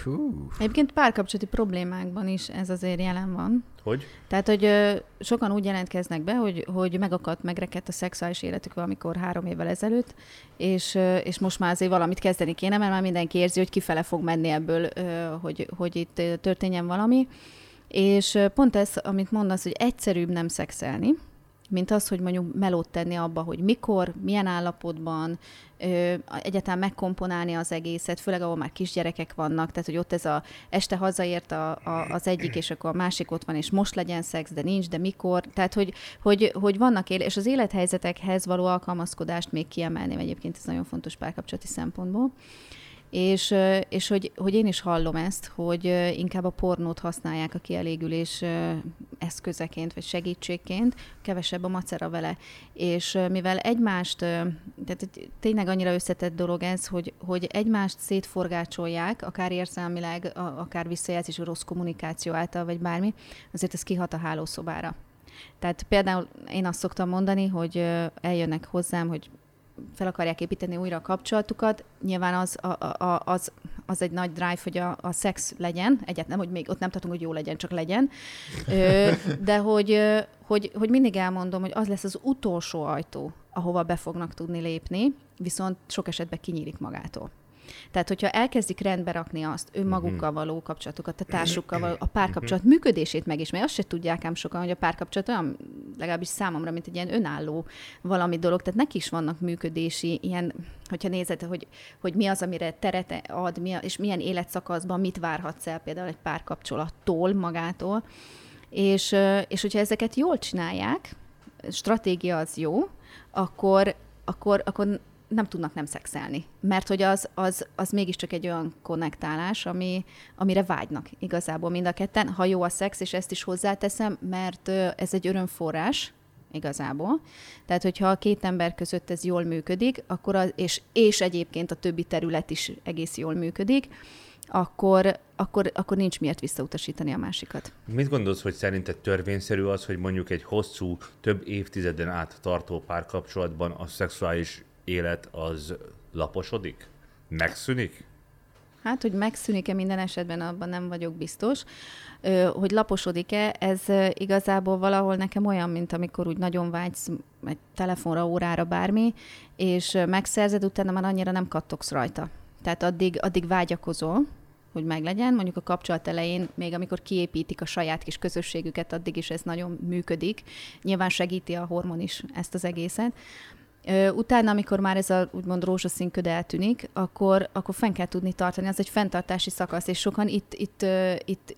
Hú. Egyébként párkapcsolati problémákban is ez azért jelen van. Hogy? Tehát, hogy ö, sokan úgy jelentkeznek be, hogy, hogy megakadt, megrekedt a szexuális életük valamikor három évvel ezelőtt, és, ö, és most már azért valamit kezdeni kéne, mert már mindenki érzi, hogy kifele fog menni ebből, ö, hogy, hogy itt történjen valami. És pont ez, amit mondasz, hogy egyszerűbb nem szexelni, mint az, hogy mondjuk melót tenni abba, hogy mikor, milyen állapotban, ö, egyáltalán megkomponálni az egészet, főleg ahol már kisgyerekek vannak, tehát hogy ott ez a este hazaért a, a, az egyik, és akkor a másik ott van, és most legyen szex, de nincs, de mikor, tehát hogy, hogy, hogy vannak él, és az élethelyzetekhez való alkalmazkodást még kiemelném egyébként, ez nagyon fontos párkapcsolati szempontból és, és hogy, hogy én is hallom ezt, hogy inkább a pornót használják a kielégülés eszközeként, vagy segítségként, kevesebb a macera vele. És mivel egymást, tehát tényleg annyira összetett dolog ez, hogy, hogy egymást szétforgácsolják, akár érzelmileg, akár visszajelzés, rossz kommunikáció által, vagy bármi, azért ez kihat a hálószobára. Tehát például én azt szoktam mondani, hogy eljönnek hozzám, hogy fel akarják építeni újra a kapcsolatukat, nyilván az, a, a, az, az egy nagy drive, hogy a, a szex legyen, egyáltalán, hogy még ott nem tartunk, hogy jó legyen, csak legyen, de hogy, hogy, hogy mindig elmondom, hogy az lesz az utolsó ajtó, ahova be fognak tudni lépni, viszont sok esetben kinyílik magától. Tehát, hogyha elkezdik rendbe rakni azt, önmagukkal mhm. való kapcsolatokat, a társukkal való, a párkapcsolat mhm. működését meg is, mert azt se tudják ám sokan, hogy a párkapcsolat olyan legalábbis számomra, mint egy ilyen önálló valami dolog, tehát neki is vannak működési ilyen, hogyha nézed, hogy, hogy mi az, amire teret ad, mi a, és milyen életszakaszban mit várhatsz el például egy párkapcsolattól magától, és, és hogyha ezeket jól csinálják, stratégia az jó, akkor, akkor, akkor nem tudnak nem szexelni. Mert hogy az, az, az mégiscsak egy olyan konnektálás, ami, amire vágynak igazából mind a ketten. Ha jó a szex, és ezt is hozzáteszem, mert ez egy örömforrás, igazából. Tehát, hogyha a két ember között ez jól működik, akkor az, és, és egyébként a többi terület is egész jól működik, akkor, akkor, akkor nincs miért visszautasítani a másikat. Mit gondolsz, hogy szerinted törvényszerű az, hogy mondjuk egy hosszú, több évtizeden át tartó párkapcsolatban a szexuális élet az laposodik? Megszűnik? Hát, hogy megszűnik-e minden esetben, abban nem vagyok biztos. Hogy laposodik-e, ez igazából valahol nekem olyan, mint amikor úgy nagyon vágysz egy telefonra, órára, bármi, és megszerzed, utána már annyira nem kattogsz rajta. Tehát addig, addig vágyakozol, hogy meglegyen. Mondjuk a kapcsolat elején, még amikor kiépítik a saját kis közösségüket, addig is ez nagyon működik. Nyilván segíti a hormon is ezt az egészet. Utána, amikor már ez a úgymond rózsaszín köd eltűnik, akkor, akkor fenn kell tudni tartani. Ez egy fenntartási szakasz, és sokan itt, itt, itt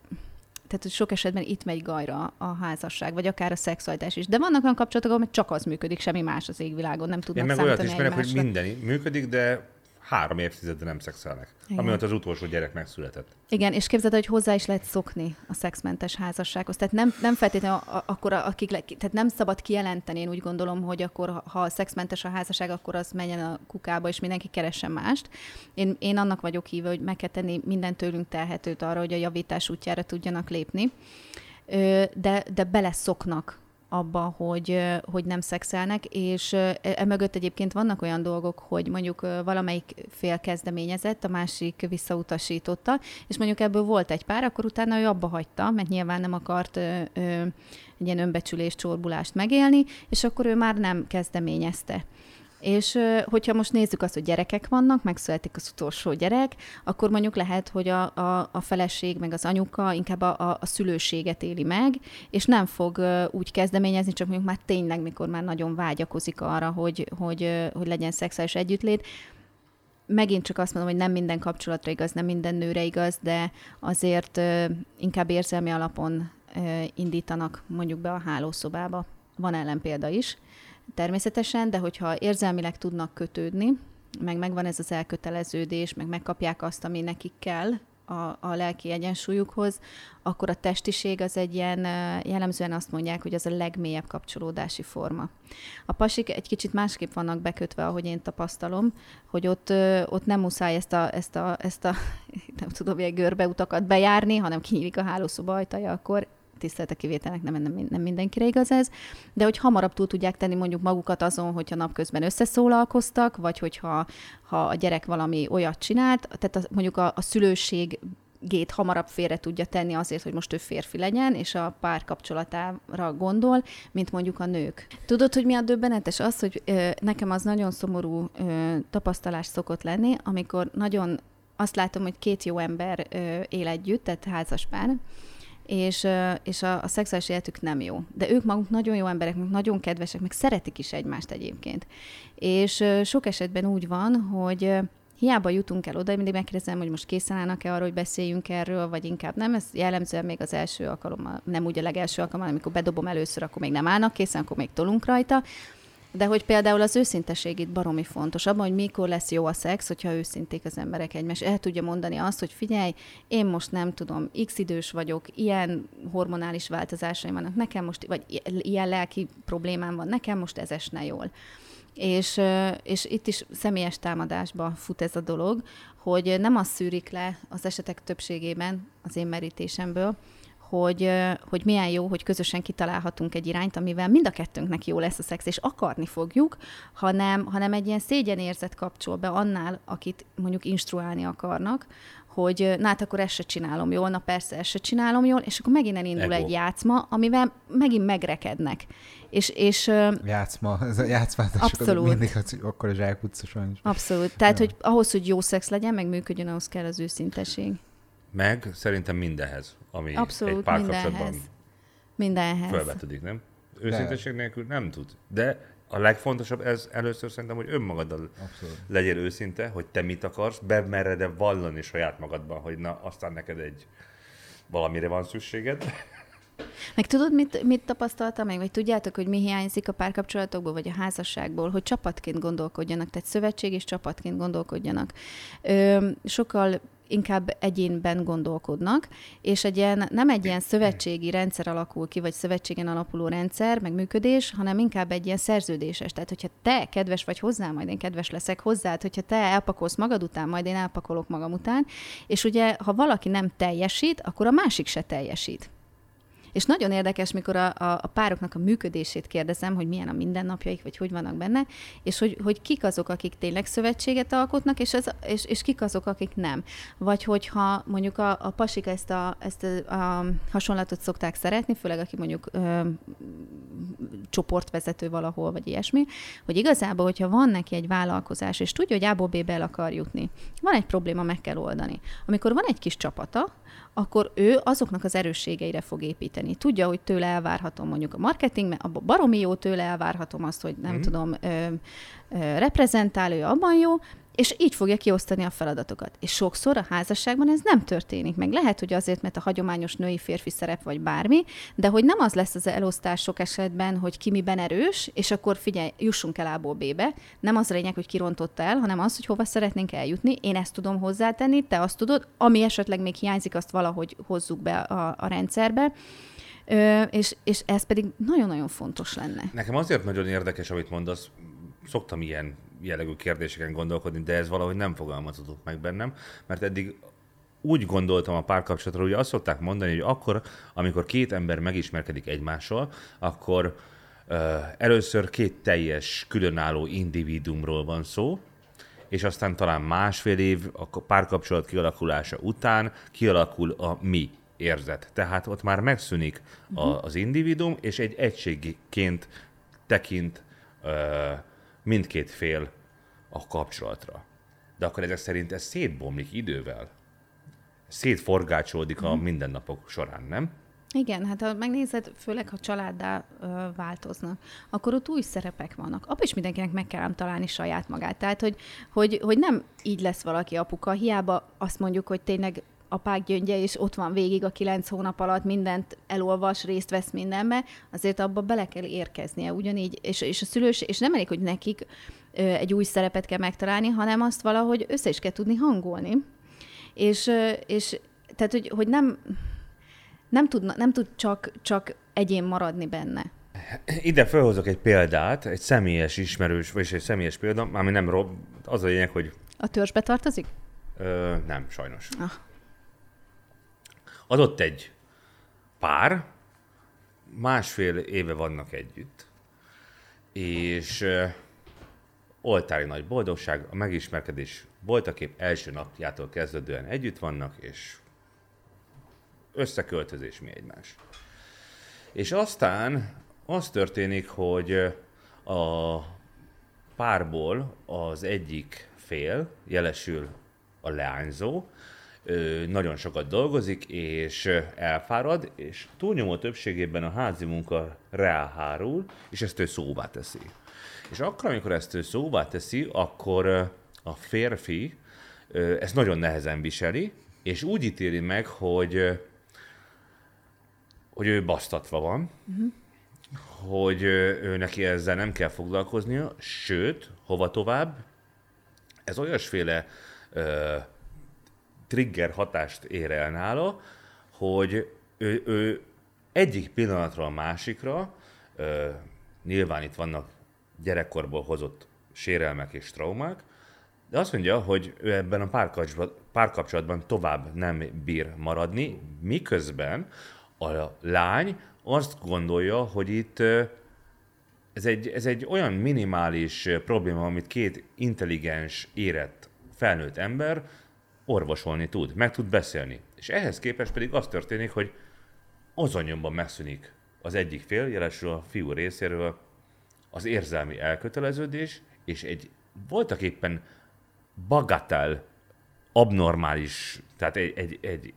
tehát sok esetben itt megy gajra a házasság, vagy akár a szexualitás is. De vannak olyan kapcsolatok, ahol csak az működik, semmi más az égvilágon, nem tudnak Én meg olyat ismerek, hogy minden működik, de három évtizedre nem szexelnek. Igen. Amiatt az utolsó gyerek megszületett. Igen, és képzeld, hogy hozzá is lehet szokni a szexmentes házassághoz. Tehát nem, nem feltétlenül a, akkor, akik, le, tehát nem szabad kijelenteni, én úgy gondolom, hogy akkor, ha a szexmentes a házasság, akkor az menjen a kukába, és mindenki keressen mást. Én, én annak vagyok hívő, hogy meg kell tenni minden tőlünk telhetőt arra, hogy a javítás útjára tudjanak lépni. De, de beleszoknak abba, hogy, hogy nem szexelnek, és emögött egyébként vannak olyan dolgok, hogy mondjuk valamelyik fél kezdeményezett, a másik visszautasította, és mondjuk ebből volt egy pár, akkor utána ő abba hagyta, mert nyilván nem akart ö, ö, egy ilyen önbecsülés, csorbulást megélni, és akkor ő már nem kezdeményezte. És hogyha most nézzük azt, hogy gyerekek vannak, megszületik az utolsó gyerek, akkor mondjuk lehet, hogy a, a, a feleség meg az anyuka inkább a, a, a szülőséget éli meg, és nem fog úgy kezdeményezni, csak mondjuk már tényleg, mikor már nagyon vágyakozik arra, hogy, hogy, hogy legyen szexuális együttlét, megint csak azt mondom, hogy nem minden kapcsolatra igaz, nem minden nőre igaz, de azért inkább érzelmi alapon indítanak mondjuk be a hálószobába. Van ellenpélda is természetesen, de hogyha érzelmileg tudnak kötődni, meg megvan ez az elköteleződés, meg megkapják azt, ami nekik kell a, a lelki egyensúlyukhoz, akkor a testiség az egy ilyen, jellemzően azt mondják, hogy az a legmélyebb kapcsolódási forma. A pasik egy kicsit másképp vannak bekötve, ahogy én tapasztalom, hogy ott, ott nem muszáj ezt a, ezt a, ezt a nem tudom, ilyen görbeutakat bejárni, hanem kinyílik a hálószoba ajtaja, akkor tisztelet a kivételnek nem, nem, nem mindenkire igaz ez, de hogy hamarabb túl tudják tenni mondjuk magukat azon, hogyha napközben összeszólalkoztak, vagy hogyha ha a gyerek valami olyat csinált, tehát a, mondjuk a, a szülőség gét hamarabb félre tudja tenni azért, hogy most ő férfi legyen, és a pár kapcsolatára gondol, mint mondjuk a nők. Tudod, hogy mi a döbbenetes? Az, hogy ö, nekem az nagyon szomorú ö, tapasztalás szokott lenni, amikor nagyon azt látom, hogy két jó ember ö, él együtt, tehát házas pár, és, és a, a szexuális életük nem jó. De ők maguk nagyon jó emberek, nagyon kedvesek, meg szeretik is egymást egyébként. És sok esetben úgy van, hogy hiába jutunk el oda, mindig megkérdezem, hogy most készen állnak-e arra, hogy beszéljünk erről, vagy inkább nem. Ez jellemzően még az első alkalommal, nem úgy a legelső alkalommal, amikor bedobom először, akkor még nem állnak készen, akkor még tolunk rajta. De hogy például az őszinteség itt baromi fontos, abban, hogy mikor lesz jó a szex, hogyha őszinték az emberek egymás. El tudja mondani azt, hogy figyelj, én most nem tudom, x idős vagyok, ilyen hormonális változásaim vannak, nekem most, vagy ilyen lelki problémám van, nekem most ez esne jól. És, és itt is személyes támadásba fut ez a dolog, hogy nem azt szűrik le az esetek többségében az én merítésemből, hogy, hogy milyen jó, hogy közösen kitalálhatunk egy irányt, amivel mind a kettőnknek jó lesz a szex, és akarni fogjuk, hanem, hanem egy ilyen szégyenérzet kapcsol be annál, akit mondjuk instruálni akarnak, hogy na hát akkor ezt se csinálom jól, na persze ezt se csinálom jól, és akkor megint elindul Ego. egy játszma, amivel megint megrekednek. És, és, játszma, ez a játszmát abszolút. mindig az, akkor a zsákutca sajnos. Abszolút. Tehát, ja. hogy ahhoz, hogy jó szex legyen, meg működjön, ahhoz kell az őszinteség. Meg szerintem mindenhez, ami Abszolút, egy párkapcsolatban mindenhez. felvetődik, nem? Őszinteség nélkül nem tud. De a legfontosabb ez először szerintem, hogy önmagaddal Abszolút. legyél őszinte, hogy te mit akarsz, bemered-e vallani saját magadban, hogy na, aztán neked egy valamire van szükséged. Meg tudod, mit, mit tapasztaltam meg, vagy tudjátok, hogy mi hiányzik a párkapcsolatokból, vagy a házasságból, hogy csapatként gondolkodjanak, tehát szövetség és csapatként gondolkodjanak. Ö, sokkal inkább egyénben gondolkodnak, és egy ilyen, nem egy ilyen szövetségi rendszer alakul ki, vagy szövetségen alapuló rendszer, meg működés, hanem inkább egy ilyen szerződéses. Tehát, hogyha te kedves vagy hozzá, majd én kedves leszek hozzád, hogyha te elpakolsz magad után, majd én elpakolok magam után, és ugye, ha valaki nem teljesít, akkor a másik se teljesít. És nagyon érdekes, mikor a, a, a pároknak a működését kérdezem, hogy milyen a mindennapjaik, vagy hogy vannak benne, és hogy, hogy kik azok, akik tényleg szövetséget alkotnak, és, ez, és, és kik azok, akik nem. Vagy hogyha mondjuk a, a pasik ezt a, ezt a, a hasonlatot szokták szeretni, főleg aki mondjuk ö, csoportvezető valahol, vagy ilyesmi, hogy igazából, hogyha van neki egy vállalkozás, és tudja, hogy A-ból B-be el akar jutni, van egy probléma, meg kell oldani. Amikor van egy kis csapata, akkor ő azoknak az erősségeire fog építeni. Tudja, hogy tőle elvárhatom mondjuk a marketing, mert abban baromi jó tőle elvárhatom azt, hogy nem mm. tudom, ö, ö, reprezentál, ő abban jó, és így fogja kiosztani a feladatokat. És sokszor a házasságban ez nem történik meg. Lehet, hogy azért, mert a hagyományos női férfi szerep vagy bármi, de hogy nem az lesz az elosztás sok esetben, hogy ki miben erős, és akkor figyelj, jussunk el A-ból B-be. Nem az a lényeg, hogy kirontotta el, hanem az, hogy hova szeretnénk eljutni. Én ezt tudom hozzátenni, te azt tudod, ami esetleg még hiányzik, azt valahogy hozzuk be a, a rendszerbe. Ö, és, és ez pedig nagyon-nagyon fontos lenne. Nekem azért nagyon érdekes, amit mondasz, szoktam ilyen jellegű kérdéseken gondolkodni, de ez valahogy nem fogalmazódott meg bennem, mert eddig úgy gondoltam a párkapcsolatról, hogy azt szokták mondani, hogy akkor, amikor két ember megismerkedik egymással, akkor uh, először két teljes, különálló individuumról van szó, és aztán talán másfél év a párkapcsolat kialakulása után kialakul a mi érzet. Tehát ott már megszűnik a, az individuum, és egy egységként tekint uh, mindkét fél a kapcsolatra. De akkor ezek szerint ez szétbomlik idővel. Szétforgácsolódik a mindennapok során, nem? Igen, hát ha megnézed, főleg ha családdá ö, változnak, akkor ott új szerepek vannak. Apa is mindenkinek meg kell találni saját magát. Tehát, hogy, hogy, hogy nem így lesz valaki apuka, hiába azt mondjuk, hogy tényleg apák gyöngye, és ott van végig a kilenc hónap alatt, mindent elolvas, részt vesz mindenbe, azért abba bele kell érkeznie ugyanígy, és, és a szülős, és nem elég, hogy nekik ö, egy új szerepet kell megtalálni, hanem azt valahogy össze is kell tudni hangolni. És, ö, és tehát, hogy, hogy nem, nem, tud, nem tud csak, csak egyén maradni benne. Ide felhozok egy példát, egy személyes ismerős, vagyis egy személyes példa, ami nem rob, az a lényeg, hogy A törzsbe tartozik? ö, nem, sajnos. Ah. Adott egy pár, másfél éve vannak együtt, és ö, oltári nagy boldogság, a megismerkedés voltak épp első napjától kezdődően együtt vannak, és összeköltözés mi egymás. És aztán az történik, hogy a párból az egyik fél, jelesül a leányzó, nagyon sokat dolgozik, és elfárad, és túlnyomó többségében a házi munka ráhárul, és ezt ő szóvá teszi. És akkor, amikor ezt ő szóvá teszi, akkor a férfi ezt nagyon nehezen viseli, és úgy ítéli meg, hogy hogy ő basztatva van, uh-huh. hogy ő neki ezzel nem kell foglalkoznia, sőt, hova tovább, ez olyasféle trigger hatást ér el nála, hogy ő, ő egyik pillanatra a másikra, ö, nyilván itt vannak gyerekkorból hozott sérelmek és traumák, de azt mondja, hogy ő ebben a párkapcsolatban, tovább nem bír maradni, miközben a lány azt gondolja, hogy itt ez egy, ez egy olyan minimális probléma, amit két intelligens, érett, felnőtt ember orvosolni tud, meg tud beszélni. És ehhez képest pedig az történik, hogy azon nyomban megszűnik az egyik fél, jelesül a fiú részéről az érzelmi elköteleződés, és egy voltak éppen bagatel, abnormális, tehát egy, egy, egy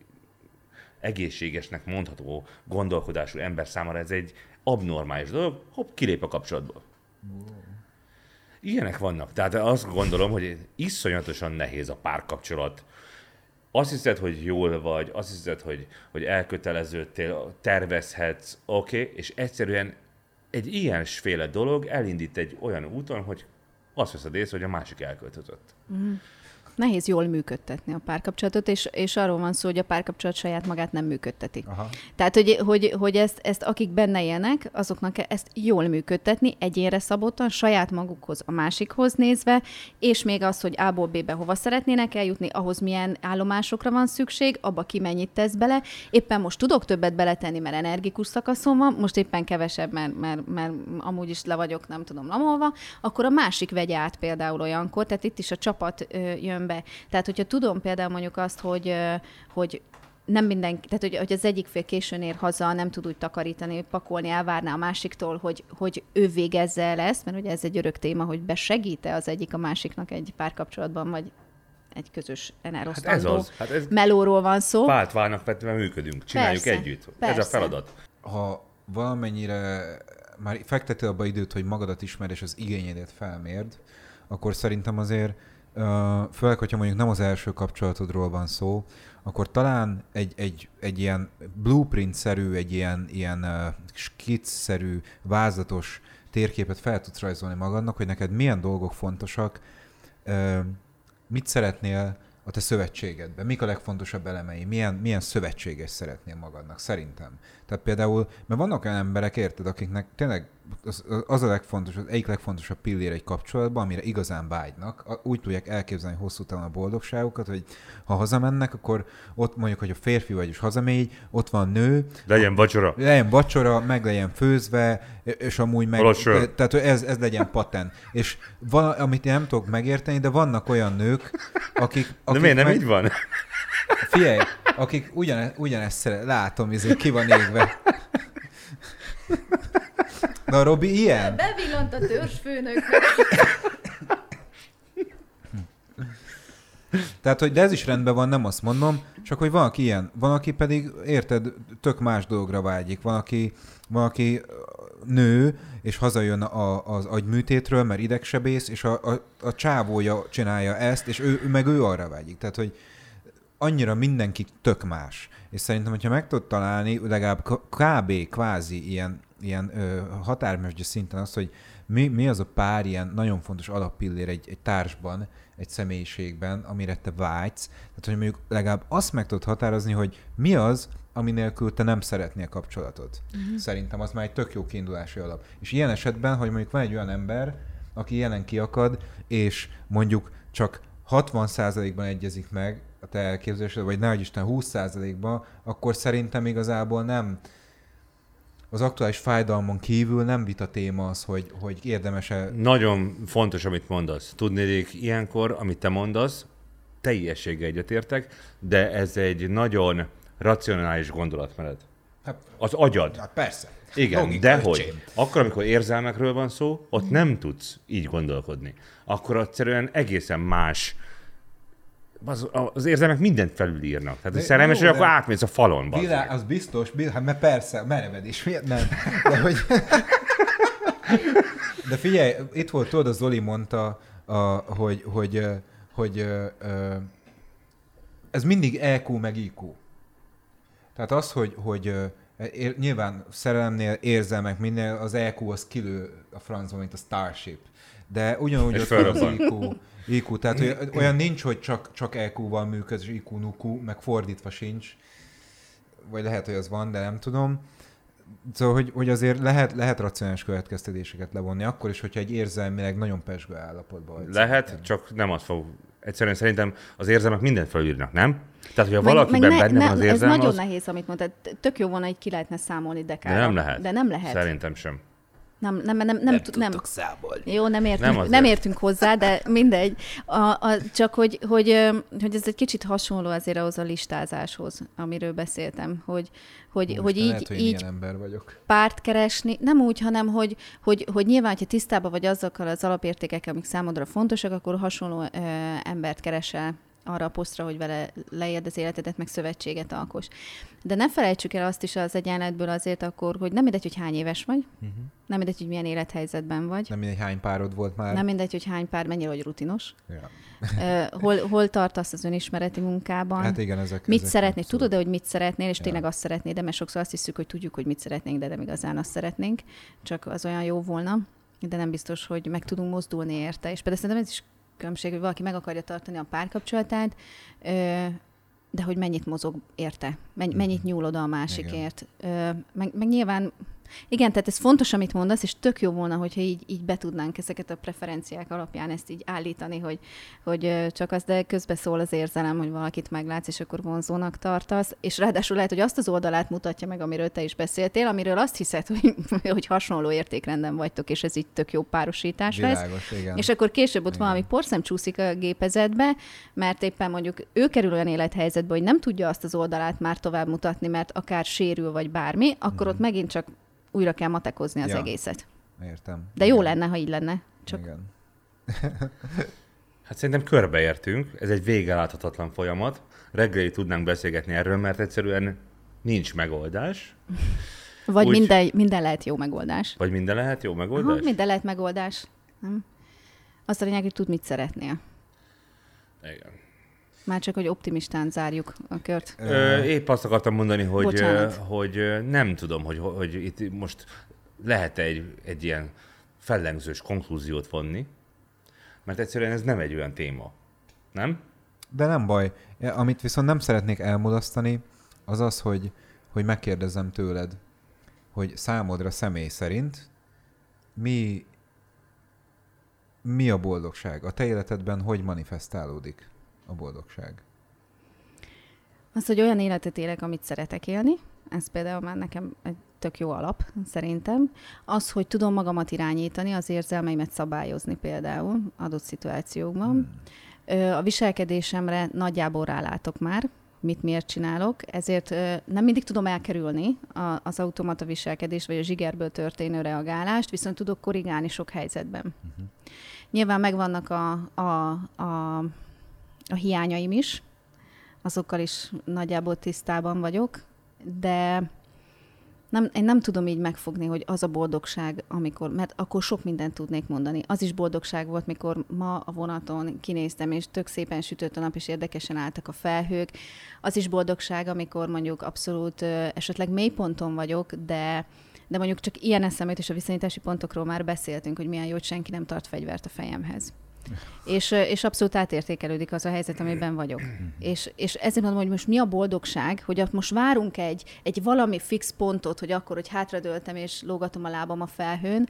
egészségesnek mondható gondolkodású ember számára ez egy abnormális dolog, hopp, kilép a kapcsolatból. Ilyenek vannak. Tehát azt gondolom, hogy iszonyatosan nehéz a párkapcsolat. Azt hiszed, hogy jól vagy, azt hiszed, hogy, hogy elköteleződtél, tervezhetsz, oké, okay, és egyszerűen egy ilyensféle dolog elindít egy olyan úton, hogy azt veszed észre, hogy a másik elköltözött. Mm nehéz jól működtetni a párkapcsolatot, és, és arról van szó, hogy a párkapcsolat saját magát nem működteti. Aha. Tehát, hogy, hogy, hogy ezt, ezt akik benne élnek, azoknak ezt jól működtetni, egyénre szabottan, saját magukhoz, a másikhoz nézve, és még az, hogy A-ból B-be hova szeretnének eljutni, ahhoz milyen állomásokra van szükség, abba ki mennyit tesz bele. Éppen most tudok többet beletenni, mert energikus szakaszom van, most éppen kevesebb, mert, mert, mert amúgy is le vagyok, nem tudom, lamolva, akkor a másik vegye át például olyankor, tehát itt is a csapat jön be. Tehát, hogyha tudom például mondjuk azt, hogy, hogy nem mindenki, tehát hogy, hogy az egyik fél későn ér haza, nem tud úgy takarítani, pakolni, elvárná a másiktól, hogy, hogy ő végezze el ezt, mert ugye ez egy örök téma, hogy besegíte az egyik a másiknak egy párkapcsolatban, vagy egy közös enerosztandó hát ez az. Hát ez melóról van szó. Vált válnak vetve működünk, csináljuk persze, együtt. Persze. Ez a feladat. Ha valamennyire már fektető abba időt, hogy magadat ismer és az igényedet felmérd, akkor szerintem azért főleg, hogyha mondjuk nem az első kapcsolatodról van szó, akkor talán egy, egy, egy ilyen blueprint-szerű, egy ilyen, ilyen uh, skitz-szerű, vázlatos térképet fel tudsz rajzolni magadnak, hogy neked milyen dolgok fontosak, mit szeretnél a te szövetségedben? Mik a legfontosabb elemei? Milyen, milyen szövetséges szeretnél magadnak? Szerintem. Tehát például, mert vannak olyan emberek, érted, akiknek tényleg az, az a legfontosabb, az egyik legfontosabb pillér egy kapcsolatban, amire igazán vágynak, úgy tudják elképzelni hosszú távon a boldogságukat, hogy ha hazamennek, akkor ott mondjuk, hogy a férfi vagy is hazamegy, ott van nő. Legyen vacsora. Legyen vacsora, meg legyen főzve, és amúgy meg... Valósul. Tehát ez, ez legyen patent. És van, amit én nem tudok megérteni, de vannak olyan nők, akik... akik de miért nem meg, így van? Figyelj, akik ugyane, ugyanezt szeret, látom, ezért ki van égve. Na, Robi, ilyen? Bevillant a törzsfőnök. Tehát, hogy de ez is rendben van, nem azt mondom, csak hogy van, aki ilyen, van, aki pedig, érted, tök más dologra vágyik. Van, aki, van, aki nő, és hazajön a, az agyműtétről, mert idegsebész, és a, a, a csávója csinálja ezt, és ő, meg ő arra vágyik. Tehát, hogy annyira mindenki tök más. És szerintem, hogyha meg tudod találni, legalább kb. kvázi ilyen, ilyen ö, határmesdje szinten azt, hogy mi, mi az a pár ilyen nagyon fontos alappillér egy, egy társban, egy személyiségben, amire te vágysz. Tehát, hogy mondjuk legalább azt meg tudod határozni, hogy mi az, ami nélkül te nem szeretnél kapcsolatot. Uh-huh. Szerintem az már egy tök jó kiindulási alap. És ilyen esetben, hogy mondjuk van egy olyan ember, aki jelen kiakad, és mondjuk csak 60%-ban egyezik meg a te elképzelésed, vagy nehogy Isten 20%-ban, akkor szerintem igazából nem az aktuális fájdalmon kívül nem vita téma az, hogy, hogy érdemes-e... Nagyon fontos, amit mondasz. Tudnék, ilyenkor, amit te mondasz, teljességgel egyetértek, de ez egy nagyon racionális gondolatmenet. Hát, az agyad. Hát persze. Igen, Logika de hogy akkor, amikor érzelmekről van szó, ott nem tudsz így gondolkodni. Akkor egyszerűen egészen más az, az érzelmek mindent felülírnak. Tehát a szerelmes, hogy akkor átmész a falon. Vilá, az biztos, biztos, hát mert persze, merevedés, miért nem? De, hogy... De figyelj, itt volt, tudod, a Zoli mondta, a, hogy, hogy, hogy, hogy ez mindig EQ meg IQ. Tehát az, hogy, hogy ér, nyilván szerelemnél, érzelmek, minél az EQ az kilő a francba, mint a Starship. De ugyanúgy ott az IQ, IQ, tehát hogy olyan nincs, hogy csak, csak EQ-val működik, és IQ, NUQ, meg fordítva sincs. Vagy lehet, hogy az van, de nem tudom. Szóval, hogy, hogy azért lehet, lehet racionális következtetéseket levonni, akkor is, hogyha egy érzelmileg nagyon pesgő állapotban vagy. Lehet, szerintem. csak nem azt fog egyszerűen szerintem az érzelmek mindent felülírnak, nem? Tehát, hogyha valakiben meg benne ne, van az érzelme, Ez nagyon az... nehéz, amit mondtad. Tök jó volna, hogy ki lehetne számolni dekára. De nem lehet. De nem lehet. Szerintem sem. Nem, nem, nem, nem, nem, nem, számolni. Jó, nem értünk, nem, nem értünk hozzá, de mindegy. A, a, csak hogy, hogy, hogy ez egy kicsit hasonló azért ahhoz a listázáshoz, amiről beszéltem, hogy, hogy, hogy így, lehet, hogy így ember vagyok. párt keresni, nem úgy, hanem hogy, hogy, hogy nyilván, ha tisztában vagy azokkal az alapértékekkel, amik számodra fontosak, akkor hasonló ö, embert keresel arra a posztra, hogy vele leérd az életedet, meg szövetséget alkos. De ne felejtsük el azt is az egyenletből azért akkor, hogy nem mindegy, hogy hány éves vagy, uh-huh. nem mindegy, hogy milyen élethelyzetben vagy. Nem mindegy, hány párod volt már. Nem mindegy, hogy hány pár, mennyire vagy rutinos. Ja. Uh, hol, hol tartasz az önismereti munkában? Hát igen, ezek Mit ezek szeretnél? abszolút. Tudod-e, hogy mit szeretnél, és Ja. tényleg azt szeretnéd, de mert sokszor azt hiszük, hogy tudjuk, hogy mit szeretnénk, de nem igazán azt szeretnénk, csak az olyan jó volna, de nem biztos, hogy meg tudunk mozdulni érte. És például szerintem ez is különbség, hogy valaki meg akarja tartani a párkapcsolatát, de hogy mennyit mozog érte, menny- mennyit nyúl oda a másikért. Meg, meg nyilván, igen, tehát ez fontos, amit mondasz, és tök jó volna, hogyha így, így be tudnánk ezeket a preferenciák alapján ezt így állítani, hogy, hogy csak az, de közbe szól az érzelem, hogy valakit meglátsz, és akkor vonzónak tartasz, és ráadásul lehet, hogy azt az oldalát mutatja meg, amiről te is beszéltél, amiről azt hiszed, hogy, hogy hasonló értékrenden vagytok, és ez így tök jó párosítás lesz. Világos, igen. És akkor később ott Igen. valami porszem csúszik a gépezetbe, mert éppen mondjuk ő kerül olyan élethelyzetbe, hogy nem tudja azt az oldalát már tovább mutatni, mert akár sérül, vagy bármi, akkor ott megint csak újra kell matekozni az. Ja. egészet. Értem. De jó Igen. lenne, ha így lenne. Csak Igen. Hát szerintem körbeértünk, ez egy vége láthatatlan folyamat. Reggelig tudnánk beszélgetni erről, mert egyszerűen nincs megoldás. vagy Úgy- minden, minden lehet jó megoldás. Vagy minden lehet jó Aha, megoldás? minden lehet megoldás. Nem? Azt a lényeg, hogy tud, mit szeretnél. Igen. Már csak, hogy optimistán zárjuk a kört. Ö, épp azt akartam mondani, hogy, Bocsánat. hogy nem tudom, hogy, hogy itt most lehet egy, egy ilyen fellengzős konklúziót vonni, mert egyszerűen ez nem egy olyan téma. Nem? De nem baj. Amit viszont nem szeretnék elmulasztani, az az, hogy, hogy megkérdezzem tőled, hogy számodra személy szerint mi, mi a boldogság? A te életedben hogy manifestálódik a boldogság? Az, hogy olyan életet élek, amit szeretek élni, ez például már nekem egy tök jó alap, szerintem. Az, hogy tudom magamat irányítani, az érzelmeimet szabályozni például adott szituációkban. Hmm. A viselkedésemre nagyjából rálátok már, mit miért csinálok, ezért nem mindig tudom elkerülni az automata viselkedés vagy a zsigerből történő reagálást, viszont tudok korrigálni sok helyzetben. Uh-huh. Nyilván megvannak a, a, a, a hiányaim is, azokkal is nagyjából tisztában vagyok, de nem, én nem tudom így megfogni, hogy az a boldogság, amikor, mert akkor sok mindent tudnék mondani. Az is boldogság volt, mikor ma a vonaton kinéztem, és tök szépen sütött a nap, és érdekesen álltak a felhők. Az is boldogság, amikor mondjuk abszolút esetleg mélyponton vagyok, de de mondjuk csak ilyen eszemét és a viszonyítási pontokról már beszéltünk, hogy milyen jó, hogy senki nem tart fegyvert a fejemhez. És, és abszolút átértékelődik az a helyzet, amiben vagyok. És, és ezért mondom, hogy most mi a boldogság, hogy most várunk egy, egy valami fix pontot, hogy akkor, hogy hátradőltem és lógatom a lábam a felhőn,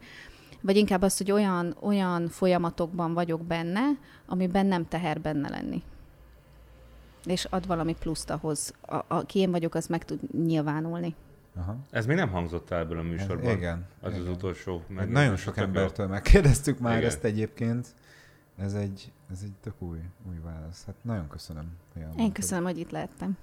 vagy inkább az, hogy olyan, olyan folyamatokban vagyok benne, amiben nem teher benne lenni. És ad valami pluszt ahhoz. A, a, ki én vagyok, az meg tud nyilvánulni. Aha. Ez még nem hangzott el ebből a műsorban. Igen. Az az igen. utolsó. Meg Meg nagyon sok embertől megkérdeztük már Igen. ezt egyébként. Ez egy, ez egy tök új, új válasz. Hát nagyon köszönöm. hogy Én köszönöm, hogy itt lehettem.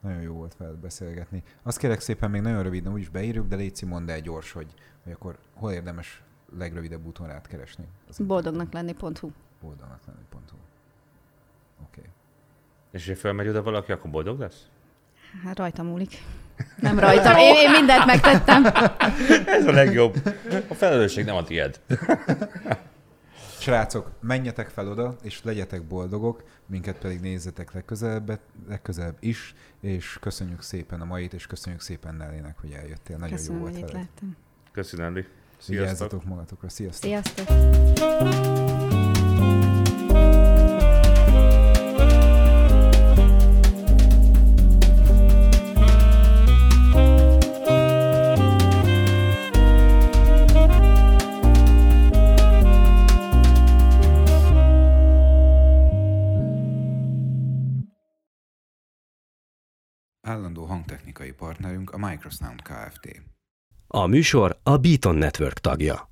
Nagyon jó volt veled beszélgetni. Azt kérek szépen, még nagyon röviden úgyis beírjuk, de Léci, mondd el gyors, hogy, hogy akkor hol érdemes legrövidebb úton rád keresni. Boldognak lenni.hu. Boldognak lenni. Pont. Oké. Okay. És ha felmegy oda valaki, akkor boldog lesz? Hát rajta múlik. Nem rajtam. Én, én mindent megtettem. Ez a legjobb. A felelősség nem a tied. Srácok, menjetek fel oda, és legyetek boldogok, minket pedig nézzetek legközelebb, legközelebb is, és köszönjük szépen a mait, és köszönjük szépen Nellének, hogy eljöttél. Nagyon Köszönöm, jó hogy volt itt veled. Köszönöm, Andy. Sziasztok. Vigyázzatok magatokra. Sziasztok! Sziasztok! Állandó hangtechnikai partnerünk a Microsound Kft. A műsor a Beaton Network tagja.